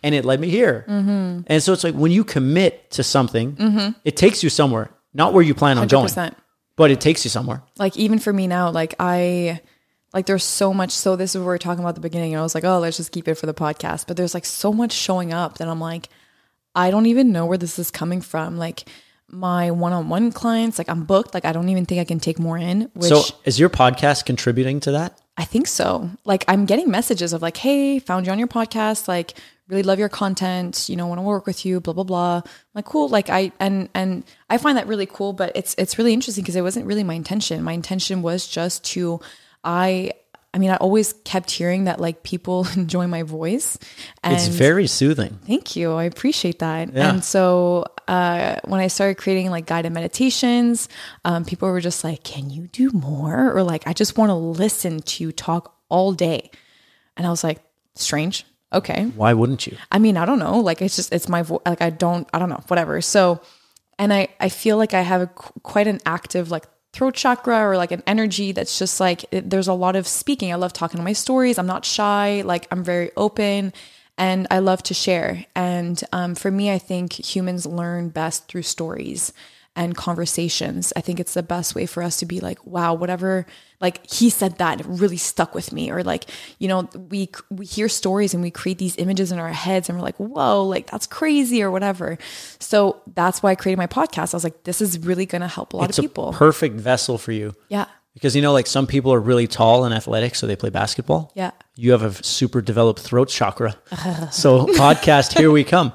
And it led me here. Mm-hmm. And so it's like when you commit to something, it takes you somewhere, not where you plan on going, 100%. But it takes you somewhere. Like even for me now, like I, like there's so much. So this is what we are talking about at the beginning. And I was like, oh, let's just keep it for the podcast. But there's like so much showing up that I'm like, I don't even know where this is coming from. Like my one-on-one clients, like I'm booked. Like I don't even think I can take more in. Which So is your podcast contributing to that? I think so. Like I'm getting messages of like, "Hey, found you on your podcast. Like, really love your content. You know, want to work with you. Blah blah blah." I'm like, cool. Like I and and I find that really cool. But it's it's really interesting because it wasn't really my intention. My intention was just to, I. I mean, I always kept hearing that like people enjoy my voice, and It's very soothing. Thank you. I appreciate that. Yeah. And so uh, when I started creating like guided meditations, um, people were just like, "Can you do more?" Or like, "I just want to listen to you talk all day." And I was like, "Strange." Okay. Why wouldn't you? I mean, I don't know. Like, it's just it's my voice. Like, I don't. I don't know. Whatever. So, and I I feel like I have a, qu- quite an active like throat chakra or like an energy that's just like it, there's a lot of speaking. I love talking to my stories. I'm not shy. Like I'm very open. And I love to share. And um, for me, I think humans learn best through stories and conversations. I think it's the best way for us to be like, wow, whatever, like he said that it really stuck with me. Or like, you know, we we hear stories and we create these images in our heads and we're like, whoa, like that's crazy or whatever. So that's why I created my podcast. I was like, this is really gonna help a lot It's of a people. perfect vessel for you. yeah. Because you know, like some people are really tall and athletic, so they play basketball. Yeah. You have a super developed throat chakra. so podcast, here we come.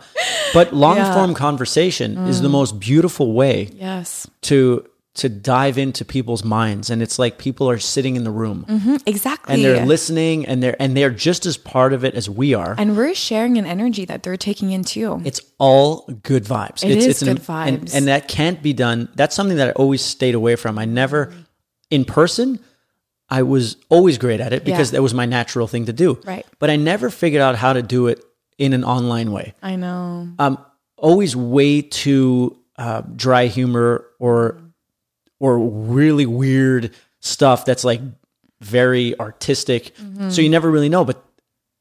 But long Yeah. Mm. form conversation is the most beautiful way Yes. to to dive into people's minds. And it's like people are sitting in the room Exactly. and they're listening and they're and they're just as part of it as we are. and we're sharing an energy that they're taking in too. It's all good vibes. It it's, is an- good and- vibes. And, that can't be done. That's something that I always stayed away from. I never, in person, I was always great at it because Yeah. that was my natural thing to do. Right. But I never figured out how to do it in an online way. I know. Um, always way too uh, dry humor or or really weird stuff that's like very artistic. Mm-hmm. So you never really know. But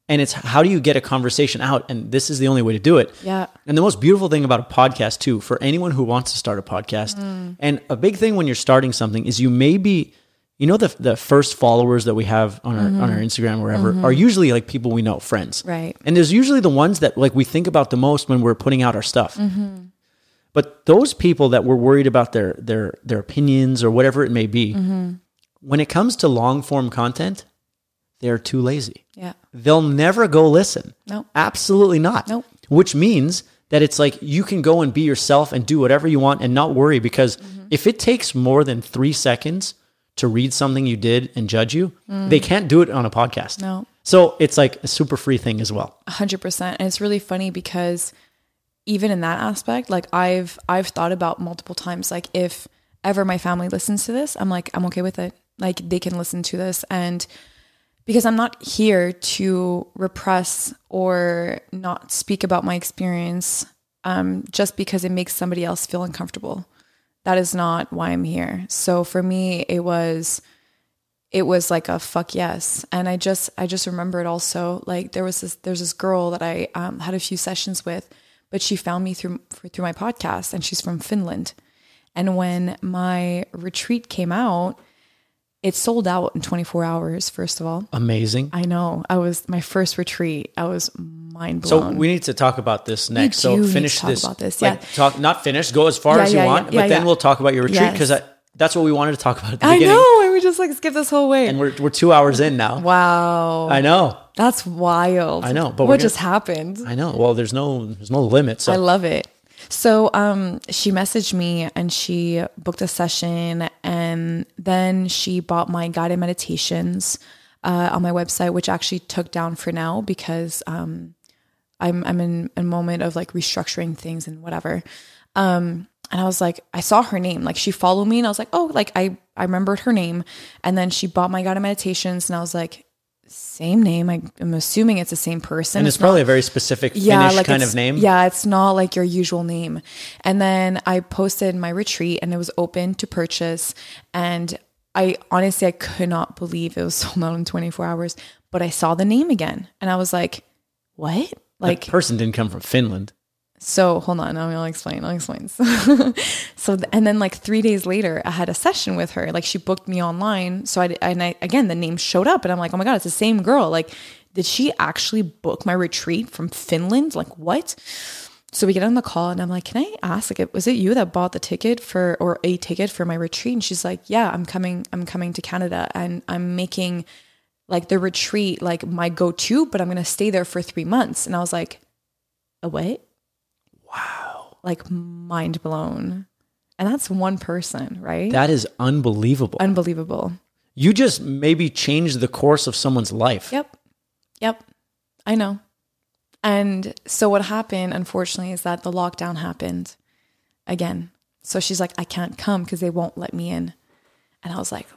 And it's how do you get a conversation out? And this is the only way to do it. Yeah. And the most beautiful thing about a podcast, too, for anyone who wants to start a podcast, Mm. and a big thing when you're starting something is you may be, you know, the, the first followers that we have on our, on our Instagram, or wherever, are usually like people we know, friends. Mm-hmm. Right. And there's usually the ones that like we think about the most when we're putting out our stuff. Mm-hmm. But those people that we're worried about their their their opinions or whatever it may be, Mm-hmm. when it comes to long form content, they're too lazy. Yeah. They'll never go listen. Nope. Absolutely not. Nope. Which means that it's like you can go and be yourself and do whatever you want and not worry because Mm-hmm. if it takes more than three seconds to read something you did and judge you, they can't do it on a podcast. Mm. No. So it's like a super free thing as well. hundred percent. And it's really funny because even in that aspect, like I've I've thought about multiple times, like if ever my family listens to this, I'm like, I'm okay with it. Like they can listen to this and because I'm not here to repress or not speak about my experience um, just because it makes somebody else feel uncomfortable. That is not why I'm here. So for me, it was it was like a fuck yes and i just i just remember it also like there was this there's this girl that i um, had a few sessions with but she found me through through my podcast and she's from finland and when my retreat came out it sold out in 24 hours first of all Amazing. i know i was my first retreat i was mind blown. So we need to talk about this next. So do need to finish talk this. about this, Like, yeah. talk not finish. Go as far Yeah, as you yeah, want, yeah, but then we'll talk about your retreat because Yes. that's what we wanted to talk about at the i beginning. know and we just like skip this whole way And we're we're two hours in now. wow I know. that's wild I know, but what gonna- just happened I know. Well, there's no there's no limit. So I love it. So um, she messaged me and she booked a session, and then she bought my guided meditations uh, on my website, which actually took down for now because um, I'm I'm in a moment of like restructuring things and whatever. Um, and I was like, I saw her name, like she followed me, and I was like, oh, like I I remembered her name, and then she bought my guided meditations, and I was like, same name. I, I'm assuming it's the same person. and it's, not- probably a very specific Finnish kind of name. Yeah, it's not like your usual name. And then I posted my retreat and it was open to purchase. And I honestly, I could not believe it was sold out in 24 hours. But I saw the name again and I was like, what? Like, That person didn't come from Finland. So hold on, I'll explain. I'll explain. So, and then like three days later, I had a session with her. Like she booked me online. So I, and I, again, the name showed up and I'm like, oh my God, it's the same girl. Like, did she actually book my retreat from Finland? Like what? So we get on the call and I'm like, can I ask, like, was it you that bought the ticket for, or a ticket for my retreat? And she's like, yeah, I'm coming, I'm coming to Canada and I'm making like the retreat, like my go-to, but I'm to stay there for three months. And I was like, a what? Wow. like mind blown. And that's one person, right? That is unbelievable. Unbelievable. you just maybe changed the course of someone's life. Yep. Yep. I know. And so what happened, unfortunately, is that the lockdown happened again. So she's like, I can't come because they won't let me in. And I was like,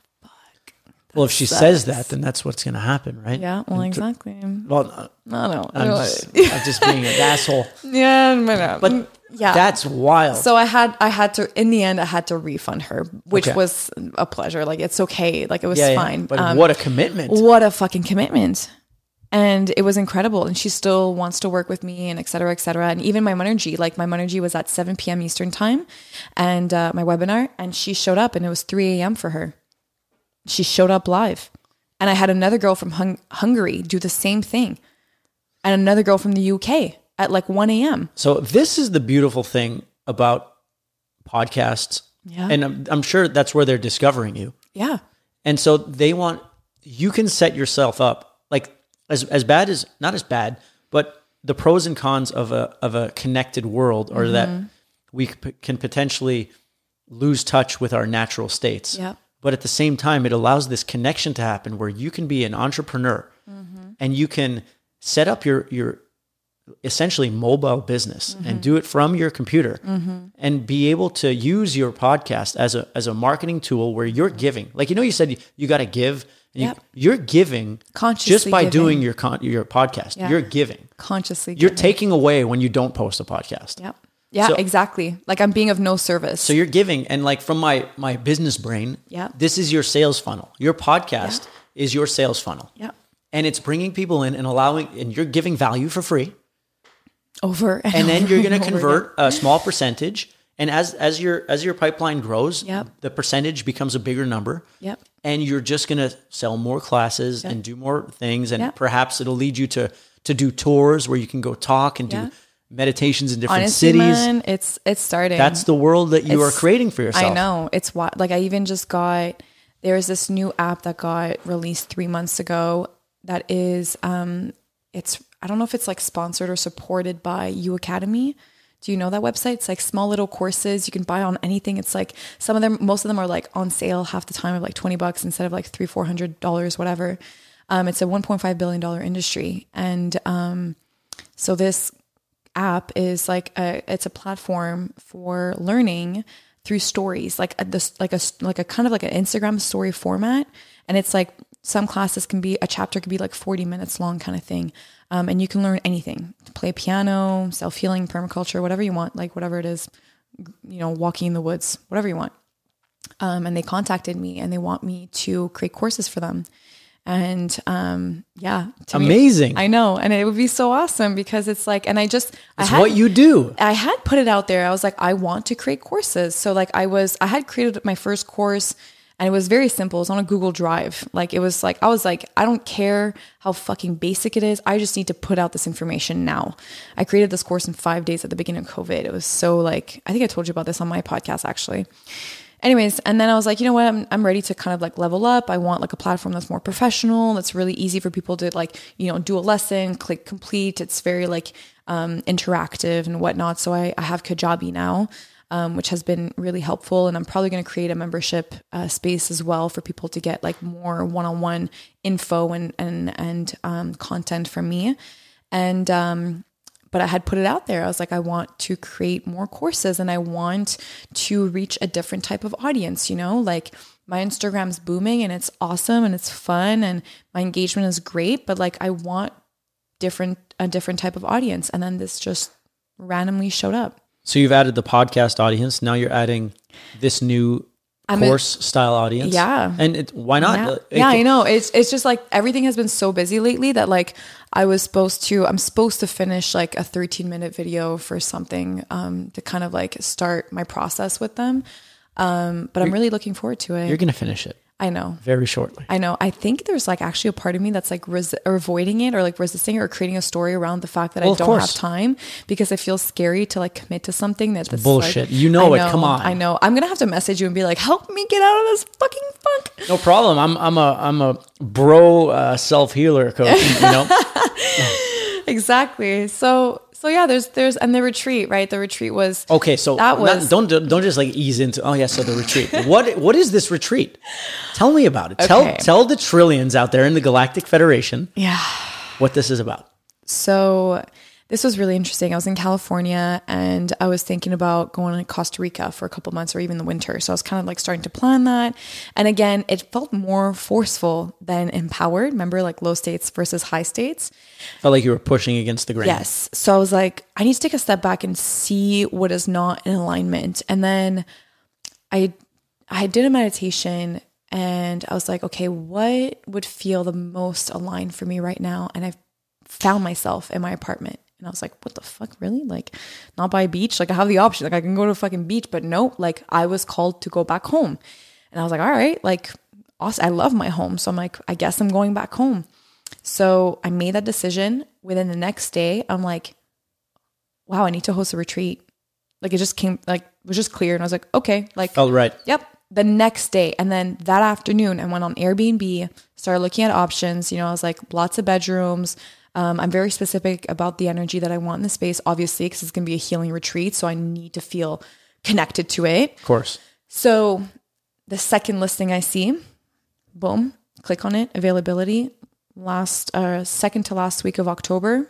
Well, if she says that, then that's what's going to happen, right? yeah, well, exactly. Well, uh, I don't I'm just, I'm just being an asshole. yeah, but, But yeah. that's wild. So I had I had to in the end I had to refund her, which Okay. was a pleasure. Like it's okay. Like it was yeah, yeah. fine. But Um, what a commitment. what a fucking commitment and it was incredible and she still wants to work with me and et cetera et cetera and even my monergy like my monergy was at 7 p.m eastern time and uh, my webinar and she showed up and it was 3 a.m for her she showed up live and i had another girl from Hung- hungary do the same thing and another girl from the uk at like 1 a.m So this is the beautiful thing about podcasts. Yeah. And I'm, I'm sure that's where they're discovering you. yeah And so they want you can set yourself up like as as bad as not as bad, but the pros and cons of a of a connected world are that Mm-hmm. we c- can potentially lose touch with our natural states. Yep. But at the same time, it allows this connection to happen where you can be an entrepreneur Mm-hmm. and you can set up your your essentially mobile business Mm-hmm. and do it from your computer and be able to use your podcast as a as a marketing tool where you're giving like you know you said you, you got to give and Yep. you, you're giving Consciously just by giving. doing your con- your podcast Yeah. you're giving consciously you're giving. taking away when you don't post a podcast yep yeah So- exactly like i'm being of no service so you're giving and like from my my business brain Yeah. this is your sales funnel your podcast is your sales funnel yeah and it's bringing people in and allowing, and you're giving value for free. over and, and then over you're going to convert a small percentage and as as your as your pipeline grows Yep. the percentage becomes a bigger number Yep. and you're just going to sell more classes and do more things and Yep. perhaps it'll lead you to to do tours where you can go talk and Yeah. do meditations in different Honestly, cities man, it's it's starting. that's the world that you are creating for yourself I know. It's what like I even just got there's this new app that got released 3 months ago that is um it's I don't know if it's like sponsored or supported by Udemy. Do you know that website? It's like small little courses you can buy on anything. It's like some of them most of them are like on sale half the time of like 20 bucks instead of like 3 400 dollars whatever. Um it's a 1.5 billion dollar industry and um so this app is like a it's a platform for learning through stories like a, this like a like a kind of like an Instagram story format. And it's like some classes can be a chapter could be like 40 minutes long kind of thing. Um, and you can learn anything play piano self-healing permaculture whatever you want like whatever it is you know walking in the woods whatever you want. Um, and they contacted me and they want me to create courses for them and um, yeah to me- Amazing. I know and it would be so awesome because it's like and I just I had, what you do I had put it out there. I was like, I want to create courses. So like I was, I had created my first course and it was very simple. It was on a Google Drive. Like it was like, I was like, I don't care how fucking basic it is. I just need to put out this information now. I created this course in five days at the beginning of COVID. It was so like, I think I told you about this on my podcast actually. Anyways, and then I was like, you know what? I'm, I'm ready to kind of like level up. I want like a platform that's more professional, that's really easy for people to like, you know, do a lesson, click complete. It's very like um, interactive and whatnot. So I, I have Kajabi now, um, which has been really helpful. And I'm probably going to create a membership uh, space as well for people to get like more one on one info and, and, and um, content from me. And, um, but I had put it out there. I was like, I want to create more courses and I want to reach a different type of audience, you know, like my Instagram's booming and it's awesome and it's fun and my engagement is great, but like I want different a different type of audience. And then this just randomly showed up. so you've added the podcast audience now you're adding this new I'm a- course style audience Yeah. and it, why not Yeah, it yeah I know. It's it's just like everything has been so busy lately that like I was supposed to I'm supposed to finish like a 13 minute video for something um to kind of like start my process with them. Um but I'm really looking forward to it. you're gonna finish it I know. very shortly I know. I think there's like actually a part of me that's like res- avoiding it or like resisting it or creating a story around the fact that Well, I don't have time because it feels scary to like commit to something that's like- bullshit. You know I it. Come on. I know. I'm gonna have to message you and be like, help me get out of this fucking funk. No problem. I'm I'm a I'm a bro uh, self healer coach. You know, exactly. So so yeah, there's there's and the retreat, right? The retreat was okay. So That not- was- don't don't just like ease into. Oh yeah, so the retreat. what what is this retreat? Tell me about it. Tell tell the trillions out there in the Galactic Federation yeah. what this is about. So this was really interesting. I was in California and I was thinking about going to Costa Rica for a couple months or even the winter. So I was kind of like starting to plan that. And again, it felt more forceful than empowered. Remember like low states versus high states? Felt like you were pushing against the grain. Yes. So I was like, I need to take a step back and see what is not in alignment. And then I I did a meditation and I was like, okay, what would feel the most aligned for me right now? And I found myself in my apartment. And I was like, what the fuck, really? Like, not by a beach? Like, I have the option. Like, I can go to a fucking beach, but no, Like, I was called to go back home. And I was like, all right, like, awesome. I love my home. So I'm like, I guess I'm going back home. So I made that decision. Within the next day, I'm like, wow, I need to host a retreat. Like, it just came, like, it was just clear. And I was like, okay, like, all right. Yep. The next day. And then that afternoon, I went on Airbnb, started looking at options. You know, I was like, lots of bedrooms. Um, I'm very specific about the energy that I want in the space, obviously, because it's going to be a healing retreat. So I need to feel connected to it. Of course. So the second listing I see, boom, click on it, availability, last, uh, second to last week of October.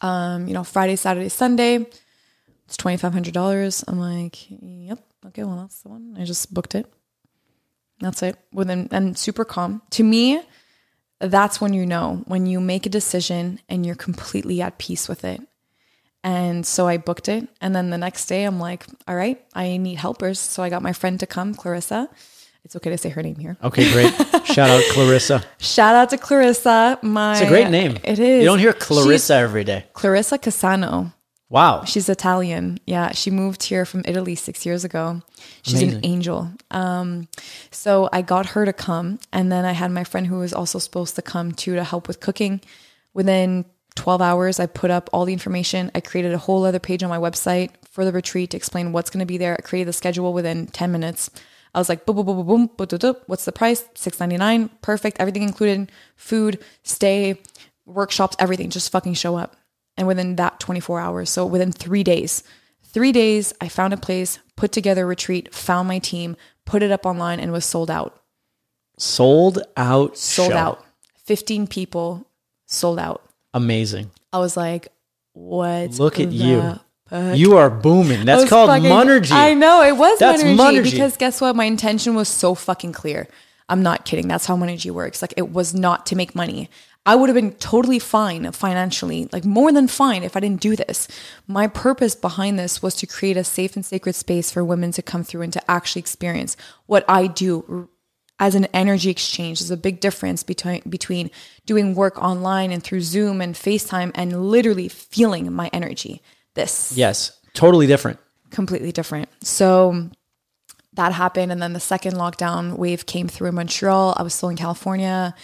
Um, you know, Friday, Saturday, Sunday. It's twenty five hundred dollars. I'm like, yep, okay, well that's the one. I just booked it. That's it. Within and super calm. To me, that's when you know when you make a decision and you're completely at peace with it. And so I booked it. And then the next day I'm like, all right, I need helpers. So I got my friend to come, Clarissa. It's okay to say her name here. Okay, great. Shout out Clarissa. Shout out to Clarissa. My It's a great name. It is. You don't hear She's Clarissa every day. Clarissa Casano. Wow. She's Italian. Yeah, she moved here from Italy six years ago. She's Amazing. an angel. Um, so I got her to come, and then I had my friend who was also supposed to come too to help with cooking. Within 12 hours, I put up all the information. I created a whole other page on my website for the retreat to explain what's going to be there. I created the schedule within 10 minutes. I was like, boom, boom, boom, boom, boom, boom, boom, boom. what's the price? Six ninety nine. Perfect. Everything included. Food, stay, workshops, everything. Just fucking show up. And within that 24 hours, so within three days, three days, I found a place, put together a retreat, found my team, put it up online, and was sold out. Sold out. Sold show. out. 15 people sold out. Amazing. I was like, what? Look at you. fuck? You are booming. That's called fucking- monergy. I know it was That's monergy, monergy. because guess what? My intention was so fucking clear. I'm not kidding. That's how monergy works. Like it was not to make money. I would have been totally fine financially, like more than fine if I didn't do this. My purpose behind this was to create a safe and sacred space for women to come through and to actually experience what I do as an energy exchange. There's a big difference between between doing work online and through Zoom and FaceTime and literally feeling my energy. This Yes. Totally different. completely different. So that happened. And then the second lockdown wave came through in Montreal. I was still in California.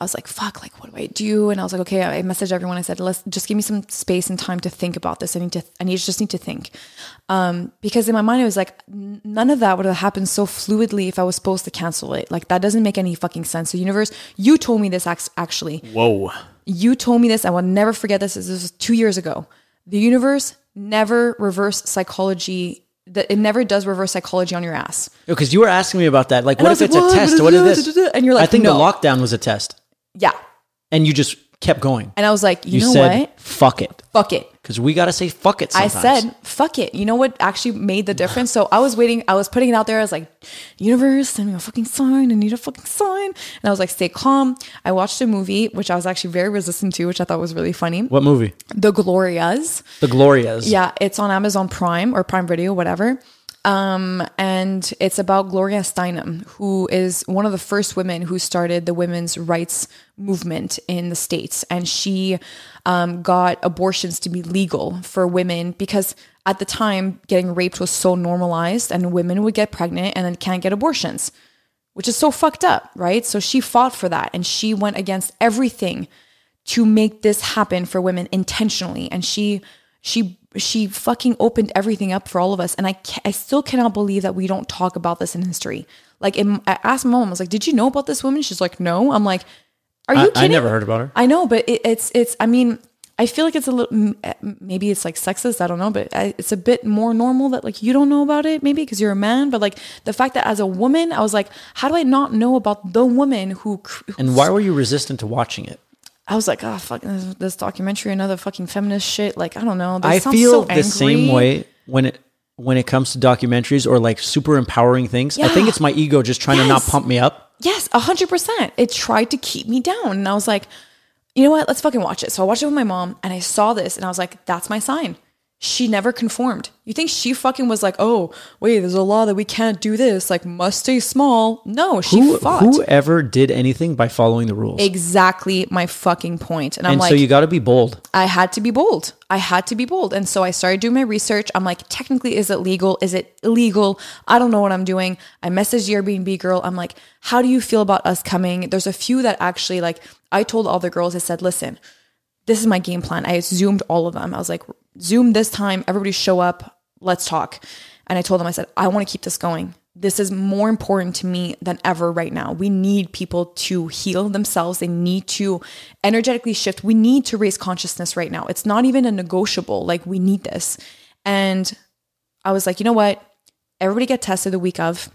I was like, fuck, like, what do I do? And I was like, okay, I messaged everyone. I said, let's just give me some space and time to think about this. I need to, I need just need to think. Um, because in my mind, it was like, none of that would have happened so fluidly if I was supposed to cancel it. Like, that doesn't make any fucking sense. So, universe, you told me this actually Whoa. you told me this. I will never forget this. This was two years ago. The universe never reverse psychology. That it never does reverse psychology on your ass. Because you were asking me about that. Like, And what was if it's like, a test? What is this? And you're like, I think no. the lockdown was a test. Yeah. And you just kept going. And I was like, you, You know said, what? fuck it. Fuck it. Because we got to say fuck it I said, fuck it. You know what actually made the difference? So I was waiting, I was putting it out there. I was like, universe, send me a fucking sign. I need a fucking sign. And I was like, stay calm. I watched a movie, which I was actually very resistant to, which I thought was really funny. What movie? The Glorias. The Glorias. Yeah, it's on Amazon Prime or Prime Video, whatever. Um, and it's about Gloria Steinem, who is one of the first women who started the women's rights movement in the States. And she um, got abortions to be legal for women because at the time, getting raped was so normalized, and women would get pregnant and then can't get abortions, which is so fucked up, right? So she fought for that and she went against everything to make this happen for women intentionally and she she she fucking opened everything up for all of us. And i ca- i still cannot believe that we don't talk about this in history. Like in, i asked my mom i was like did you know about this woman? She's like no. I'm like are you I, kidding? I never heard about her. i know but it, it's it's i mean i feel like it's a little eh, maybe it's like sexist i don't know but it's a bit more normal that like you don't know about it maybe because you're a man but like the fact that as a woman i was like how do i not know about the woman who, And why were you resistant to watching it? I was like, oh fuck, this, this documentary, another fucking feminist shit. Like, I don't know. They I feel so the same way when it when it comes to documentaries or like super empowering things. I think it's my ego just trying to not pump me up. Yes, a hundred percent. It tried to keep me down, and I was like, you know what? Let's fucking watch it. So I watched it with my mom, and I saw this, and I was like, that's my sign. She never conformed. You think she fucking was like, oh wait, there's a law that we can't do this, like must stay small. No, she Who fought. whoever did anything by following the rules. exactly my fucking point. And I'm and like, so you got to be bold. I had to be bold. I had to be bold. And so I started doing my research. I'm like, technically, is it legal? Is it illegal? I don't know what I'm doing. I messaged the Airbnb girl. I'm like, how do you feel about us coming? There's a few that actually, like, I told all the girls, I said, listen, this is my game plan. I zoomed all of them. I was like, Zoom this time, everybody show up, let's talk. And I told them, I said, I want to keep this going. This is more important to me than ever right now. We need people to heal themselves. They need to energetically shift. We need to raise consciousness right now. It's not even a negotiable. Like, we need this. And I was like, you know what? Everybody get tested the week of.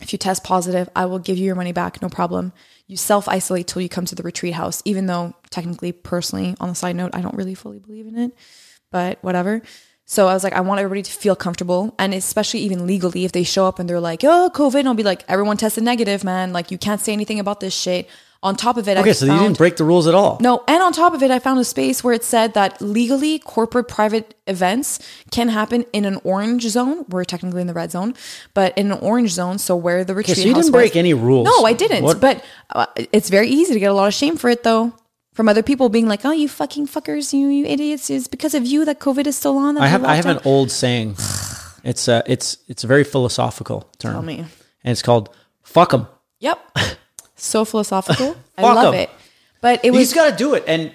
If you test positive, I will give you your money back, no problem. You self isolate till you come to the retreat house, even though technically, personally, on the side note, I don't really fully believe in it, but whatever. So I was like, I want everybody to feel comfortable. And especially even legally, if they show up and they're like, oh, COVID, I'll be like, everyone tested negative, man. Like, you can't say anything about this shit. On top of it, I Okay, so you didn't break the rules at all. no, and on top of it, I found a space where it said that legally corporate private events can happen in an orange zone. We're technically in the red zone, but in an orange zone. So where the retreat so you didn't was- break any rules. No, I didn't. What- But uh, it's very easy to get a lot of shame for it, though, from other people being like, "Oh, you fucking fuckers, you, you idiots! It's because of you that COVID is still on." I have I have locked an old saying. It's a it's it's a very philosophical term. Tell me. And it's called "fuck them." Yep. So philosophical. I Fuck love 'em. it. But it You was, just got to do it, and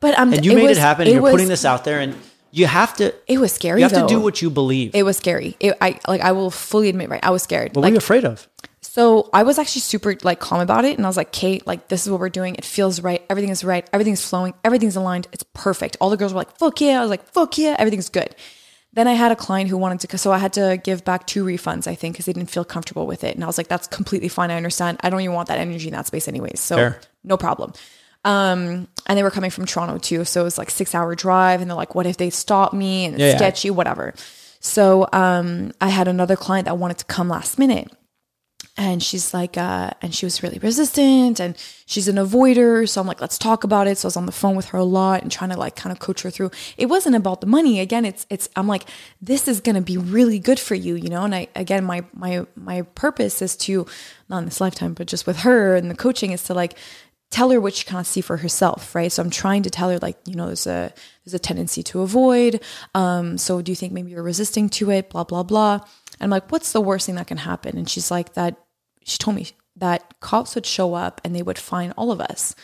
but um, and you made was, it happen. and you're was, putting this out there, and you have to. It was scary. You have to do what you believe. It was scary. It, I like. I will fully admit, right? I was scared. what like, were you afraid of? So I was actually super like calm about it, and I was like, "Kate, like this is what we're doing. It feels right. Everything is right. Everything's flowing. Everything's aligned. It's perfect." All the girls were like, "Fuck yeah!" I was like, "Fuck yeah!" Everything's good. Then I had a client who wanted to, so I had to give back two refunds, I think, because they didn't feel comfortable with it, and I was like, "That's completely fine. I understand. I don't even want that energy in that space, anyways. So Fair. no problem." Um, and they were coming from Toronto too, so it was like six hour drive, and they're like, "What if they stop me?" And it's Yeah, yeah. sketchy, whatever. So um, I had another client that wanted to come last minute and she's like uh and she was really resistant and she's an avoider. So i'm like let's talk about it. So i was on the phone with her a lot and trying to like kind of coach her through. It wasn't about the money. Again it's it's i'm like this is going to be really good for you you know? And i again my my my purpose is to not in this lifetime but just with her and the coaching is to like tell her what she can't see for herself right? So i'm trying to tell her like you know there's a there's a tendency to avoid. Um so do you think maybe you're resisting to it? Blah blah blah i'm like what's the worst thing that can happen? And she's like that she told me that cops would show up and they would find all of us.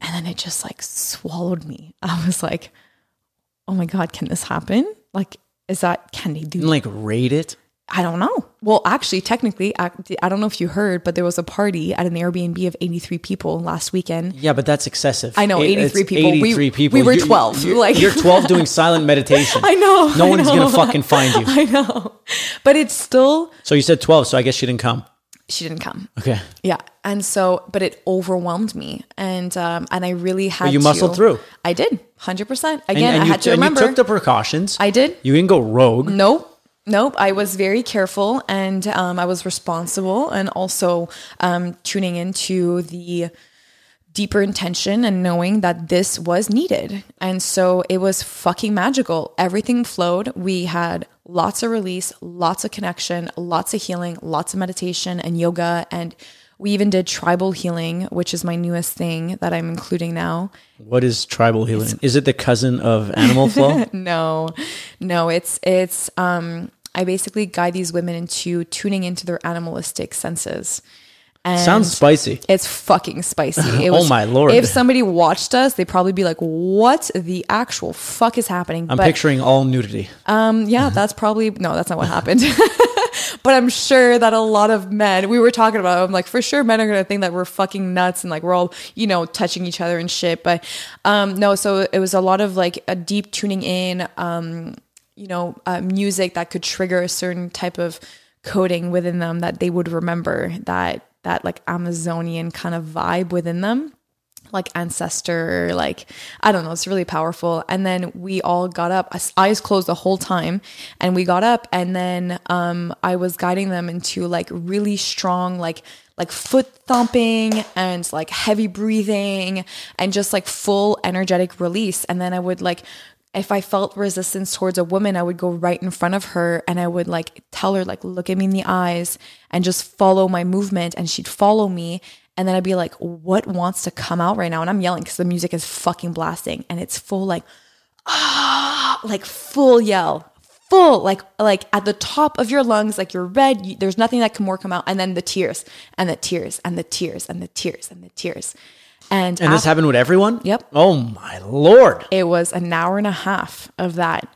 And then it just like swallowed me. I was like oh my god can this happen? Like is that can they do like raid it. I don't know. Well, actually, technically, I, I don't know if you heard, but there was a party at an Airbnb of 83 people last weekend. Yeah, but that's excessive. I know, 83 it's people. We- 83 people. we were You- 12, You're, like- you're 12 doing silent meditation. I know, No I one's know. gonna fucking find you. I know. But it's still, So you said 12, so I guess she didn't come. she didn't come. Okay. Yeah. And so, but it overwhelmed me. And, um, and I really had you to- muscled through. I did. 100%. Again, and I you, had to and you remember. took the precautions. I did. You didn't go rogue. Nope. Nope. I was very careful and um, I was responsible and also um, tuning into the deeper intention and knowing that this was needed. And so it was fucking magical. Everything flowed. We had lots of release, lots of connection, lots of healing, lots of meditation and yoga. And we even did tribal healing, which is my newest thing that I'm including now. What is tribal healing? Is it the cousin of animal flow? no no it's it's um i basically guide these women into tuning into their animalistic senses and Sounds spicy. it's fucking spicy It Oh my lord. if somebody watched us they'd probably be like what the actual fuck is happening I'm but picturing all nudity. um yeah that's probably no that's not what happened but i'm sure that a lot of men we were talking about i'm like for sure men are gonna think that we're fucking nuts and like we're all you know touching each other and shit but um no so it was a lot of like a deep tuning in um you know uh, music that could trigger a certain type of coding within them that they would remember that that like amazonian kind of vibe within them like ancestor like i don't know it's really powerful. And then we all got up eyes closed the whole time and we got up and then um i was guiding them into like really strong like like foot thumping and like heavy breathing and just like full energetic release. And then i would like if I felt resistance towards a woman, I would go right in front of her and I would like tell her, like, look at me in the eyes and just follow my movement. And she'd follow me. And then I'd be like, what wants to come out right now? And I'm yelling because the music is fucking blasting and it's full, like, ah, like full yell, full, like, like at the top of your lungs, like you're red. You, there's nothing that can more come out. And then the tears and the tears and the tears and the tears and the tears. And, And this happened with everyone? Yep. Oh my lord. it was an hour and a half of that.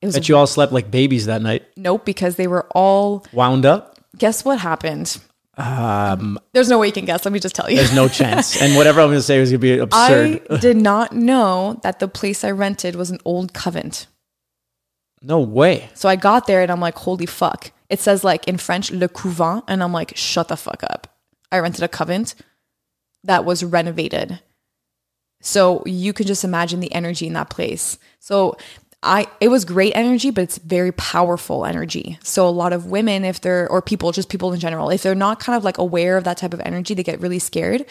It was Bet you all slept like babies that night. Nope, because they were all. Wound up? Guess what happened? Um, There's no way you can guess. Let me just tell you. There's no chance. and whatever I'm going to say is going to be absurd. I did not know that the place I rented was an old convent. no way. So I got there and I'm like, holy fuck. It says like in French, le couvent. And I'm like, shut the fuck up. I rented a convent that was renovated. So you can just imagine the energy in that place. So I it was great energy, but it's very powerful energy. So a lot of women, if they're or people, just people in general, if they're not kind of like aware of that type of energy, they get really scared.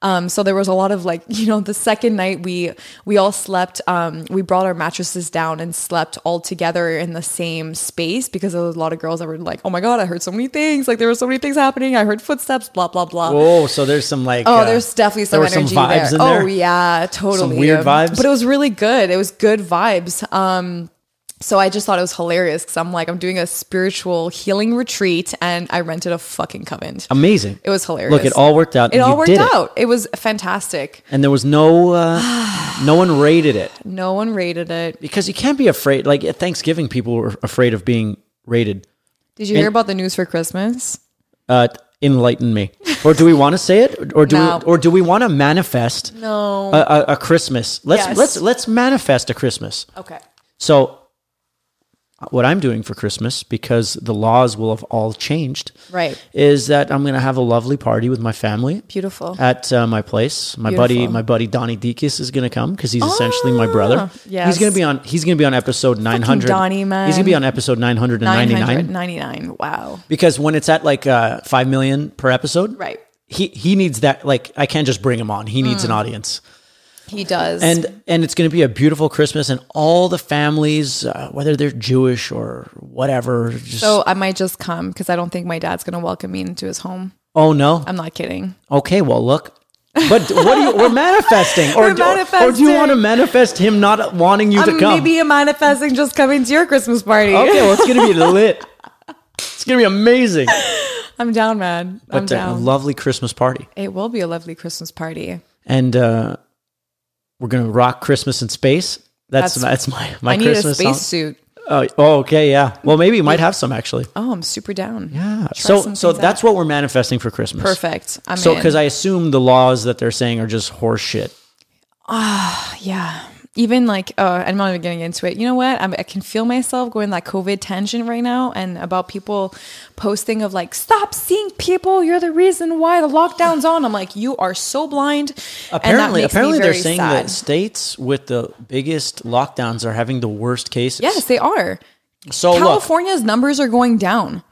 Um, so there was a lot of like, you know, the second night we we all slept. Um, we brought our mattresses down and slept all together in the same space because there was a lot of girls that were like, "Oh my god, I heard so many things! Like there were so many things happening. I heard footsteps, blah blah blah." Oh, so there's some like. Oh, uh, there's definitely some there energy some vibes there. in Oh yeah, totally. weird Um, vibes? but it was really good. It was good vibes. Um, so I just thought it was hilarious because I'm like I'm doing a spiritual healing retreat and I rented a fucking coven. Amazing. It was hilarious. Look, it all worked out. It and all worked did it. out. It. was fantastic. And there was no, uh, no one rated it No one rated it. because you can't be afraid. Like at Thanksgiving, people were afraid of being rated. Did you hear about the news for Christmas? Uh, enlighten me, or do we want to say it, or do No. we, or do we want to manifest No. a, a, a Christmas? Let's Yes. let's let's manifest a Christmas. okay. So, what I'm doing for Christmas, because the laws will have all changed, Right. is that I'm going to have a lovely party with my family Beautiful. at uh, my place. My buddy, my buddy Donnie Deakis is going to come because he's essentially my brother. yes. he's going to be on. He's going to be on episode 900. Donnie, man. He's going to be on episode 999 999. Wow. because when it's at like uh, five million per episode, Right. He he needs that. Like I can't just bring him on. He Mm. needs an audience. He does. and and it's going to be a beautiful Christmas, and all the families, uh, whether they're Jewish or whatever, just so I might just come because I don't think my dad's gonna welcome me into his home. oh no, I'm not kidding. okay, well look, but what do you? We're manifesting, or We're do, or do you want to manifest him not wanting you to I'm come? maybe manifesting just coming to your Christmas party. okay, well it's going to be lit. It's going to be amazing. I'm down, man. I'm But uh, a lovely Christmas party, it will be a lovely Christmas party. and uh, we're going to rock Christmas in space. That's That's- that's, my my I need Christmas a space song. suit. Oh, oh, okay, yeah. Well, maybe you might have some actually. Oh, I'm super down. Yeah. Try So so that's out. what we're manifesting for Christmas. perfect. I'm So because I assume the laws that they're saying are just horse shit. Ah, yeah. Even like, uh, I'm not even getting into it. You know what? I'm, I can feel myself going that COVID tangent right now, and about people posting of like, "Stop seeing people. You're the reason why the lockdown's on." I'm like, you are so blind. Apparently, apparently they're saying sad. that states with the biggest lockdowns are having the worst cases. Yes, they are. So look, California's numbers are going down,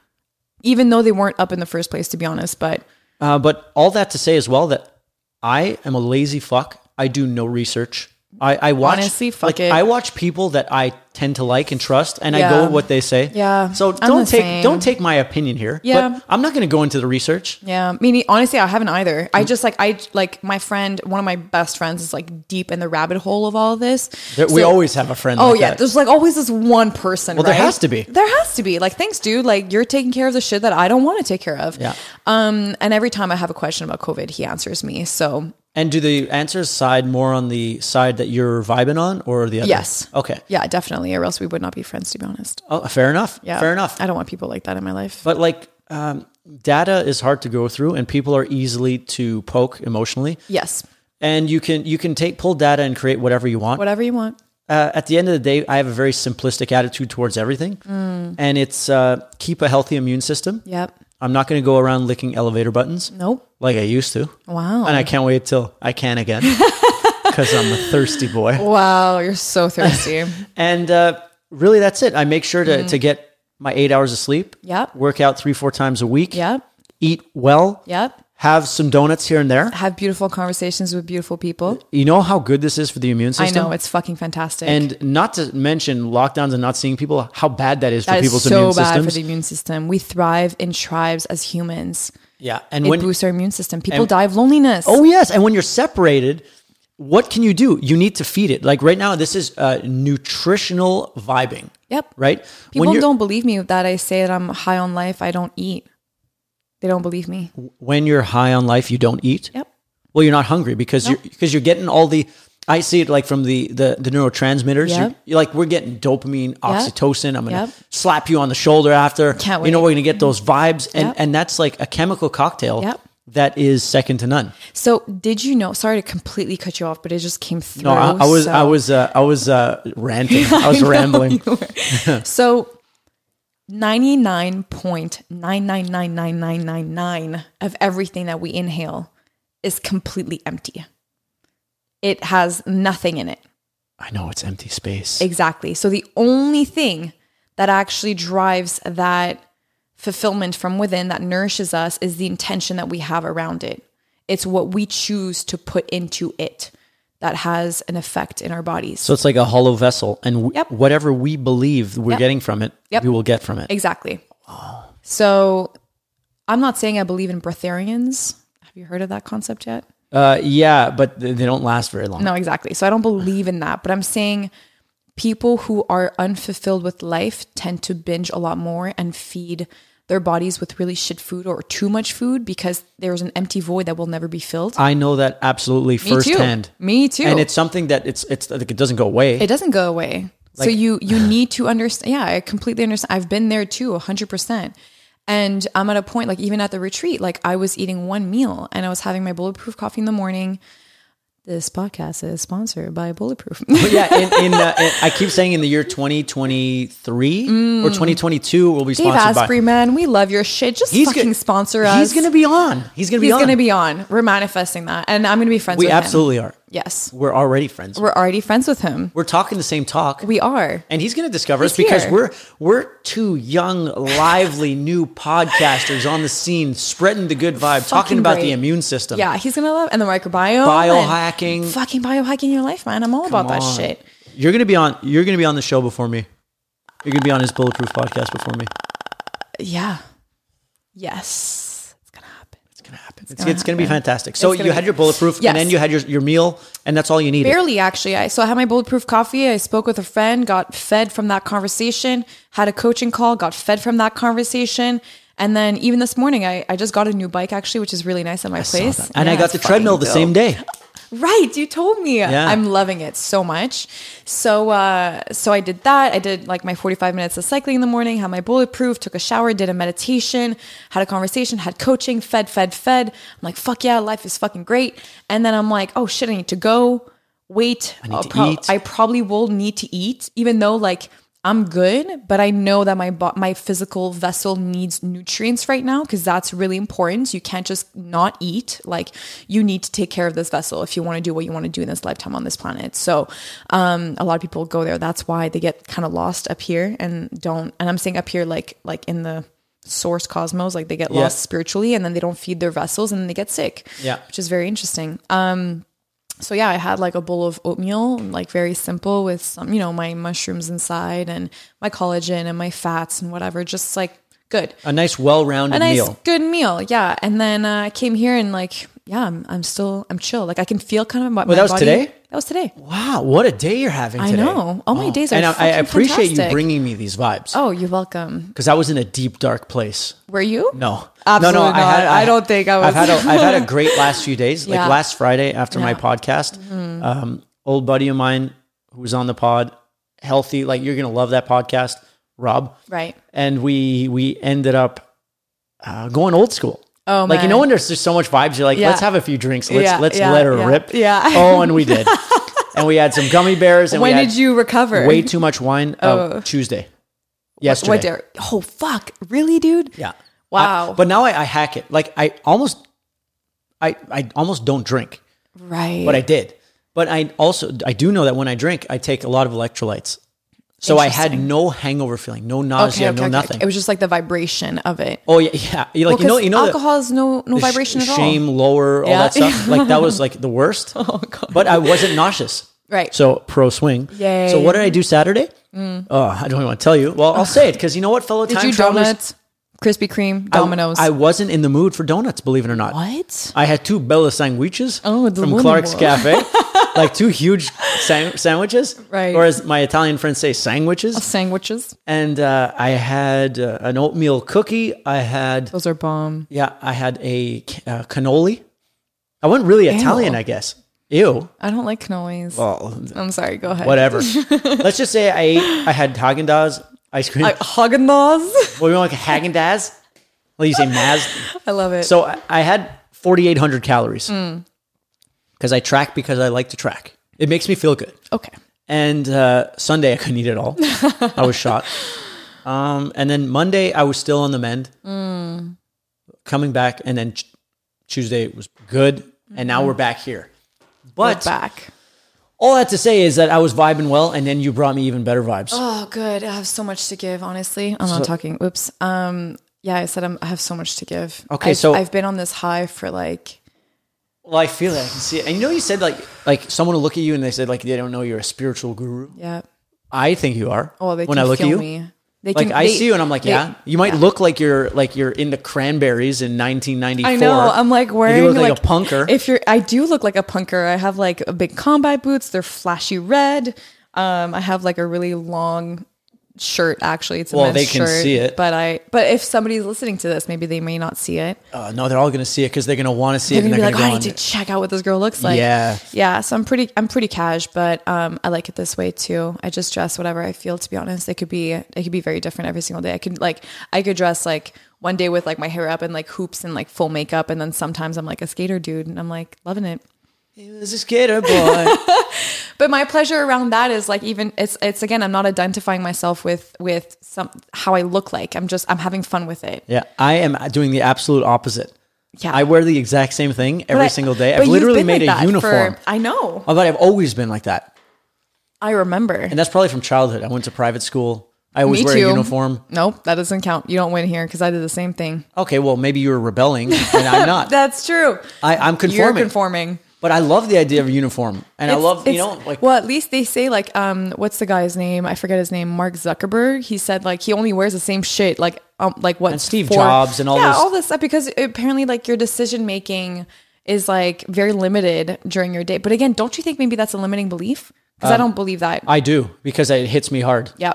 even though they weren't up in the first place, to be honest. But uh, but all that to say as well that I am a lazy fuck. I do no research. I, I watch Honestly, fuck like, it. I watch people that I tend to like and trust, and I go with what they say. Yeah, So don't take same. don't take my opinion here. Yeah. But I'm not going to go into the research. Yeah, meaning honestly, I haven't either. I just like I like my friend, one of my best friends, is like deep in the rabbit hole of all of this. There- we always have a friend. Oh like yeah, that. there's like always this one person. Well, there has to be. There has to be. Like, thanks, dude. Like, you're taking care of the shit that I don't want to take care of. Yeah. Um, and every time I have a question about COVID, he answers me. So And do the answers side more on the side that you're vibing on or the other? yes, Okay. yeah, definitely. Or else we would not be friends, to be honest. Oh, fair enough. Yeah, Fair enough. I don't want people like that in my life. But like, um, data is hard to go through, and people are easily to poke emotionally. yes, And you can you can take pull data and create whatever you want. whatever you want. Uh, at the end of the day, I have a very simplistic attitude towards everything, Mm. and it's uh, keep a healthy immune system. Yep. I'm not going to go around licking elevator buttons Nope. like I used to, Wow. and I can't wait till I can again because I'm a thirsty boy. wow, you're so thirsty. And uh, really, that's it. I make sure to, to get my eight hours of sleep. Mm. Yep. Work out three, four times a week. yep. Eat well. Yep. Have some donuts here and there. Have beautiful conversations with beautiful people. You know how good this is for the immune system? I know it's fucking fantastic. And not to mention lockdowns and not seeing people, how bad that is for that is people's so immune bad for the immune system. We thrive in tribes as humans. yeah. And It when, boosts our immune system. People and- die of loneliness. oh, yes. And when you're separated, what can you do? You need to feed it. Like right now, this is uh, nutritional vibing, Yep. right? People don't believe me that I say that I'm high on life. I don't eat. They don't believe me. when you're high on life, you don't eat. Yep. Well, you're not hungry because you're because you're getting all the. I see it like from the the, the neurotransmitters. Yep. You're, you're like we're getting dopamine, oxytocin. I'm gonna Yep. slap you on the shoulder after. Can't wait. You know we're gonna get those vibes, and Yep. and that's like a chemical cocktail Yep. that is second to none. So, did you know? Sorry to completely cut you off, but it just came through. No, I, I was so- I was uh, I was uh, ranting. I was know rambling. so, ninety nine point nine nine nine nine nine nine nine of everything that we inhale is completely empty. It has nothing in it. I know it's empty space. Exactly. So the only thing that actually drives that fulfillment from within that nourishes us is the intention that we have around it. It's what we choose to put into it that has an effect in our bodies. so it's like a hollow vessel, and w- Yep. whatever we believe we're Yep. getting from it, Yep. we will get from it. exactly. So I'm not saying I believe in breatharians. Have you heard of that concept yet? Uh, yeah, but they don't last very long. No, exactly. So I don't believe in that, but I'm saying people who are unfulfilled with life tend to binge a lot more and feed their bodies with really shit food or too much food because there's an empty void that will never be filled. I know that absolutely Me too. firsthand. Me too. And it's something that it's it's like it doesn't go away. it doesn't go away. so you you need to understand. Yeah, I completely understand. I've been there too, hundred percent. And I'm at a point like even at the retreat, like I was eating one meal and I was having my bulletproof coffee in the morning. This podcast is sponsored by Bulletproof. Yeah, in, in, uh, in I keep saying in the year 2023 or 2022 we'll be Mm. Dave sponsored Asprey, by. man, we love your shit. Just He's fucking gonna- sponsor us. He's going to be on. He's going to be He's on. going to be on. We're manifesting that, and I'm going to be friends. We with him. We absolutely are. Yes, We're already friends. We're, already friends with him. We're talking the same talk. We are. and he's going to discover us because here. we're we're two young, lively new podcasters on the scene, spreading the good vibe, talking about great. the immune system. Yeah, he's gonna love and the microbiome, Biohacking. fucking biohacking your life, man. I'm all about that on. shit. You're gonna be on. You're gonna be on the show before me. You're gonna be on his bulletproof podcast before me. Yeah. Yes, it's gonna happen. It's. It's, gonna it's gonna be fantastic. So you be- had your bulletproof, Yes. and then you had your your meal, and that's all you needed. Barely, actually. I so I had my bulletproof coffee. I spoke with a friend, got fed from that conversation. Had a coaching call, got fed from that conversation. And then even this morning, I, I just got a new bike actually, which is really nice at my Saw place. And I got the treadmill the same day. Right, you told me. Yeah. I'm loving it so much. So uh so I did that. I did like my 45 minutes of cycling in the morning, had my bulletproof, took a shower, did a meditation, had a conversation, had coaching, fed, fed, fed. I'm like, fuck yeah, life is fucking great. And then I'm like, oh shit, I need to go. Wait, I eat. I probably will need to eat, even though like I'm good, but I know that my bo- my physical vessel needs nutrients right now because that's really important. You can't just not eat. Like you need to take care of this vessel if you want to do what you want to do in this lifetime on this planet. So, um, a lot of people go there. That's why they get kind of lost up here and don't. And I'm saying up here, like like in the source cosmos, like they get Yeah. lost spiritually, and then they don't feed their vessels, and then they get sick. Yeah. which is very interesting. Um, so yeah, I had like a bowl of oatmeal, like very simple with some, you know, my mushrooms inside and my collagen and my fats and whatever, just like good. A nice, well-rounded A nice meal. good meal. Yeah. And then uh, I came here and like, yeah, I'm, I'm still, I'm chill. Like I can feel kind of my, my that was body- today? That was today. Wow, what a day you're having I today. know. All my days are and I, I appreciate you bringing me these vibes Oh, you're welcome. because I was in a deep, dark place. Were you? No, Absolutely no, no. not. I don't think I I've had a, was. I've had a great last few days. Like Yeah. last Friday after my Yeah. Mm-hmm. podcast, um, old buddy of mine who was on the pod, healthy. Like you're gonna love that podcast, Rob. Right. And we we ended up uh, going old school. Oh, like you know when there's just so much vibes, you're like, Yeah. let's have a few drinks, let's Yeah, let's yeah, let her rip. yeah. Oh, and we did. and we had some gummy bears. And When did you recover? Way too much wine. Oh. Uh, Tuesday. Yesterday. What dare? Oh, fuck. Really, dude? Yeah. Wow. I- but now I, I hack it. Like I almost, I I almost don't drink, Right. but I did. But I also I do know that when I drink, I take a lot of electrolytes. So I had no hangover feeling, no nausea, no nothing. It was just like the vibration of it. oh yeah, yeah. You like Well, you know you know the- alcohol has no no the sh- vibration at all. shame lower, all that stuff. Like that was like the worst. Oh god. But I wasn't nauseous. Right. So pro swing. Yay. Mm. So what did I do Saturday? Oh, I don't even want to tell you. Well, I'll say it because you know what, fellow Did time you travelers, donuts, Krispy Kreme, I- Domino's? I, wasn't in the mood for donuts, believe it or not. what? I had two Bella sandwiches Oh, the from Clark's. Cafe, like two huge san- sandwiches, Right. Or as my Italian friends say, sandwiches. Sandwiches. And uh, I had uh, an oatmeal cookie. I had, Those are bomb. yeah, I had a uh, cannoli. I wasn't really Italian, I guess. Ew. I don't like cannolis. Well, I'm sorry. Go ahead. whatever. Let's just say I ate. I had Haagen Dazs ice cream. Like Haagen Dazs. what do you want, like Haagen Dazs? Well, you say Maz. I love it. So I- I had 4,800 calories Mm. because I track because I like to track. It makes me feel good. okay. And uh, Sunday I couldn't eat it all. I was shot. Um, and then Monday I was still on the mend. Mm. Coming back, and then ch- Tuesday was good, and now we're back here. We're But back. All that to say is that I was vibing well, and then you brought me even better vibes. Oh, good. I have so much to give. Honestly, I'm not talking. Oops. Um. Yeah, I said I'm, I have so much to give. Okay, I've, so- I've been on this high for like. Well, I feel it. I can see it. And you know, you said like like someone will look at you and they said like they don't know you're a spiritual guru. Yeah. I think you are. Oh, they when I look at you, me. They like can, I they- see you and I'm like, they- yeah. You might look like you're like you're in the Cranberries in 1994. I know. I'm like wearing you look like, like, a punker. If you're, I do look like a punker. I have like a big combat boots. They're flashy red. Um, I have like a really long shirt. Actually, it's a Well, men's they can shirt, see it. But I, but if somebody's listening to this, maybe they may not see it. Uh, no, they're all going to see it because they're going to want to see They're it. gonna and be they're like, going oh, I need to check out what this girl looks like. Yeah. yeah. So I'm pretty, I'm pretty cash, but um, I like it this way too. I just dress whatever I feel. To be honest, it could be, it could be very different every single day. I could like, I could dress like one day with like my hair up and like hoops and like full makeup, and then sometimes I'm like a skater dude, and I'm like loving it. This a skater boy. But my pleasure around that is like even it's it's again I'm not identifying myself with with some how I look like. I'm just I'm having fun with it. yeah, I am doing the absolute opposite. Yeah. I wear the exact same thing every I- single day. I've literally made like a that for- uniform. I know. Oh, but I've always been like that. I remember. And that's probably from childhood. I went to private school. I always Me wear too. a uniform. Nope, that doesn't count. You don't win here because I did the same thing. Okay, well, maybe you were rebelling and I'm not. That's true. I, I'm conforming. You're conforming. But I love the idea of a uniform. And I It's- love, you it's- know, like, well, at least they say like, um, what's the guy's name? I forget his name. Mark Zuckerberg. He said like he only wears the same shit. Like, um, like what? And Steve Jobs and all yeah, those- all this stuff because apparently like your decision making is like very limited during your day. But again, don't you think maybe that's a limiting belief? Because I don't believe that. I do because it hits me hard. yeah,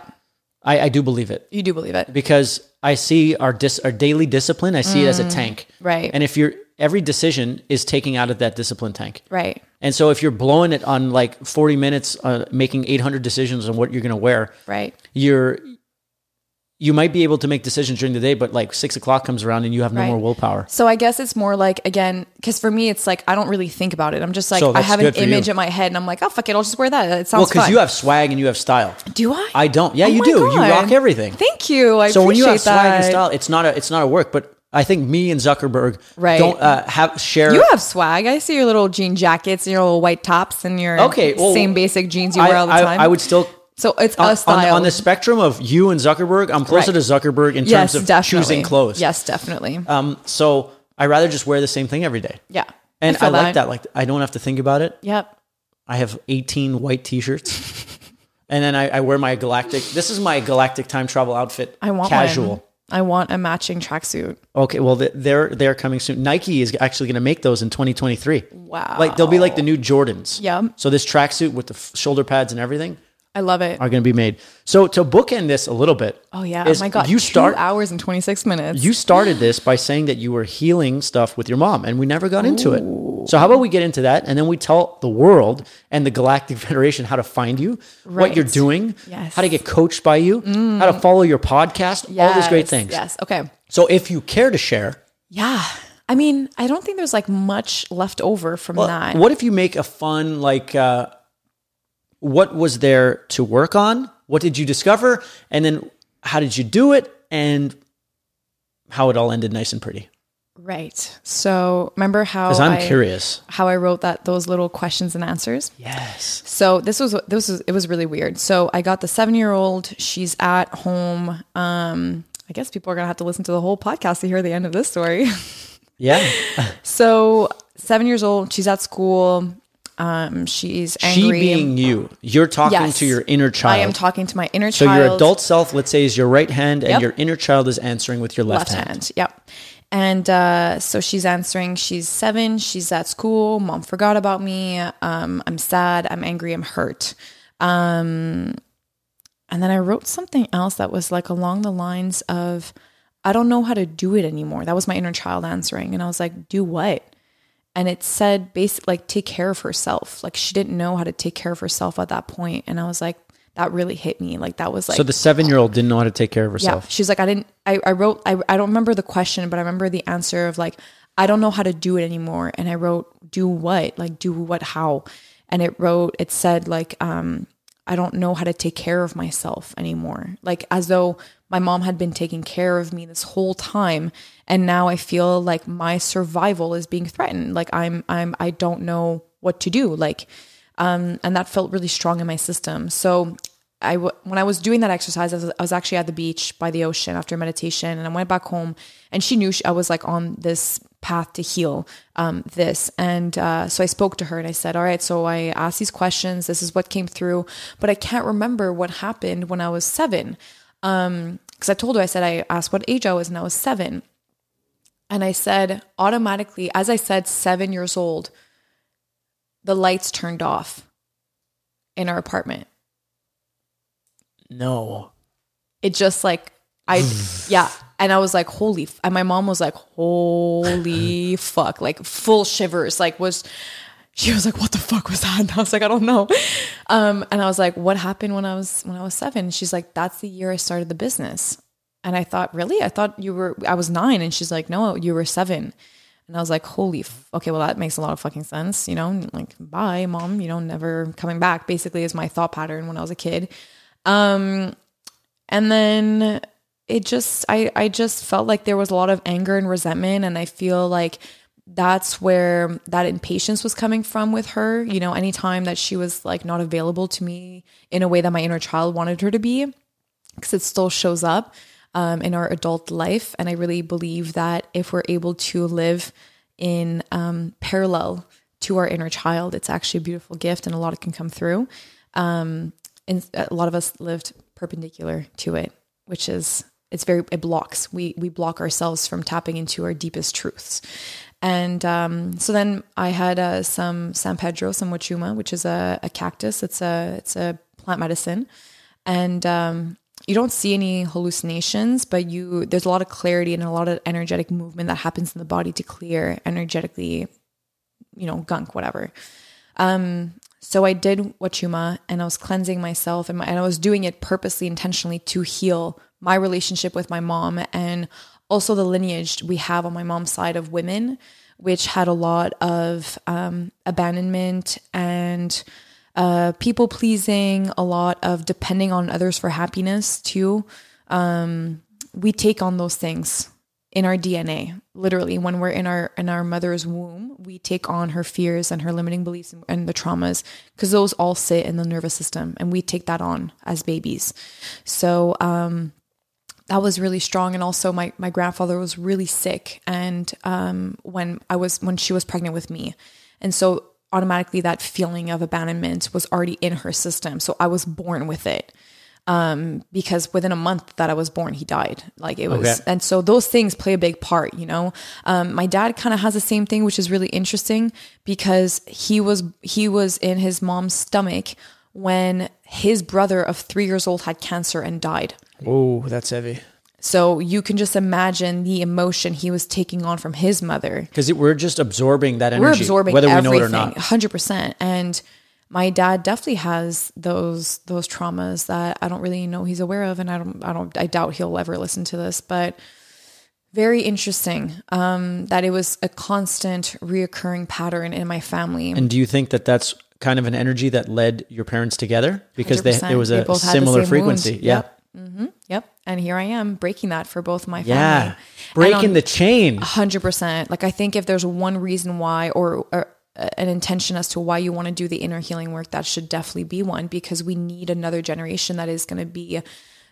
I, I do believe it you do believe it. because I see our dis, our daily discipline. I see it as a tank. Mm, right. And if you're, every decision is taking out of that discipline tank. Right. And so if you're blowing it on like 40 minutes, uh, making 800 decisions on what you're going to wear, Right. you're, you might be able to make decisions during the day, but like six o'clock comes around and you have no Right. more willpower. So I guess it's more like again, because for me, it's like I don't really think about it. I'm just like So I have an image you. in my head, and I'm like, oh fuck it, I'll just wear that. It Well, sounds because you have swag and you have style. do I? I don't. Yeah, Oh you do. You rock everything. Thank you. I so when you have swag and style, it's not a it's not a work. But I think me and Zuckerberg Right. don't uh, have share. You have swag. I see your little jean jackets and your little white tops and your Okay, well, same basic jeans you I, wear all the I- time. I would still. So it's On, a on, style. on the spectrum of you and Zuckerberg, I'm closer Right. to Zuckerberg in yes, terms of definitely. choosing clothes. Yes, definitely. Um. So I rather just wear the same thing every day. yeah. And I, feel like that. Like I don't have to think about it. Yep. I have 18 white t-shirts. and then I, I wear my galactic. This is my galactic time travel outfit. I want casual. One. I want a matching tracksuit. Okay, well they're they're coming soon. Nike is actually going to make those in 2023. Wow. Like they'll be like the new Jordans. Yeah. So this tracksuit with the f- shoulder pads and everything I love it. are going to be made. So to bookend this a little bit. Oh yeah. oh my god. You two start hours and twenty six minutes. you started this by saying that you were healing stuff with your mom and we never got into it. So how about we get into that and then we tell the world and the Galactic Federation how to find you, what you're doing, Yes. Mm. how to get coached by you, how to follow your podcast, all these great things. Yes. Okay. So if you care to share, Yeah. I mean, I don't think there's like much left over from that. What if you make a fun like uh, what was there to work on? What did you discover? And then how did you do it? And how it all ended nice and pretty. Right. So remember how Because I'm I, curious. how I wrote that those little questions and answers. Yes. So this was this was it was really weird. So I got the seven year old. She's at home. Um, I guess people are gonna have to listen to the whole podcast to hear the end of this story. Yeah. so seven years old. She's at school. Um, she's she being you. You're talking Yes. to your inner child. I am talking to my inner so child. So your adult self, let's say, is your right hand, and Yep. your inner child is answering with your left, left hand. hand. Yep. And uh, so she's answering. She's seven. She's at school. Mom forgot about me. Um, I'm sad. I'm angry. I'm hurt. Um, and then I wrote something else that was like along the lines of, I don't know how to do it anymore. That was my inner child answering. And I was like, do what? And it said basically like take care of herself. Like she didn't know how to take care of herself at that point. And I was like, that really hit me. Like that was like So the seven year old didn't know how to take care of herself. yeah. She's like, I didn't, I, I wrote, I, I don't remember the question, but I remember the answer of like, I don't know how to do it anymore. And I wrote, do what? Like, do what? How? And it wrote, it said, like, um, I don't know how to take care of myself anymore. Like, as though my mom had been taking care of me this whole time. And now I feel like my survival is being threatened. Like, I'm, I'm, I don't know what to do. Like, Um, and that felt really strong in my system. So I w- when I was doing that exercise, I was, I was actually at the beach by the ocean after meditation, and I went back home, and she knew she, I was like on this path to heal um, this, and uh, so I spoke to her and I said, "All right, so I asked these questions. This is what came through, but I can't remember what happened when I was seven, because um, I told her I said I asked what age I was, and I was seven, and I said automatically, as I said, seven years old, the lights turned off in our apartment." No. it just like I yeah, and I was like, holy, f-. and my mom was like, holy fuck, like full shivers, like was. She was like, "What the fuck was that?" And I was like, "I don't know." Um, and I was like, "What happened when I was when I was seven? She's like, "That's the year I started the business." And I thought, "Really? I thought you were I was nine. And she's like, "No, you were seven. And I was like, "Holy, f- okay, well that makes a lot of fucking sense." You know, like, bye, mom. You know, never coming back. Basically, is my thought pattern when I was a kid. Um, and then it just I I just felt like there was a lot of anger and resentment and I feel like that's where that impatience was coming from with her, you know, anytime that she was like not available to me in a way that my inner child wanted her to be because it still shows up um, in our adult life and I really believe that if we're able to live in um, parallel to our inner child, it's actually a beautiful gift and a lot can come through. Um, and a lot of us lived perpendicular to it, which is it's very it blocks. We we block ourselves from tapping into our deepest truths. And um, so then I had uh, some San Pedro, some wachuma, which is a, a cactus. It's a it's a plant medicine, and um, you don't see any hallucinations, but you there's a lot of clarity and a lot of energetic movement that happens in the body to clear energetically, you know, gunk, whatever. Um, so I did Wachuma and I was cleansing myself and, my, and I was doing it purposely, intentionally to heal my relationship with my mom and also the lineage we have on my mom's side of women, which had a lot of um, abandonment and uh, people pleasing, a lot of depending on others for happiness too. Um, we take on those things in our DNA. Literally, when we're in our in our mother's womb, we take on her fears and her limiting beliefs and, and the traumas because those all sit in the nervous system, and we take that on as babies. So um, that was really strong. And also, my my grandfather was really sick, and um, when I was when she was pregnant with me, and so automatically that feeling of abandonment was already in her system. So I was born with it um, because within a month that I was born, he died. Like it was, Okay. and so those things play a big part, you know. Um, my dad kind of has the same thing, which is really interesting because he was he was in his mom's stomach when his brother of three years old had cancer and died. Oh, that's heavy. So you can just imagine the emotion he was taking on from his mother Because we're just absorbing that energy, we're absorbing whether we everything, know it or not. hundred percent. And my dad definitely has those those traumas that I don't really know he's aware of, and I don't I don't I doubt he'll ever listen to this, but very interesting um, that it was a constant reoccurring pattern in my family. And do you think that that's kind of an energy that led your parents together because they, 100%. there was a had the similar frequency? wound. Yeah. Yep. Yep. And here I am breaking that for both my family. Yeah. And Breaking on- the chain. hundred percent. Like I think if there's one reason why, or, or uh, an intention as to why you want to do the inner healing work, that should definitely be one because we need another generation that is going to be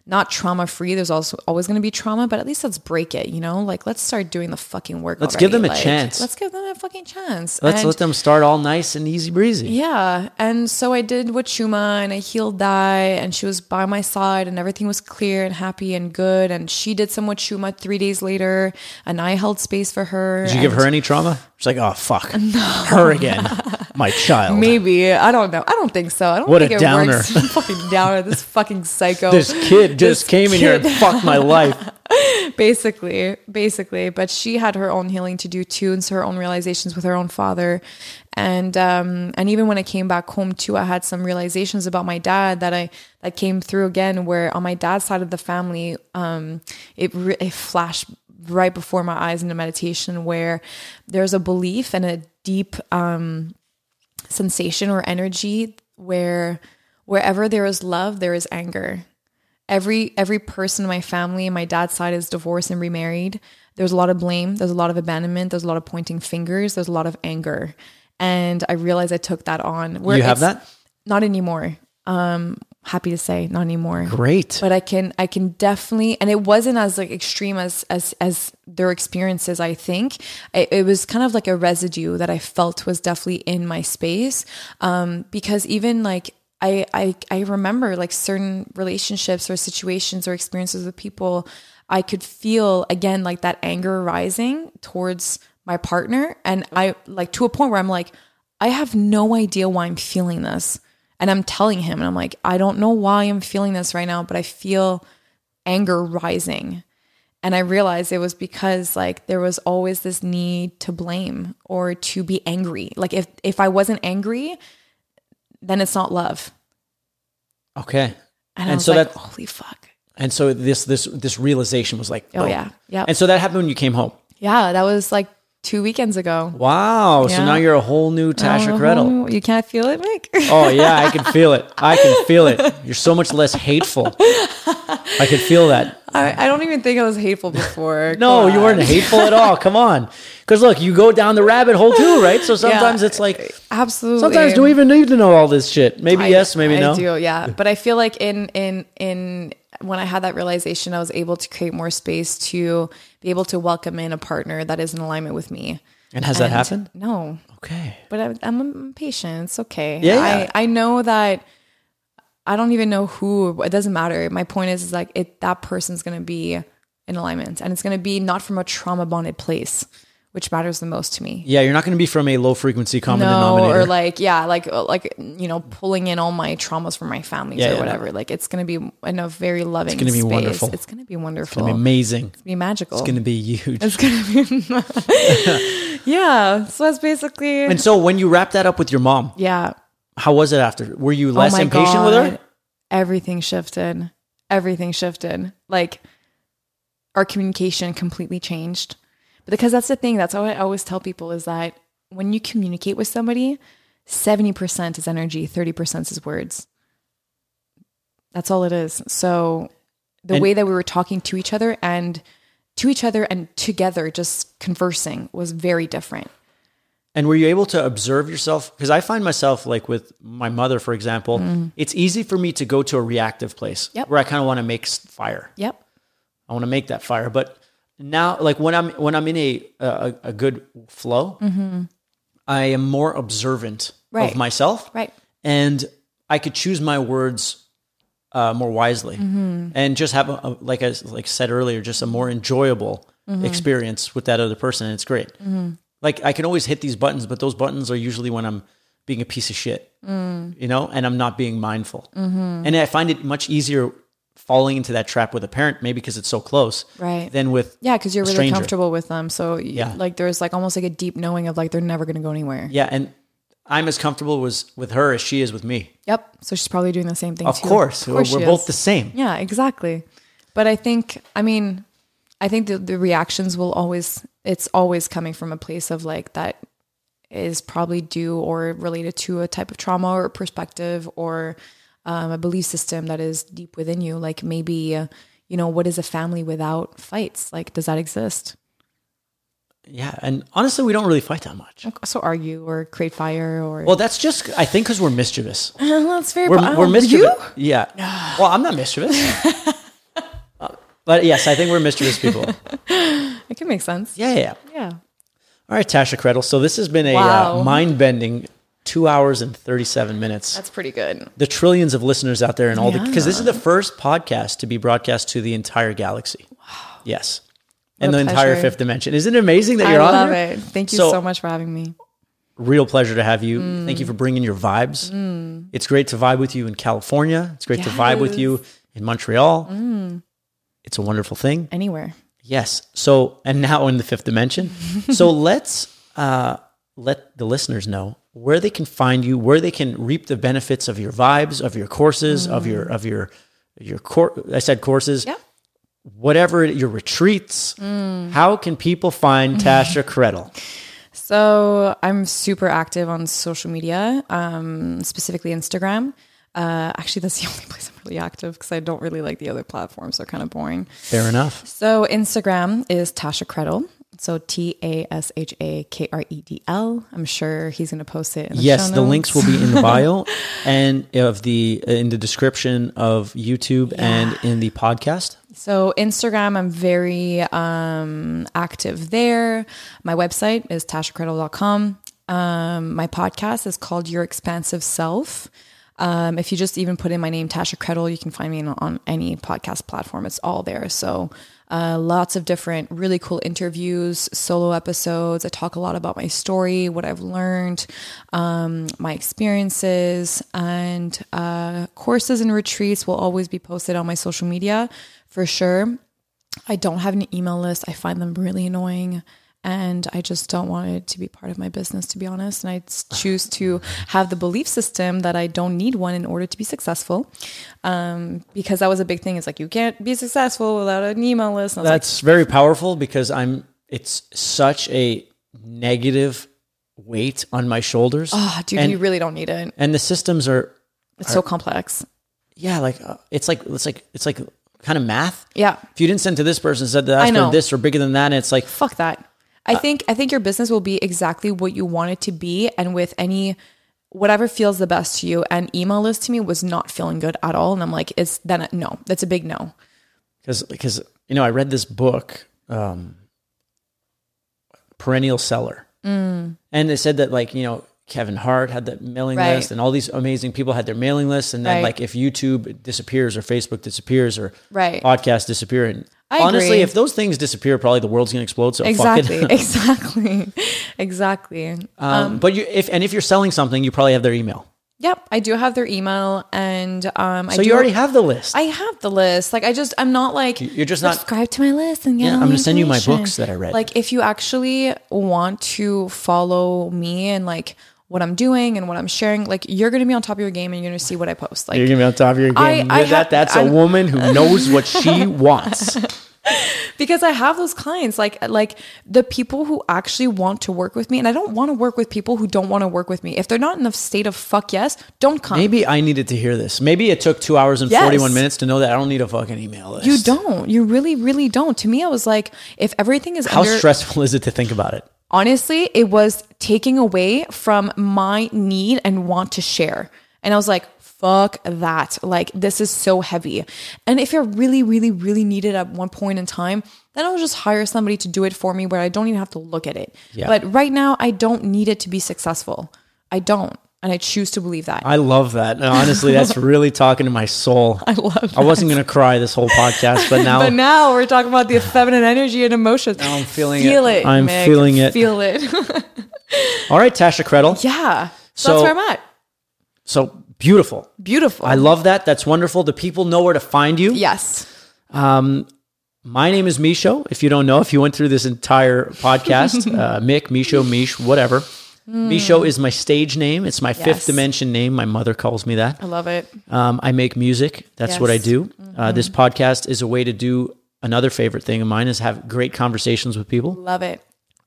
not trauma free. There's also always going to be trauma, but at least let's break it. You know, like let's start doing the fucking work. Let's give them a. Like, chance. Let's give them a fucking chance. Let's And- let them start all nice and easy breezy. yeah. And so I did Wachuma and I healed that and she was by my side and everything was clear and happy and good. And she did some Wachuma three days later and I held space for her. Did you give her any trauma? She's like, oh fuck, her again, my child. Maybe. I don't know. I don't think so. I don't What a think it downer. works. fucking downer. This fucking psycho. This kid just This came in here and fucked my life. basically basically but she had her own healing to do too and so her own realizations with her own father and um and even when i came back home too i had some realizations about my dad that i that came through again where on my dad's side of the family um it, re- it flashed right before my eyes in a meditation where there's a belief and a deep um sensation or energy where wherever there is love there is anger every every person in my family my dad's side is divorced and remarried there's a lot of blame there's a lot of abandonment there's a lot of pointing fingers there's a lot of anger and I realized I took that on. Where You have that? Not anymore. Um, happy to say, not anymore. Great. But I can, I can definitely, and it wasn't as like extreme as as as their experiences. I think it, it was kind of like a residue that I felt was definitely in my space. Um, because even like I, I, I remember like certain relationships or situations or experiences with people, I could feel again like that anger rising towards my partner, and I like to a point where I'm like, I have no idea why I'm feeling this. And I'm telling him, and I'm like, I don't know why I'm feeling this right now, but I feel anger rising. And I realized it was because like there was always this need to blame or to be angry. Like if if I wasn't angry, then it's not love. okay. And, And so like, that- holy fuck. And so this this this realization was like, Oh boom. yeah. Yeah. And so that happened when you came home. yeah, that was like two weekends ago. Wow. So now you're a whole new Tasha uh-huh. Kredl. You can't feel it, Mick? Oh yeah, I can feel it. I can feel it. You're so much less hateful. I could feel that. I, I don't even think I was hateful before. No, you weren't hateful at all. Come on. Because look, you go down the rabbit hole too, right? So sometimes it's like, Absolutely. sometimes do we even need to know all this shit? Maybe I- yes, maybe I no. do, yeah. But I feel like in in in when I had that realization, I was able to create more space to be able to welcome in a partner that is in alignment with me. And has that happened? No, Okay. but I, I'm patient. It's okay. Yeah, yeah. I I know that. I don't even know who. It doesn't matter. My point is, is like it. That person's gonna be in alignment, and it's gonna be not from a trauma bonded place, which matters the most to me. Yeah, you're not going to be from a low frequency common no, denominator. or like yeah, like uh, like you know, pulling in all my traumas from my families Yeah, or yeah, whatever. Like it's gonna be in a very loving. It's gonna be wonderful. It's gonna be wonderful. It's going to be amazing. It's gonna be magical. It's going to be huge. It's gonna be. yeah. So that's basically. and so when you wrap that up with your mom, yeah. how was it after? Were you Oh less my impatient with her? Everything shifted. Everything shifted. Like our communication completely changed. Because that's the thing, that's how I always tell people is that when you communicate with somebody, 70% is energy, 30% is words. That's all it is. So the And- way that we were talking to each other and to each other and together, just conversing was very different. And were you able to observe yourself? Because I find myself like with my mother, for example, it's easy for me to go to a reactive place Mm. Yep. where I kind of want to make fire. Yep. I want to make that fire. But now, like when I'm when I'm in a a, a good flow, I am more observant Mm-hmm. Right. of myself, Right. and I could choose my words uh, more wisely, Mm-hmm. and just have a, a, like I like said earlier, just a more enjoyable Mm-hmm. experience with that other person, and it's great. Like I can always hit these buttons, but those buttons are usually when I'm being a piece of shit, Mm. you know, and I'm not being mindful. Mm-hmm. And I find it much easier falling into that trap with a parent, maybe because it's so close, Right. Then with Yeah, because you're really stranger. comfortable with them. So Yeah. like there's like almost like a deep knowing of like they're never going to go anywhere. Yeah, and I'm as comfortable was with her as she is with me. Yep. So she's probably doing the same thing. Of too. course, Of course we're she both the same. Yeah, exactly. But I think, I mean, I think the, the reactions will always, it's always coming from a place of like that is probably due or related to a type of trauma or perspective or um, a belief system that is deep within you. Like maybe, uh, you know, what is a family without fights? Like, does that exist? Yeah, and honestly, we don't really fight that much. So argue or create fire or. Well, that's just I think because we're mischievous. that's very We're, po- we're oh, mischievous. You? Yeah. Well, I'm not mischievous. Uh, but yes, I think we're mischievous people. It can make sense. Yeah, yeah. yeah. Yeah. All right, Tasha Kredl. So this has been a Wow. uh, mind-bending two hours and 37 minutes. That's pretty good. the trillions of listeners out there and all the because this is the first podcast to be broadcast to the entire galaxy. Wow. Yes. and the a entire fifth dimension. Isn't it amazing that I you're on love there? it. Thank you So- so, much for having me. Real pleasure to have you. Mm. Thank you for bringing your vibes. It's great to vibe with you in California. It's great to vibe with Mm. you in Montreal. It's a wonderful thing. Anywhere. Yes. So, and now in the fifth dimension. so let's uh, let the listeners know where they can find you, where they can reap the benefits of your vibes, of your courses, of your of your your cour I said courses. Yeah. Whatever your retreats. How can people find Tasha Kredl? So I'm super active on social media, um, specifically Instagram. Uh, actually, that's the only place I'm really active because I don't really like the other platforms. They're kind of boring. Fair enough. So Instagram is Tasha Kredl, So T A S H A K R E D L. I'm sure he's going to post it. In the Yes, the links will be in the bio and of the in the description of YouTube and in the podcast. So Instagram, I'm very um, active there. My website is tashakredl.com. Um, my podcast is called Your Expansive Self. Um, if you just even put in my name, Tasha Kredl, you can find me on, on any podcast platform. It's all there. So uh, lots of different really cool interviews, solo episodes. I talk a lot about my story, what I've learned, um, my experiences, and uh, courses and retreats will always be posted on my social media for sure. I don't have an email list. I find them really annoying. And I just don't want it to be part of my business, to be honest. And I choose to have the belief system that I don't need one in order to be successful. Um, because that was a big thing. It's like, you can't be successful without an email list. I like, That's very powerful because I'm it's such a negative weight on my shoulders. oh, dude, and, you really don't need it. and the systems are It's so complex. yeah, like uh, it's like it's like it's like kind of math. Yeah. If you didn't send to this person, said that I that's know. this or bigger than that, and it's like fuck that. I think I think your business will be exactly what you want it to be, and with any whatever feels the best to you. And email list to me was not feeling good at all, and I'm like, it's then a- no, that's a big no. because because you know I read this book, um, Perennial Seller, Mm. and they said that like you know Kevin Hart had that mailing Right. list, and all these amazing people had their mailing lists, and then Right. like if YouTube disappears or Facebook disappears or Right. podcasts disappear, and I honestly, agree. if those things disappear, probably the world's gonna explode. So Exactly, fuck it. exactly, exactly. um, but you if and if you're selling something, you probably have their email, Yep, I do have their email, and um, I so you already have the list. I have the list. Like I just, I'm not like You're just not- subscribe to my list and. Yeah, I'm gonna send you my books that I read. Like if you actually want to follow me and like what I'm doing and what I'm sharing, like you're gonna be on top of your game and you're gonna see what I post. Like You're gonna be on top of your game. I that, have- that's a I'm- woman who knows what she wants. because I have those clients, like like the people who actually want to work with me, and I don't want to work with people who don't want to work with me. If they're not in a state of fuck yes, don't come. Maybe I needed to hear this. Maybe it took two hours and Yes. 41 minutes to know that I don't need a fucking email list. You don't. You really, really don't. To me, I was like, if everything is How under, stressful is it to think about it? honestly, it was taking away from my need and want to share. And I was like, fuck that. Like, this is so heavy. And if I really, really, really need it at one point in time, then I'll just hire somebody to do it for me where I don't even have to look at it. Yeah. But right now, I don't need it to be successful. I don't. And I choose to believe that. I love that. Honestly, that's really talking to my soul. I love I wasn't going to cry this whole podcast, but now but now we're talking about the feminine energy and emotions. Now I'm feeling Feel it. it. I'm Mick. feeling it. Feel it. all right, Tasha Kredl. yeah. So, So- that's where I'm at. So beautiful. Beautiful. I love that. That's wonderful. The people know where to find you. Yes. My name is Mischo. If you don't know, if you went through this entire podcast, uh, Mick, Mischo, Mish, whatever. Mischo is my stage name. It's my fifth Hmm. Dimension name. My mother calls me that. I love it. Um, I make music. That's what I Yes. Mm-hmm. do. Uh, this podcast is a way to do another favorite thing of mine is have great conversations with people. Love it.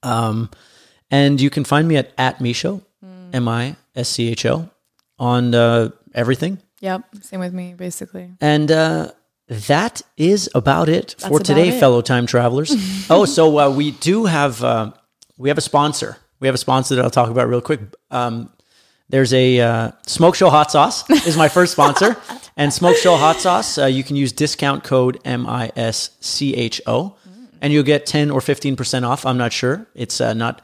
Um, and you can find me at at Mischo, Mm. M I S C H O, on uh, everything. Yep. Same with me, basically. And uh, that is about it for today, it. fellow time travelers. oh, so uh, we do have uh, we have a sponsor. We have a sponsor that I'll talk about real quick. Um, there's a uh, Smoke Show Hot Sauce is my first sponsor, and Smoke Show Hot Sauce uh, you can use discount code M I S C H O, and you'll get ten or fifteen percent off. I'm not sure. It's uh, not.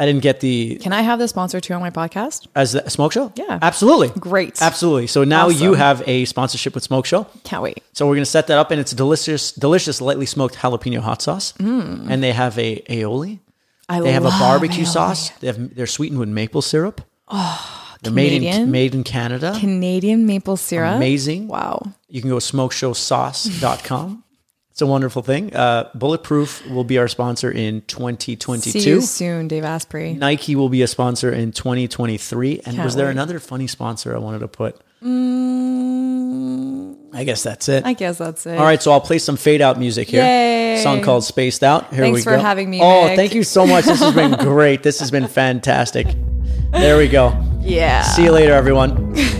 I didn't get the Can I have the sponsor too on my podcast? as the Smoke Show. Yeah. absolutely, Great. absolutely. So now you have a sponsorship with Smoke Show. Can't wait. So we're gonna set that up, and it's delicious, delicious lightly smoked jalapeno hot sauce, and they have a aioli. Mm. I They have a barbecue aioli. sauce. They have they're sweetened with maple syrup. Oh, they're made in Canadian? made in Canada. Canadian maple syrup. Amazing. Wow. You can go to smokeshowsauce.com. it's a wonderful thing. Uh, Bulletproof will be our sponsor in 2022. See you 2022. soon, Dave Asprey. Nike will be a sponsor in 2023. And Can't was there wait. another funny sponsor I wanted to put? Mm, I guess that's it. I guess that's it. All right, so I'll play some fade out music here. Yay. Song called Spaced Out. Here Thanks we for go. having me, Oh, thank you so much. This has been great. This has been fantastic. There we go. Yeah. See you later, everyone.